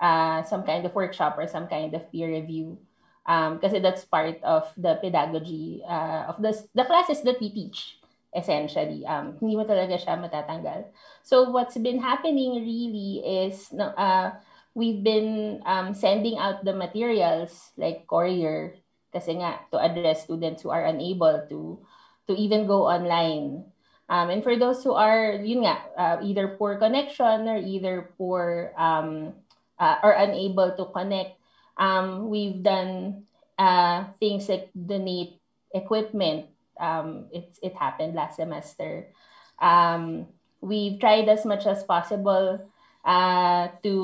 uh, some kind of workshop or some kind of peer review. Um, kasi that's part of the pedagogy uh, of the, the classes that we teach, essentially. Um, hindi mo talaga siya matatanggal. So what's been happening really is uh, we've been um, sending out the materials like courier kasi nga to address students who are unable to to even go online. Um, and for those who are yun nga uh, either poor connection or either poor um, uh, or unable to connect, um, we've done uh, things like donate equipment. Um, it, it happened last semester. Um, we've tried as much as possible uh, to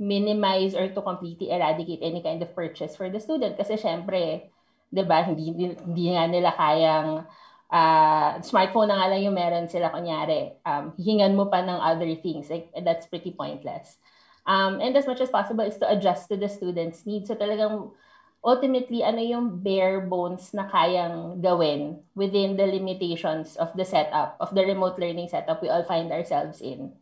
minimize or to completely eradicate any kind of purchase for the student. Kasi syempre, di ba, hindi, hindi nga nila kayang uh, smartphone na nga lang yung meron sila kunyari. Um, hingan mo pa ng other things. Like, that's pretty pointless. Um, and as much as possible is to adjust to the student's needs. So talagang ultimately, ano yung bare bones na kayang gawin within the limitations of the setup, of the remote learning setup we all find ourselves in.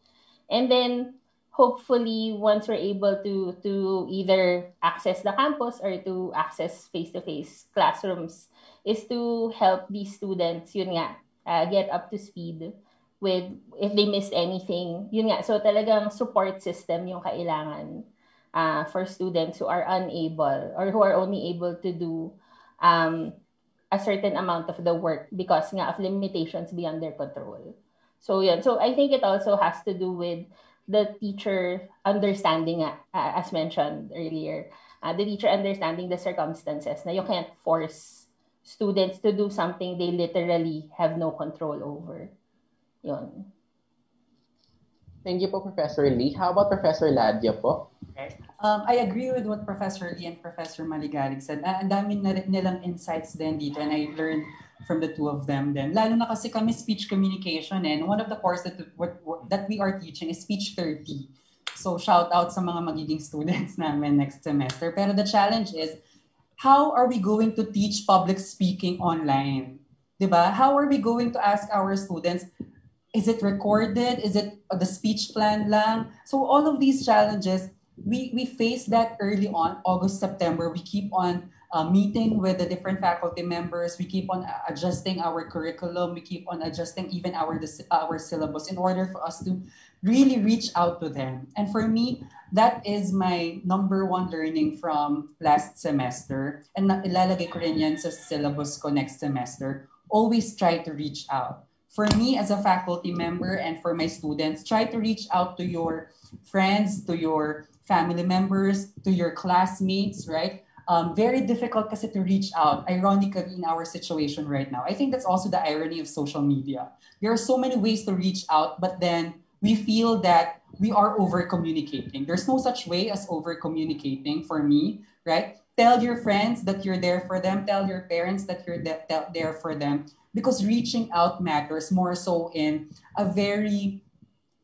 And then, hopefully, once we're able to, to either access the campus or to access face-to-face classrooms, is to help these students, yun nga, uh, get up to speed with if they missed anything. Yun nga, so talagang support system yung kailangan uh, for students who are unable or who are only able to do um, a certain amount of the work because nga of limitations beyond their control. So yeah, so I think it also has to do with the teacher understanding, uh, as mentioned earlier, uh, the teacher understanding the circumstances na you can't force students to do something they literally have no control over. Yun. Thank you po, Professor Lee. How about Professor Ladia po? Okay. Um, I agree with what Professor Lee and Professor Maligalig said. Uh, ang dami na nilang insights din dito and I learned from the two of them then. Lalo na kasi kami speech communication and one of the course that, that we are teaching is speech 30. So shout out sa mga magiging students namin next semester. Pero the challenge is, how are we going to teach public speaking online? Diba? How are we going to ask our students, is it recorded? Is it the speech plan lang? So all of these challenges, we, we face that early on, August, September. We keep on uh, meeting with the different faculty members. We keep on adjusting our curriculum. We keep on adjusting even our, our syllabus in order for us to really reach out to them. And for me, that is my number one learning from last semester. And ilalagay ko rin yan sa syllabus ko next semester. Always try to reach out for me as a faculty member and for my students, try to reach out to your friends, to your family members, to your classmates, right? Um, very difficult kasi to reach out, ironically, in our situation right now. I think that's also the irony of social media. There are so many ways to reach out, but then we feel that we are over communicating. There's no such way as over communicating for me, right? Tell your friends that you're there for them, tell your parents that you're there for them because reaching out matters more so in a very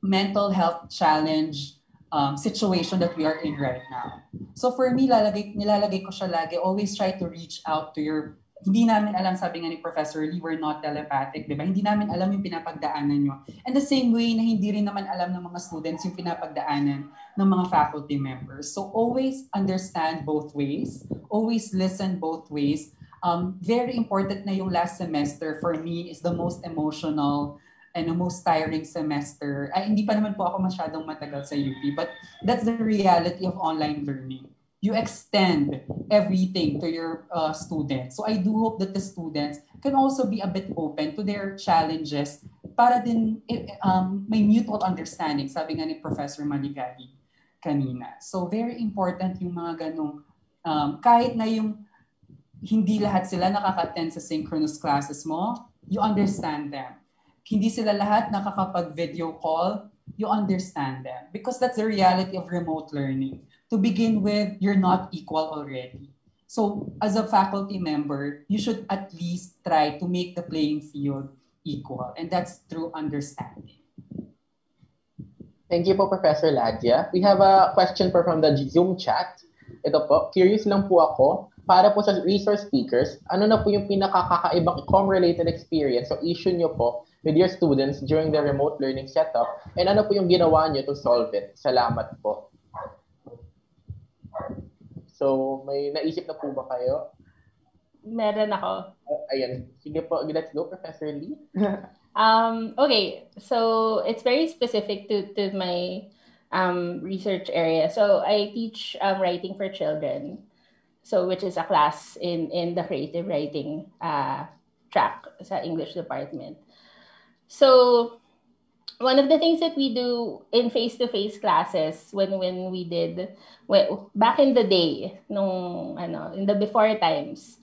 mental health challenge um, situation that we are in right now. So for me, lalagay, nilalagay ko siya lagi, always try to reach out to your, hindi namin alam, sabi nga ni Professor Lee, we're not telepathic, di ba? Hindi namin alam yung pinapagdaanan nyo. And the same way na hindi rin naman alam ng mga students yung pinapagdaanan ng mga faculty members. So always understand both ways, always listen both ways, um, very important na yung last semester for me is the most emotional the most tiring semester. Ay, hindi pa naman po ako masyadong matagal sa UP, but that's the reality of online learning. You extend everything to your uh, students. So I do hope that the students can also be a bit open to their challenges para din um, may mutual understanding, sabi nga ni Professor Maligari kanina. So very important yung mga ganong, um, kahit na yung hindi lahat sila nakaka-attend sa synchronous classes mo, you understand them. Hindi sila lahat nakakapag-video call, you understand them. Because that's the reality of remote learning. To begin with, you're not equal already. So as a faculty member, you should at least try to make the playing field equal. And that's through understanding. Thank you po, Professor Ladia. We have a question po from the Zoom chat. Ito po, curious lang po ako, para po sa resource speakers, ano na po yung pinakakakaibang com-related experience o issue nyo po with your students during the remote learning setup and ano po yung ginawa nyo to solve it? Salamat po. So, may naisip na po ba kayo? Meron ako. Uh, ayan. Sige po, let's go, Professor Lee. Um, okay, so it's very specific to, to my um, research area. So I teach um, writing for children, so which is a class in, in the creative writing uh, track sa English department. So one of the things that we do in face-to-face classes when when we did well, back in the day nung ano in the before times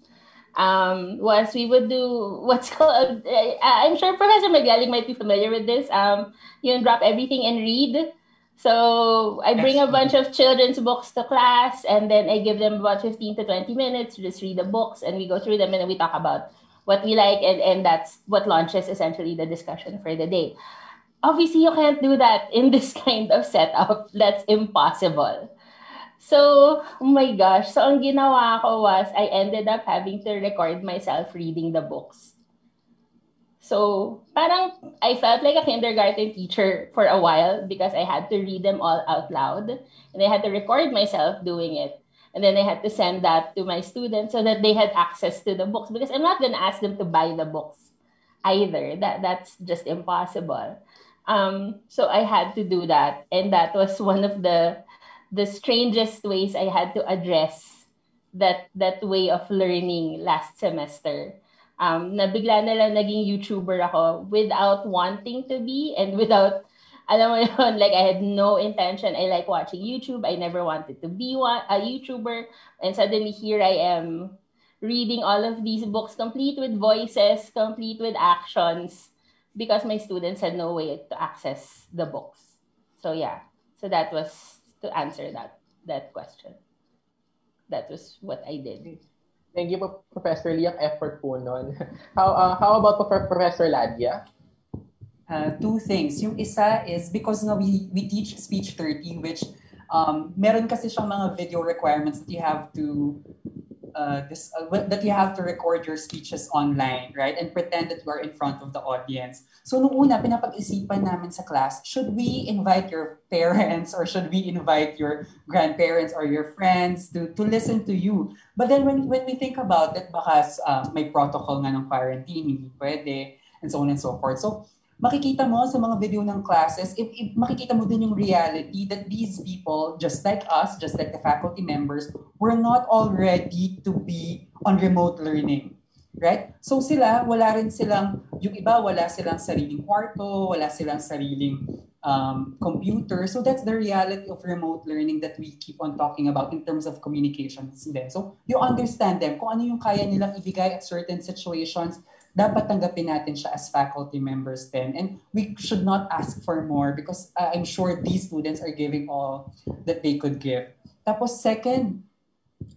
um, was we would do what's called, uh, I'm sure Professor Magaling might be familiar with this. Um, you drop everything and read. So I bring a bunch of children's books to class, and then I give them about 15 to 20 minutes to just read the books, and we go through them, and then we talk about what we like, and, and that's what launches essentially the discussion for the day. Obviously, you can't do that in this kind of setup. That's impossible. So, oh my gosh. So, ang ginawa ko was, I ended up having to record myself reading the books. So, parang I felt like a kindergarten teacher for a while because I had to read them all out loud. And I had to record myself doing it. And then I had to send that to my students so that they had access to the books because I'm not going to ask them to buy the books either. That That's just impossible. Um, so I had to do that. And that was one of the the strangest ways I had to address that that way of learning last semester. Um, na bigla na lang naging YouTuber ako without wanting to be and without, alam mo yun, like I had no intention. I like watching YouTube. I never wanted to be one, a YouTuber. And suddenly here I am reading all of these books complete with voices, complete with actions because my students had no way to access the books. So yeah, so that was to answer that that question. That was what I did. Thank you Professor. Ang effort po nun. How, uh, how about Professor Ladia? Uh, two things. Yung isa is because no, we, we teach Speech 30, which um, meron kasi siyang mga video requirements that you have to uh, this uh, that you have to record your speeches online, right? And pretend that you are in front of the audience. So nung una, pinapag-isipan namin sa class, should we invite your parents or should we invite your grandparents or your friends to, to listen to you? But then when, when we think about it, baka uh, may protocol nga ng quarantine, hindi pwede, and so on and so forth. So makikita mo sa mga video ng classes, if, if makikita mo din yung reality that these people, just like us, just like the faculty members, were not all ready to be on remote learning. Right? So sila, wala rin silang, yung iba, wala silang sariling kwarto, wala silang sariling um, computer. So that's the reality of remote learning that we keep on talking about in terms of communications then. So you understand them, kung ano yung kaya nilang ibigay at certain situations, dapat tanggapin natin siya as faculty members then. And we should not ask for more because uh, I'm sure these students are giving all that they could give. Tapos second,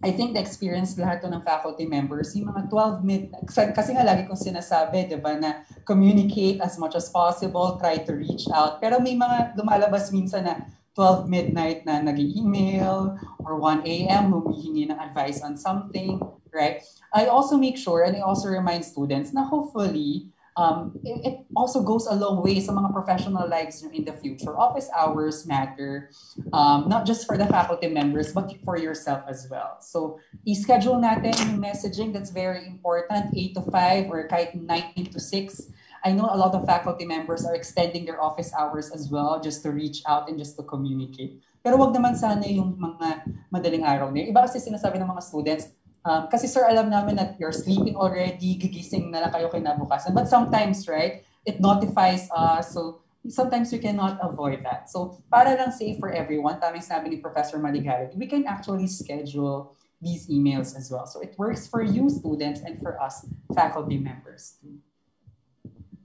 I think the experience lahat to ng faculty members, yung mga 12 mid, kasi nga lagi kong sinasabi, di ba, na communicate as much as possible, try to reach out. Pero may mga lumalabas minsan na 12 midnight na nag-email or 1 a.m. humihingi ng advice on something, right? I also make sure and I also remind students na hopefully um, it, it, also goes a long way sa mga professional lives in the future. Office hours matter, um, not just for the faculty members, but for yourself as well. So, i-schedule natin yung messaging that's very important, 8 to 5 or kahit 9 to 6. I know a lot of faculty members are extending their office hours as well just to reach out and just to communicate. Pero wag naman sana yung mga madaling araw na Iba kasi sinasabi ng mga students, um, kasi sir, alam namin that you're sleeping already, gigising na lang kayo kinabukasan. But sometimes, right, it notifies us. So sometimes we cannot avoid that. So para lang safe for everyone, tamang sabi ni Professor Maligalig, we can actually schedule these emails as well. So it works for you students and for us faculty members too.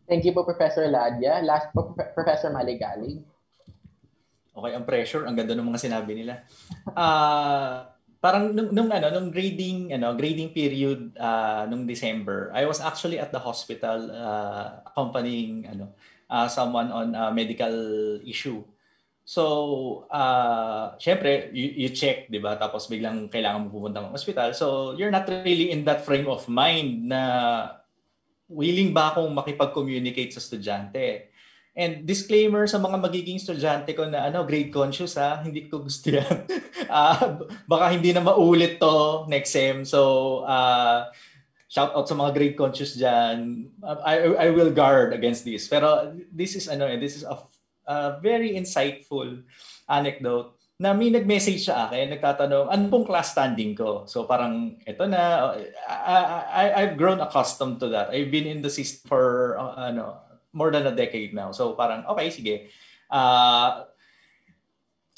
Thank you po, Professor Ladia. Last po, Professor Maligalig. Okay, ang pressure, ang ganda ng mga sinabi nila. Uh, parang nung, nung ano nung grading ano grading period uh, nung December I was actually at the hospital uh, accompanying ano uh, someone on a medical issue So, uh, syempre, you, you check, di ba? Tapos biglang kailangan mo pumunta ng hospital. So, you're not really in that frame of mind na willing ba akong makipag-communicate sa estudyante. And disclaimer sa mga magiging estudyante ko na ano, grade conscious ha, hindi ko gusto yan. uh, baka hindi na maulit to next sem. So, uh, shout out sa mga grade conscious dyan. I, I will guard against this. Pero this is ano, this is a uh, very insightful anecdote na may nag-message sa akin, nagtatanong, ano pong class standing ko? So parang, ito na, I, I, I've grown accustomed to that. I've been in the system for, uh, ano, more than a decade now. So parang, okay, sige. Uh,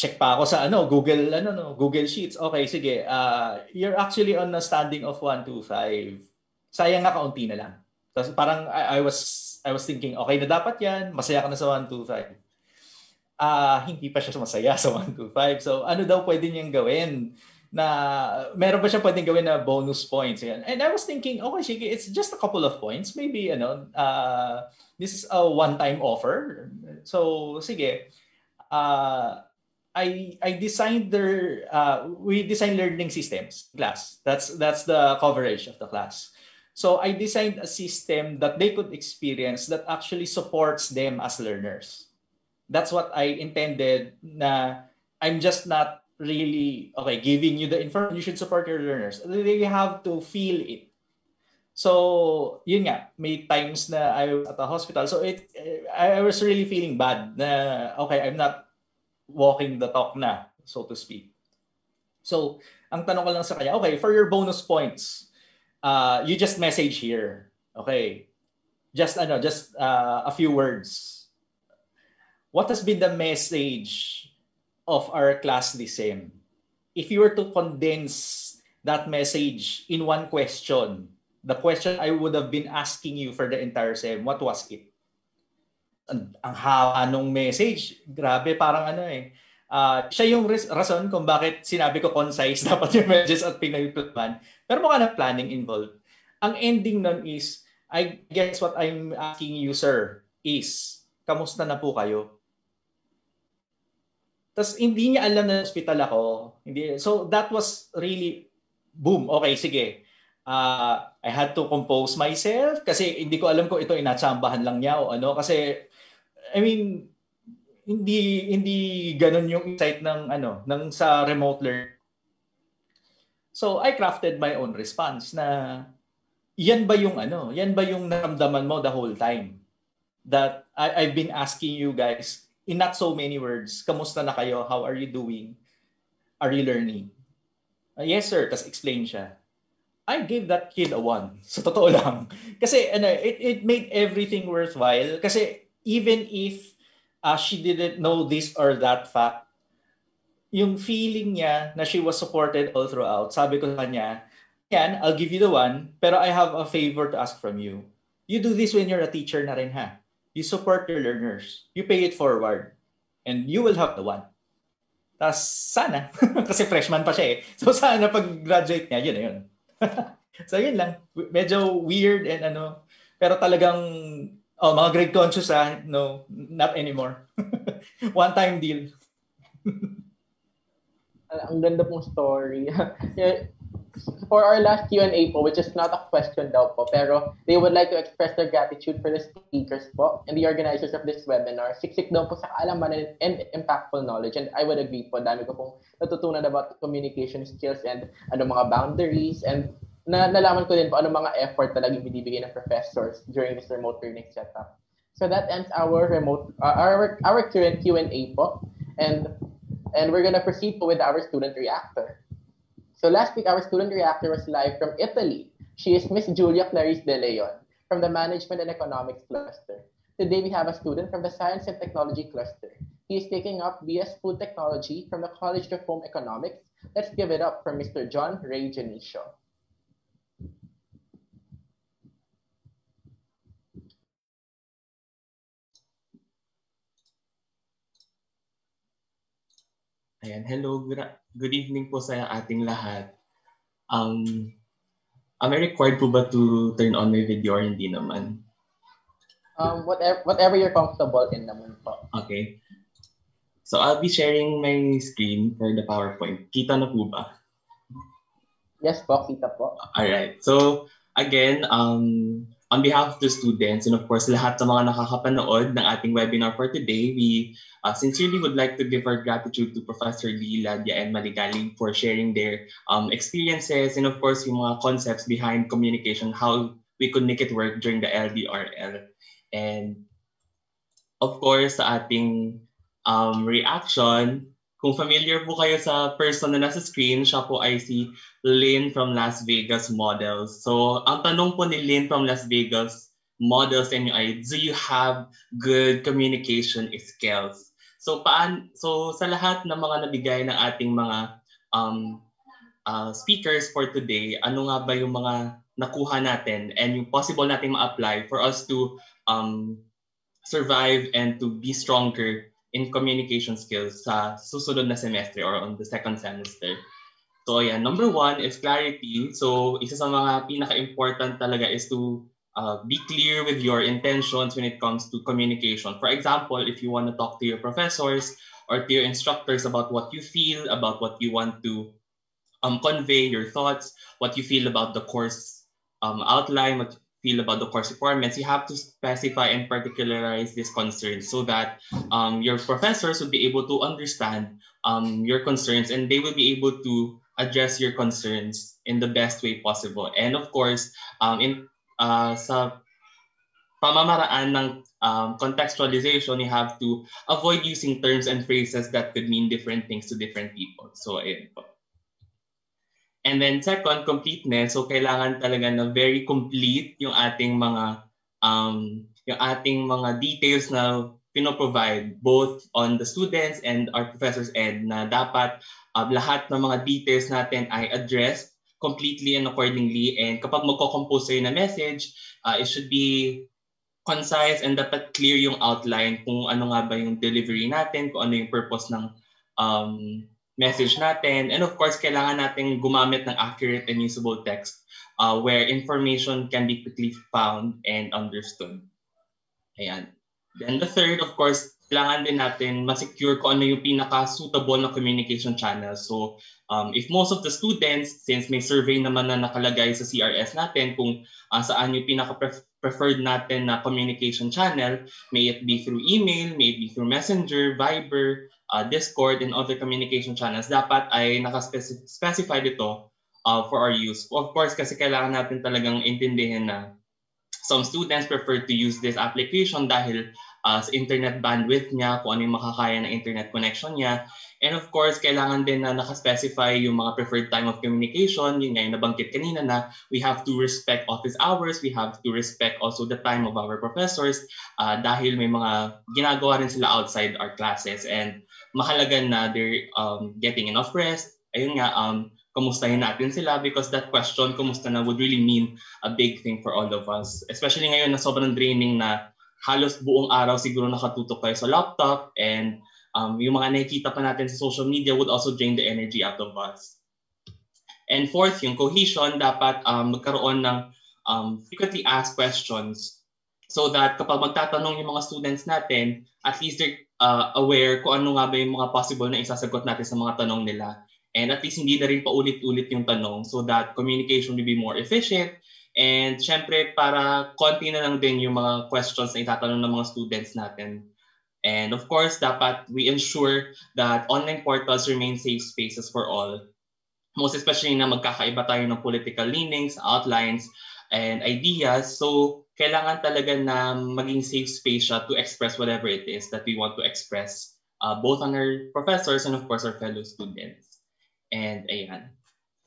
check pa ako sa ano Google ano no Google Sheets. Okay, sige. Uh, you're actually on a standing of 1 to 5. Sayang nga kaunti na lang. Tapos parang I, I was I was thinking, okay na dapat 'yan. Masaya ka na sa 1 to 5 uh, hindi pa siya masaya sa 125. So ano daw pwede niyang gawin? Na meron ba siya pwedeng gawin na bonus points yan. And I was thinking, okay, sige, it's just a couple of points. Maybe, ano, uh, this is a one-time offer. So, sige. Uh, I I designed their uh, we designed learning systems class. That's that's the coverage of the class. So I designed a system that they could experience that actually supports them as learners that's what I intended na I'm just not really okay giving you the information you should support your learners they have to feel it. So yun nga may times na I was at the hospital. So it I was really feeling bad na okay I'm not walking the talk na so to speak. So ang tanong ko lang sa kanya okay for your bonus points uh you just message here okay? Just ano just uh, a few words. What has been the message of our class this sem? If you were to condense that message in one question, the question I would have been asking you for the entire sem, what was it? Ang, ang haba nung message, grabe, parang ano eh. Uh, siya yung res- rason kung bakit sinabi ko concise dapat yung messages at pinag-plan. Pero mukha na planning involved. Ang ending nun is, I guess what I'm asking you, sir, is, kamusta na po kayo? Tapos hindi niya alam na hospital ako. Hindi, so that was really, boom, okay, sige. Uh, I had to compose myself kasi hindi ko alam kung ito inatsambahan lang niya o ano. Kasi, I mean, hindi hindi ganun yung insight ng ano ng sa remote learn. So I crafted my own response na yan ba yung ano, yan ba yung naramdaman mo the whole time? That I, I've been asking you guys in not so many words, kamusta na kayo? How are you doing? Are you learning? Uh, yes, sir. Tapos explain siya. I gave that kid a one. Sa totoo lang. Kasi ano, it, it made everything worthwhile. Kasi even if uh, she didn't know this or that fact, yung feeling niya na she was supported all throughout, sabi ko sa kanya, yan, I'll give you the one, pero I have a favor to ask from you. You do this when you're a teacher na rin ha you support your learners, you pay it forward, and you will have the one. Tapos sana, kasi freshman pa siya eh. So sana pag graduate niya, yun na yun. so yun lang. Medyo weird and ano, pero talagang, oh, mga grade conscious ah, no, not anymore. One time deal. Ang ganda pong story. For our last Q&A po, which is not a question daw po, pero they would like to express their gratitude for the speakers po and the organizers of this webinar. Siksik daw po sa kaalaman and impactful knowledge. And I would agree po, dami ko pong natutunan about communication skills and ano mga boundaries and na nalaman ko din po ano mga effort talagang binibigay ng professors during this remote learning setup. So that ends our remote uh, our our Q&A po. And and we're gonna proceed po with our student reactor. So last week, our student reactor was live from Italy. She is Miss Julia Clarice De Leon from the Management and Economics cluster. Today, we have a student from the Science and Technology cluster. He is taking up BS Food Technology from the College of Home Economics. Let's give it up for Mr. John Ray Janicio. Ayan, hello, good, good evening po sa ating lahat. Um, am I required po ba to turn on my video or hindi naman? Um, whatever, whatever you're comfortable in naman po. Okay. So I'll be sharing my screen for the PowerPoint. Kita na po ba? Yes po, kita po. Alright. So again, um, on behalf of the students and of course lahat sa mga nakakapanood ng ating webinar for today, we uh, sincerely would like to give our gratitude to Professor Lee, Ladia, and Maligaling for sharing their um, experiences and of course yung mga concepts behind communication, how we could make it work during the LDRL. And of course, sa ating um, reaction, kung familiar po kayo sa person na nasa screen, siya po ay si Lynn from Las Vegas Models. So, ang tanong po ni Lynn from Las Vegas Models inyo ay, do you have good communication skills? So, paan, so sa lahat ng mga nabigay ng ating mga um, uh, speakers for today, ano nga ba yung mga nakuha natin and yung possible natin ma-apply for us to um, survive and to be stronger in communication skills sa susunod na semestre or on the second semester. So yeah, number one is clarity. So isa sa mga pinaka-important talaga is to uh, be clear with your intentions when it comes to communication. For example, if you want to talk to your professors or to your instructors about what you feel, about what you want to um, convey, your thoughts, what you feel about the course um, outline, what feel about the course requirements, you have to specify and particularize these concerns so that um, your professors would be able to understand um, your concerns and they will be able to address your concerns in the best way possible. And of course, um, in uh, sa pamamaraan ng um, contextualization, you have to avoid using terms and phrases that could mean different things to different people. So, ayun po. And then second, completeness. So kailangan talaga na very complete yung ating mga um, yung ating mga details na pino-provide both on the students and our professors and na dapat uh, lahat ng mga details natin ay addressed completely and accordingly. And kapag magko-compose kayo na message, uh, it should be concise and dapat clear yung outline kung ano nga ba yung delivery natin, kung ano yung purpose ng um, message natin. And of course, kailangan natin gumamit ng accurate and usable text uh, where information can be quickly found and understood. Ayan. Then the third, of course, kailangan din natin ma-secure kung ano yung pinaka-suitable na communication channel. So, um, if most of the students, since may survey naman na nakalagay sa CRS natin kung uh, saan yung pinaka-preferred natin na communication channel, may it be through email, may it be through Messenger, Viber, uh, Discord, and other communication channels, dapat ay nakaspecify dito uh, for our use. Of course, kasi kailangan natin talagang intindihin na some students prefer to use this application dahil uh, sa internet bandwidth niya, kung ano yung makakaya ng internet connection niya. And of course, kailangan din na nakaspecify yung mga preferred time of communication. Yun nga yung nabanggit kanina na we have to respect office hours, we have to respect also the time of our professors uh, dahil may mga ginagawa rin sila outside our classes. And mahalaga na they're um, getting enough rest. Ayun nga, um, kumustahin natin sila because that question, kumusta na, would really mean a big thing for all of us. Especially ngayon na sobrang draining na halos buong araw siguro nakatutok kayo sa laptop and um, yung mga nakikita pa natin sa social media would also drain the energy out of us. And fourth, yung cohesion, dapat um, magkaroon ng um, frequently asked questions so that kapag magtatanong yung mga students natin, at least they're uh, aware kung ano nga ba yung mga possible na isasagot natin sa mga tanong nila. And at least hindi na rin paulit-ulit yung tanong so that communication will be more efficient. And syempre, para konti na lang din yung mga questions na itatanong ng mga students natin. And of course, dapat we ensure that online portals remain safe spaces for all. Most especially na magkakaiba tayo ng political leanings, outlines, and ideas. So, kailangan talaga na maging safe space siya to express whatever it is that we want to express, uh, both on our professors and of course our fellow students. And ayan.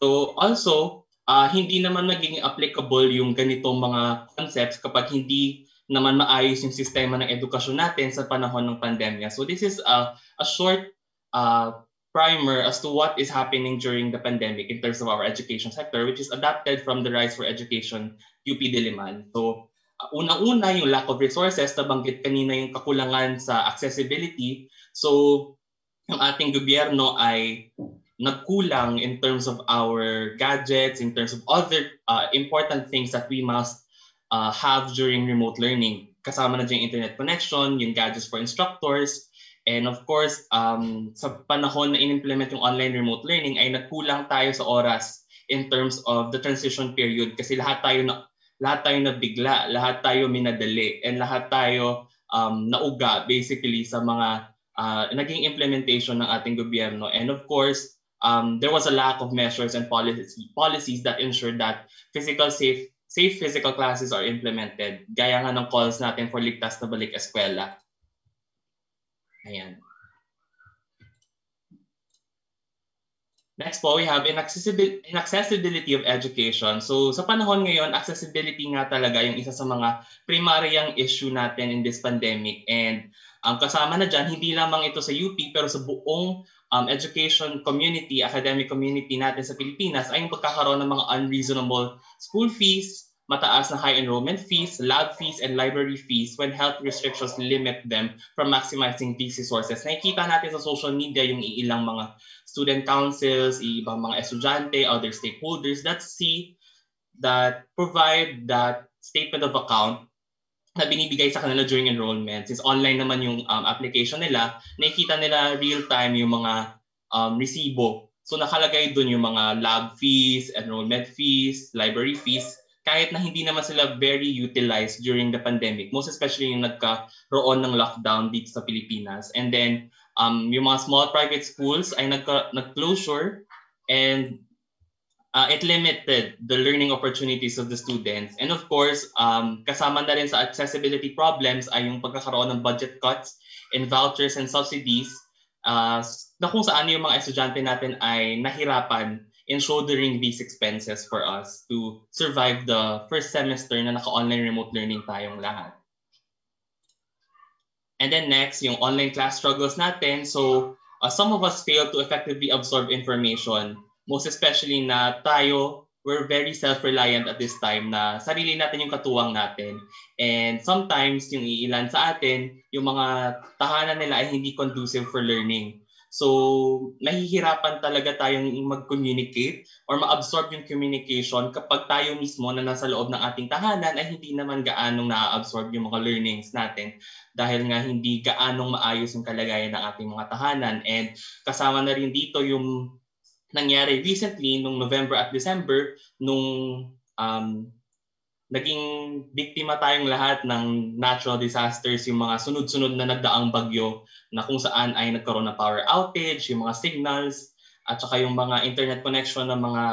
So, also, uh, hindi naman magiging applicable yung ganitong mga concepts kapag hindi naman maayos yung sistema ng edukasyon natin sa panahon ng pandemya. So this is a, a short uh, primer as to what is happening during the pandemic in terms of our education sector, which is adapted from the Rise for Education UP Diliman. So, unang-una yung lack of resources, nabanggit kanina yung kakulangan sa accessibility. So, yung ating gobyerno ay nagkulang in terms of our gadgets, in terms of other uh, important things that we must uh, have during remote learning. Kasama na dyan yung internet connection, yung gadgets for instructors, And of course, um, sa panahon na in-implement yung online remote learning ay nagkulang tayo sa oras in terms of the transition period kasi lahat tayo na lahat tayo nabigla, lahat tayo minadali, and lahat tayo um, nauga basically sa mga uh, naging implementation ng ating gobyerno. And of course, um, there was a lack of measures and policies, policies that ensured that physical safe safe physical classes are implemented. Gaya nga ng calls natin for ligtas na balik eskwela. Ayan. Next po, we have inaccessibility, inaccessibility of education. So sa panahon ngayon, accessibility nga talaga yung isa sa mga primaryang issue natin in this pandemic. And ang um, kasama na dyan, hindi lamang ito sa UP, pero sa buong um, education community, academic community natin sa Pilipinas ay yung pagkakaroon ng mga unreasonable school fees, mataas na high enrollment fees, lab fees, and library fees when health restrictions limit them from maximizing these resources. Nakikita natin sa social media yung ilang mga student councils, ibang mga estudyante, other stakeholders that see, that provide that statement of account na binibigay sa kanila during enrollment. Since online naman yung um, application nila, nakikita nila real-time yung mga um, resibo. So nakalagay dun yung mga lab fees, enrollment fees, library fees, kahit na hindi naman sila very utilized during the pandemic, most especially yung nagkaroon ng lockdown dito sa Pilipinas. And then, um, yung mga small private schools ay nagka, nag-closure and uh, it limited the learning opportunities of the students. And of course, um, kasama na rin sa accessibility problems ay yung pagkakaroon ng budget cuts and vouchers and subsidies uh, na kung saan yung mga estudyante natin ay nahirapan in shouldering these expenses for us to survive the first semester na naka-online remote learning tayong lahat. And then next, yung online class struggles natin. So uh, some of us fail to effectively absorb information, most especially na tayo, we're very self-reliant at this time na sarili natin yung katuwang natin. And sometimes yung iilan sa atin, yung mga tahanan nila ay hindi conducive for learning. So, nahihirapan talaga tayong mag-communicate or ma-absorb yung communication kapag tayo mismo na nasa loob ng ating tahanan ay hindi naman gaanong na-absorb yung mga learnings natin dahil nga hindi gaanong maayos yung kalagayan ng ating mga tahanan. And kasama na rin dito yung nangyari recently nung November at December nung um, naging biktima tayong lahat ng natural disasters, yung mga sunod-sunod na nagdaang bagyo na kung saan ay nagkaroon ng power outage, yung mga signals, at saka yung mga internet connection ng mga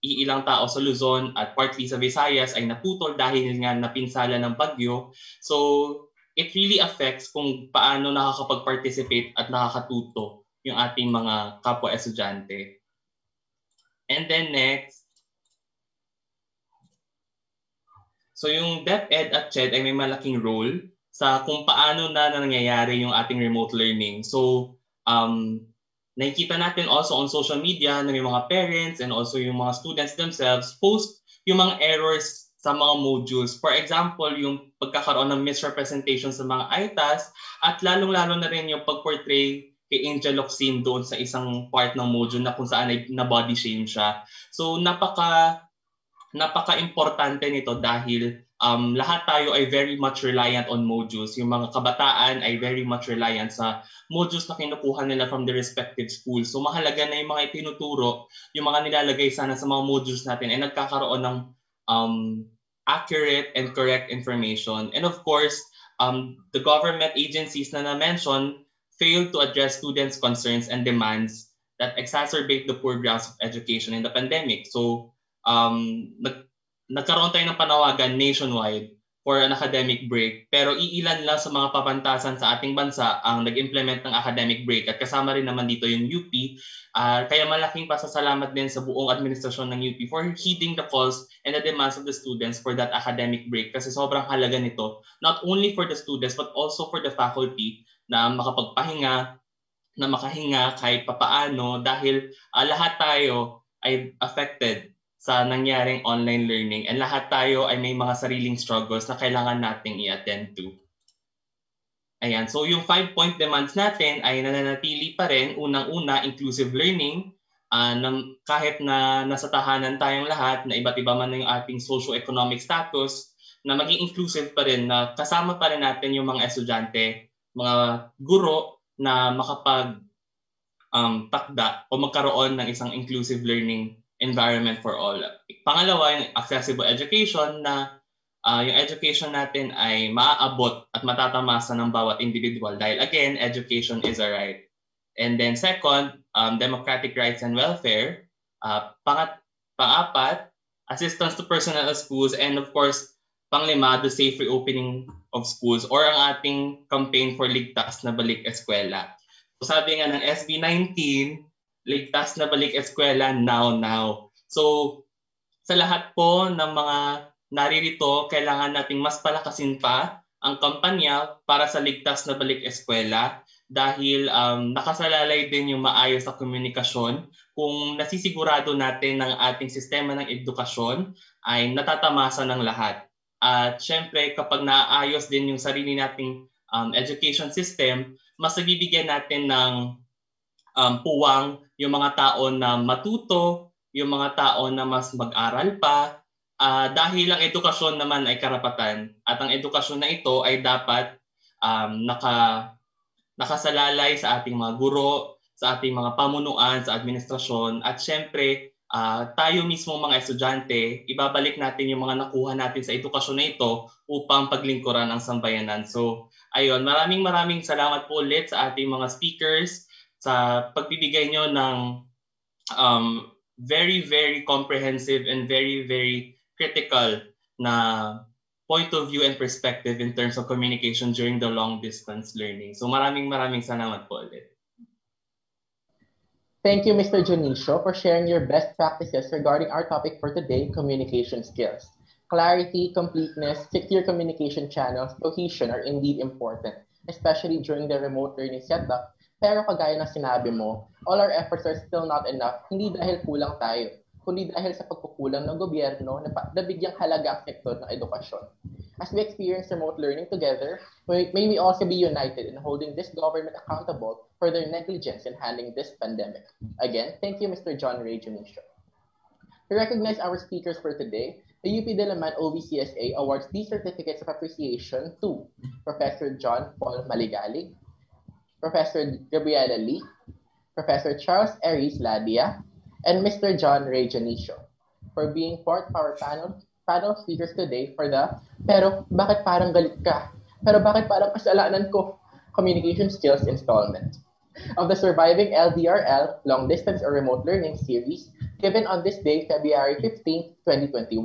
iilang tao sa Luzon at partly sa Visayas ay naputol dahil nga napinsala ng bagyo. So, it really affects kung paano nakakapag-participate at nakakatuto yung ating mga kapwa estudyante. And then next, So yung DepEd at CHED ay may malaking role sa kung paano na nangyayari yung ating remote learning. So um, nakikita natin also on social media na may mga parents and also yung mga students themselves post yung mga errors sa mga modules. For example, yung pagkakaroon ng misrepresentation sa mga ITAS at lalong-lalo na rin yung pag-portray kay Angel Locsin doon sa isang part ng module na kung saan ay na body shame siya. So napaka napaka-importante nito dahil um, lahat tayo ay very much reliant on modules. Yung mga kabataan ay very much reliant sa modules na kinukuha nila from the respective schools. So mahalaga na yung mga itinuturo, yung mga nilalagay sana sa mga modules natin ay nagkakaroon ng um, accurate and correct information. And of course, um, the government agencies na na-mention failed to address students' concerns and demands that exacerbate the poor grounds of education in the pandemic. So um, nag, nagkaroon tayo ng panawagan nationwide for an academic break. Pero iilan lang sa mga papantasan sa ating bansa ang nag-implement ng academic break at kasama rin naman dito yung UP. Uh, kaya malaking pasasalamat din sa buong administrasyon ng UP for heeding the calls and the demands of the students for that academic break kasi sobrang halaga nito not only for the students but also for the faculty na makapagpahinga, na makahinga kahit papaano dahil uh, lahat tayo ay affected sa nangyaring online learning and lahat tayo ay may mga sariling struggles na kailangan nating i-attend to. Ayan, so yung five-point demands natin ay nananatili pa rin, unang-una, inclusive learning, uh, na, kahit na nasa tahanan tayong lahat, na iba't iba man yung ating socio-economic status, na maging inclusive pa rin, na kasama pa rin natin yung mga estudyante, mga guro, na makapag um, takda o magkaroon ng isang inclusive learning environment for all. Pangalawa, yung accessible education na uh, yung education natin ay maaabot at matatamasa ng bawat individual dahil again, education is a right. And then second, um, democratic rights and welfare. Uh, pangat, pang-apat, assistance to personnel at schools. And of course, panglima, the safe reopening of schools or ang ating campaign for ligtas na balik eskwela. So sabi nga ng SB 19, ligtas na balik eskwela now, now. So sa lahat po ng mga naririto, kailangan nating mas palakasin pa ang kampanya para sa ligtas na balik eskwela dahil um, nakasalalay din yung maayos sa komunikasyon kung nasisigurado natin ng ating sistema ng edukasyon ay natatamasa ng lahat. At syempre, kapag naayos din yung sarili nating um, education system, mas nabibigyan natin ng um, puwang yung mga tao na matuto, yung mga tao na mas mag-aral pa, uh, dahil ang edukasyon naman ay karapatan at ang edukasyon na ito ay dapat um, naka nakasalalay sa ating mga guro, sa ating mga pamunuan, sa administrasyon, at syempre, uh, tayo mismo mga estudyante, ibabalik natin yung mga nakuha natin sa edukasyon na ito upang paglingkuran ang sambayanan. So, ayun, maraming maraming salamat po ulit sa ating mga speakers sa pagbibigay nyo ng um, very, very comprehensive and very, very critical na point of view and perspective in terms of communication during the long distance learning. So maraming maraming salamat po ulit. Thank you, Mr. Junicio, for sharing your best practices regarding our topic for today, communication skills. Clarity, completeness, secure communication channels, cohesion are indeed important, especially during the remote learning setup. Pero kagaya ng sinabi mo, all our efforts are still not enough, hindi dahil kulang tayo kundi dahil sa pagkukulang ng gobyerno na nabigyang halaga ang sektor ng edukasyon. As we experience remote learning together, may, we also be united in holding this government accountable for their negligence in handling this pandemic. Again, thank you, Mr. John Ray Junicio. To recognize our speakers for today, the UP Diliman OVCSA awards these certificates of appreciation to Professor John Paul Maligalig, Professor Gabriela Lee, Professor Charles Aries Ladia, and Mr. John Ray for being part of our panel, panel speakers today for the Pero bakit parang galit ka? Pero bakit parang kasalanan ko? Communication Skills Installment of the Surviving LDRL Long Distance or Remote Learning series given on this day, February 15, 2021.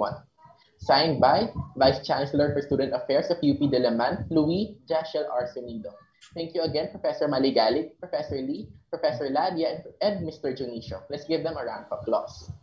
Signed by Vice Chancellor for Student Affairs of UP Diliman, Louis Jashel Arsenido. Thank you again, Professor Maligalig, Professor Lee, Professor Ladia, and Mr. Junicio. Let's give them a round of applause.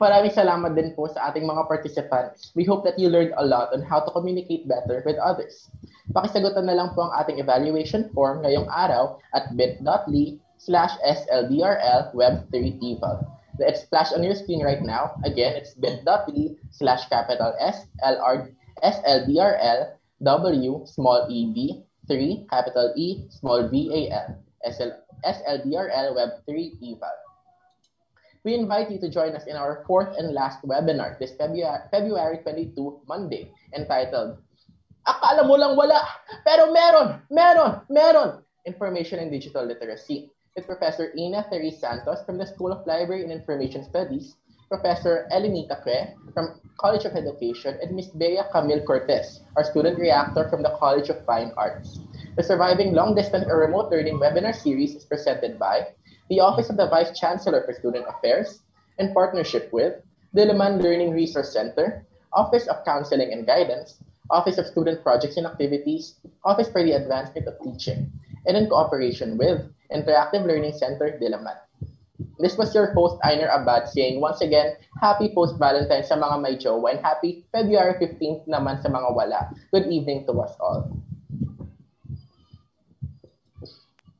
Maraming salamat din po sa ating mga participants. We hope that you learned a lot on how to communicate better with others. Pakisagutan na lang po ang ating evaluation form ngayong araw at bit.ly slash SLDRL Web3eval. It's flashed on your screen right now. Again, it's bit.ly slash capital S L R S L D R L W small e b 3, capital E, small v a l, SL, SLDRL Web 3 eval. We invite you to join us in our fourth and last webinar this February, February 22, Monday, entitled Akala mo lang wala, pero meron, meron, meron! Information and Digital Literacy with Professor Ina Therese Santos from the School of Library and Information Studies Professor Elenita Cre from College of Education, and Ms. Bea Camille Cortez, our student reactor from the College of Fine Arts. The Surviving Long Distance or Remote Learning webinar series is presented by the Office of the Vice Chancellor for Student Affairs in partnership with Diliman Learning Resource Center, Office of Counseling and Guidance, Office of Student Projects and Activities, Office for the Advancement of Teaching, and in cooperation with Interactive Learning Center Diliman. This was your host, Einer Abad, saying once again, happy post-Valentine sa mga may jowa and happy February 15th naman sa mga wala. Good evening to us all.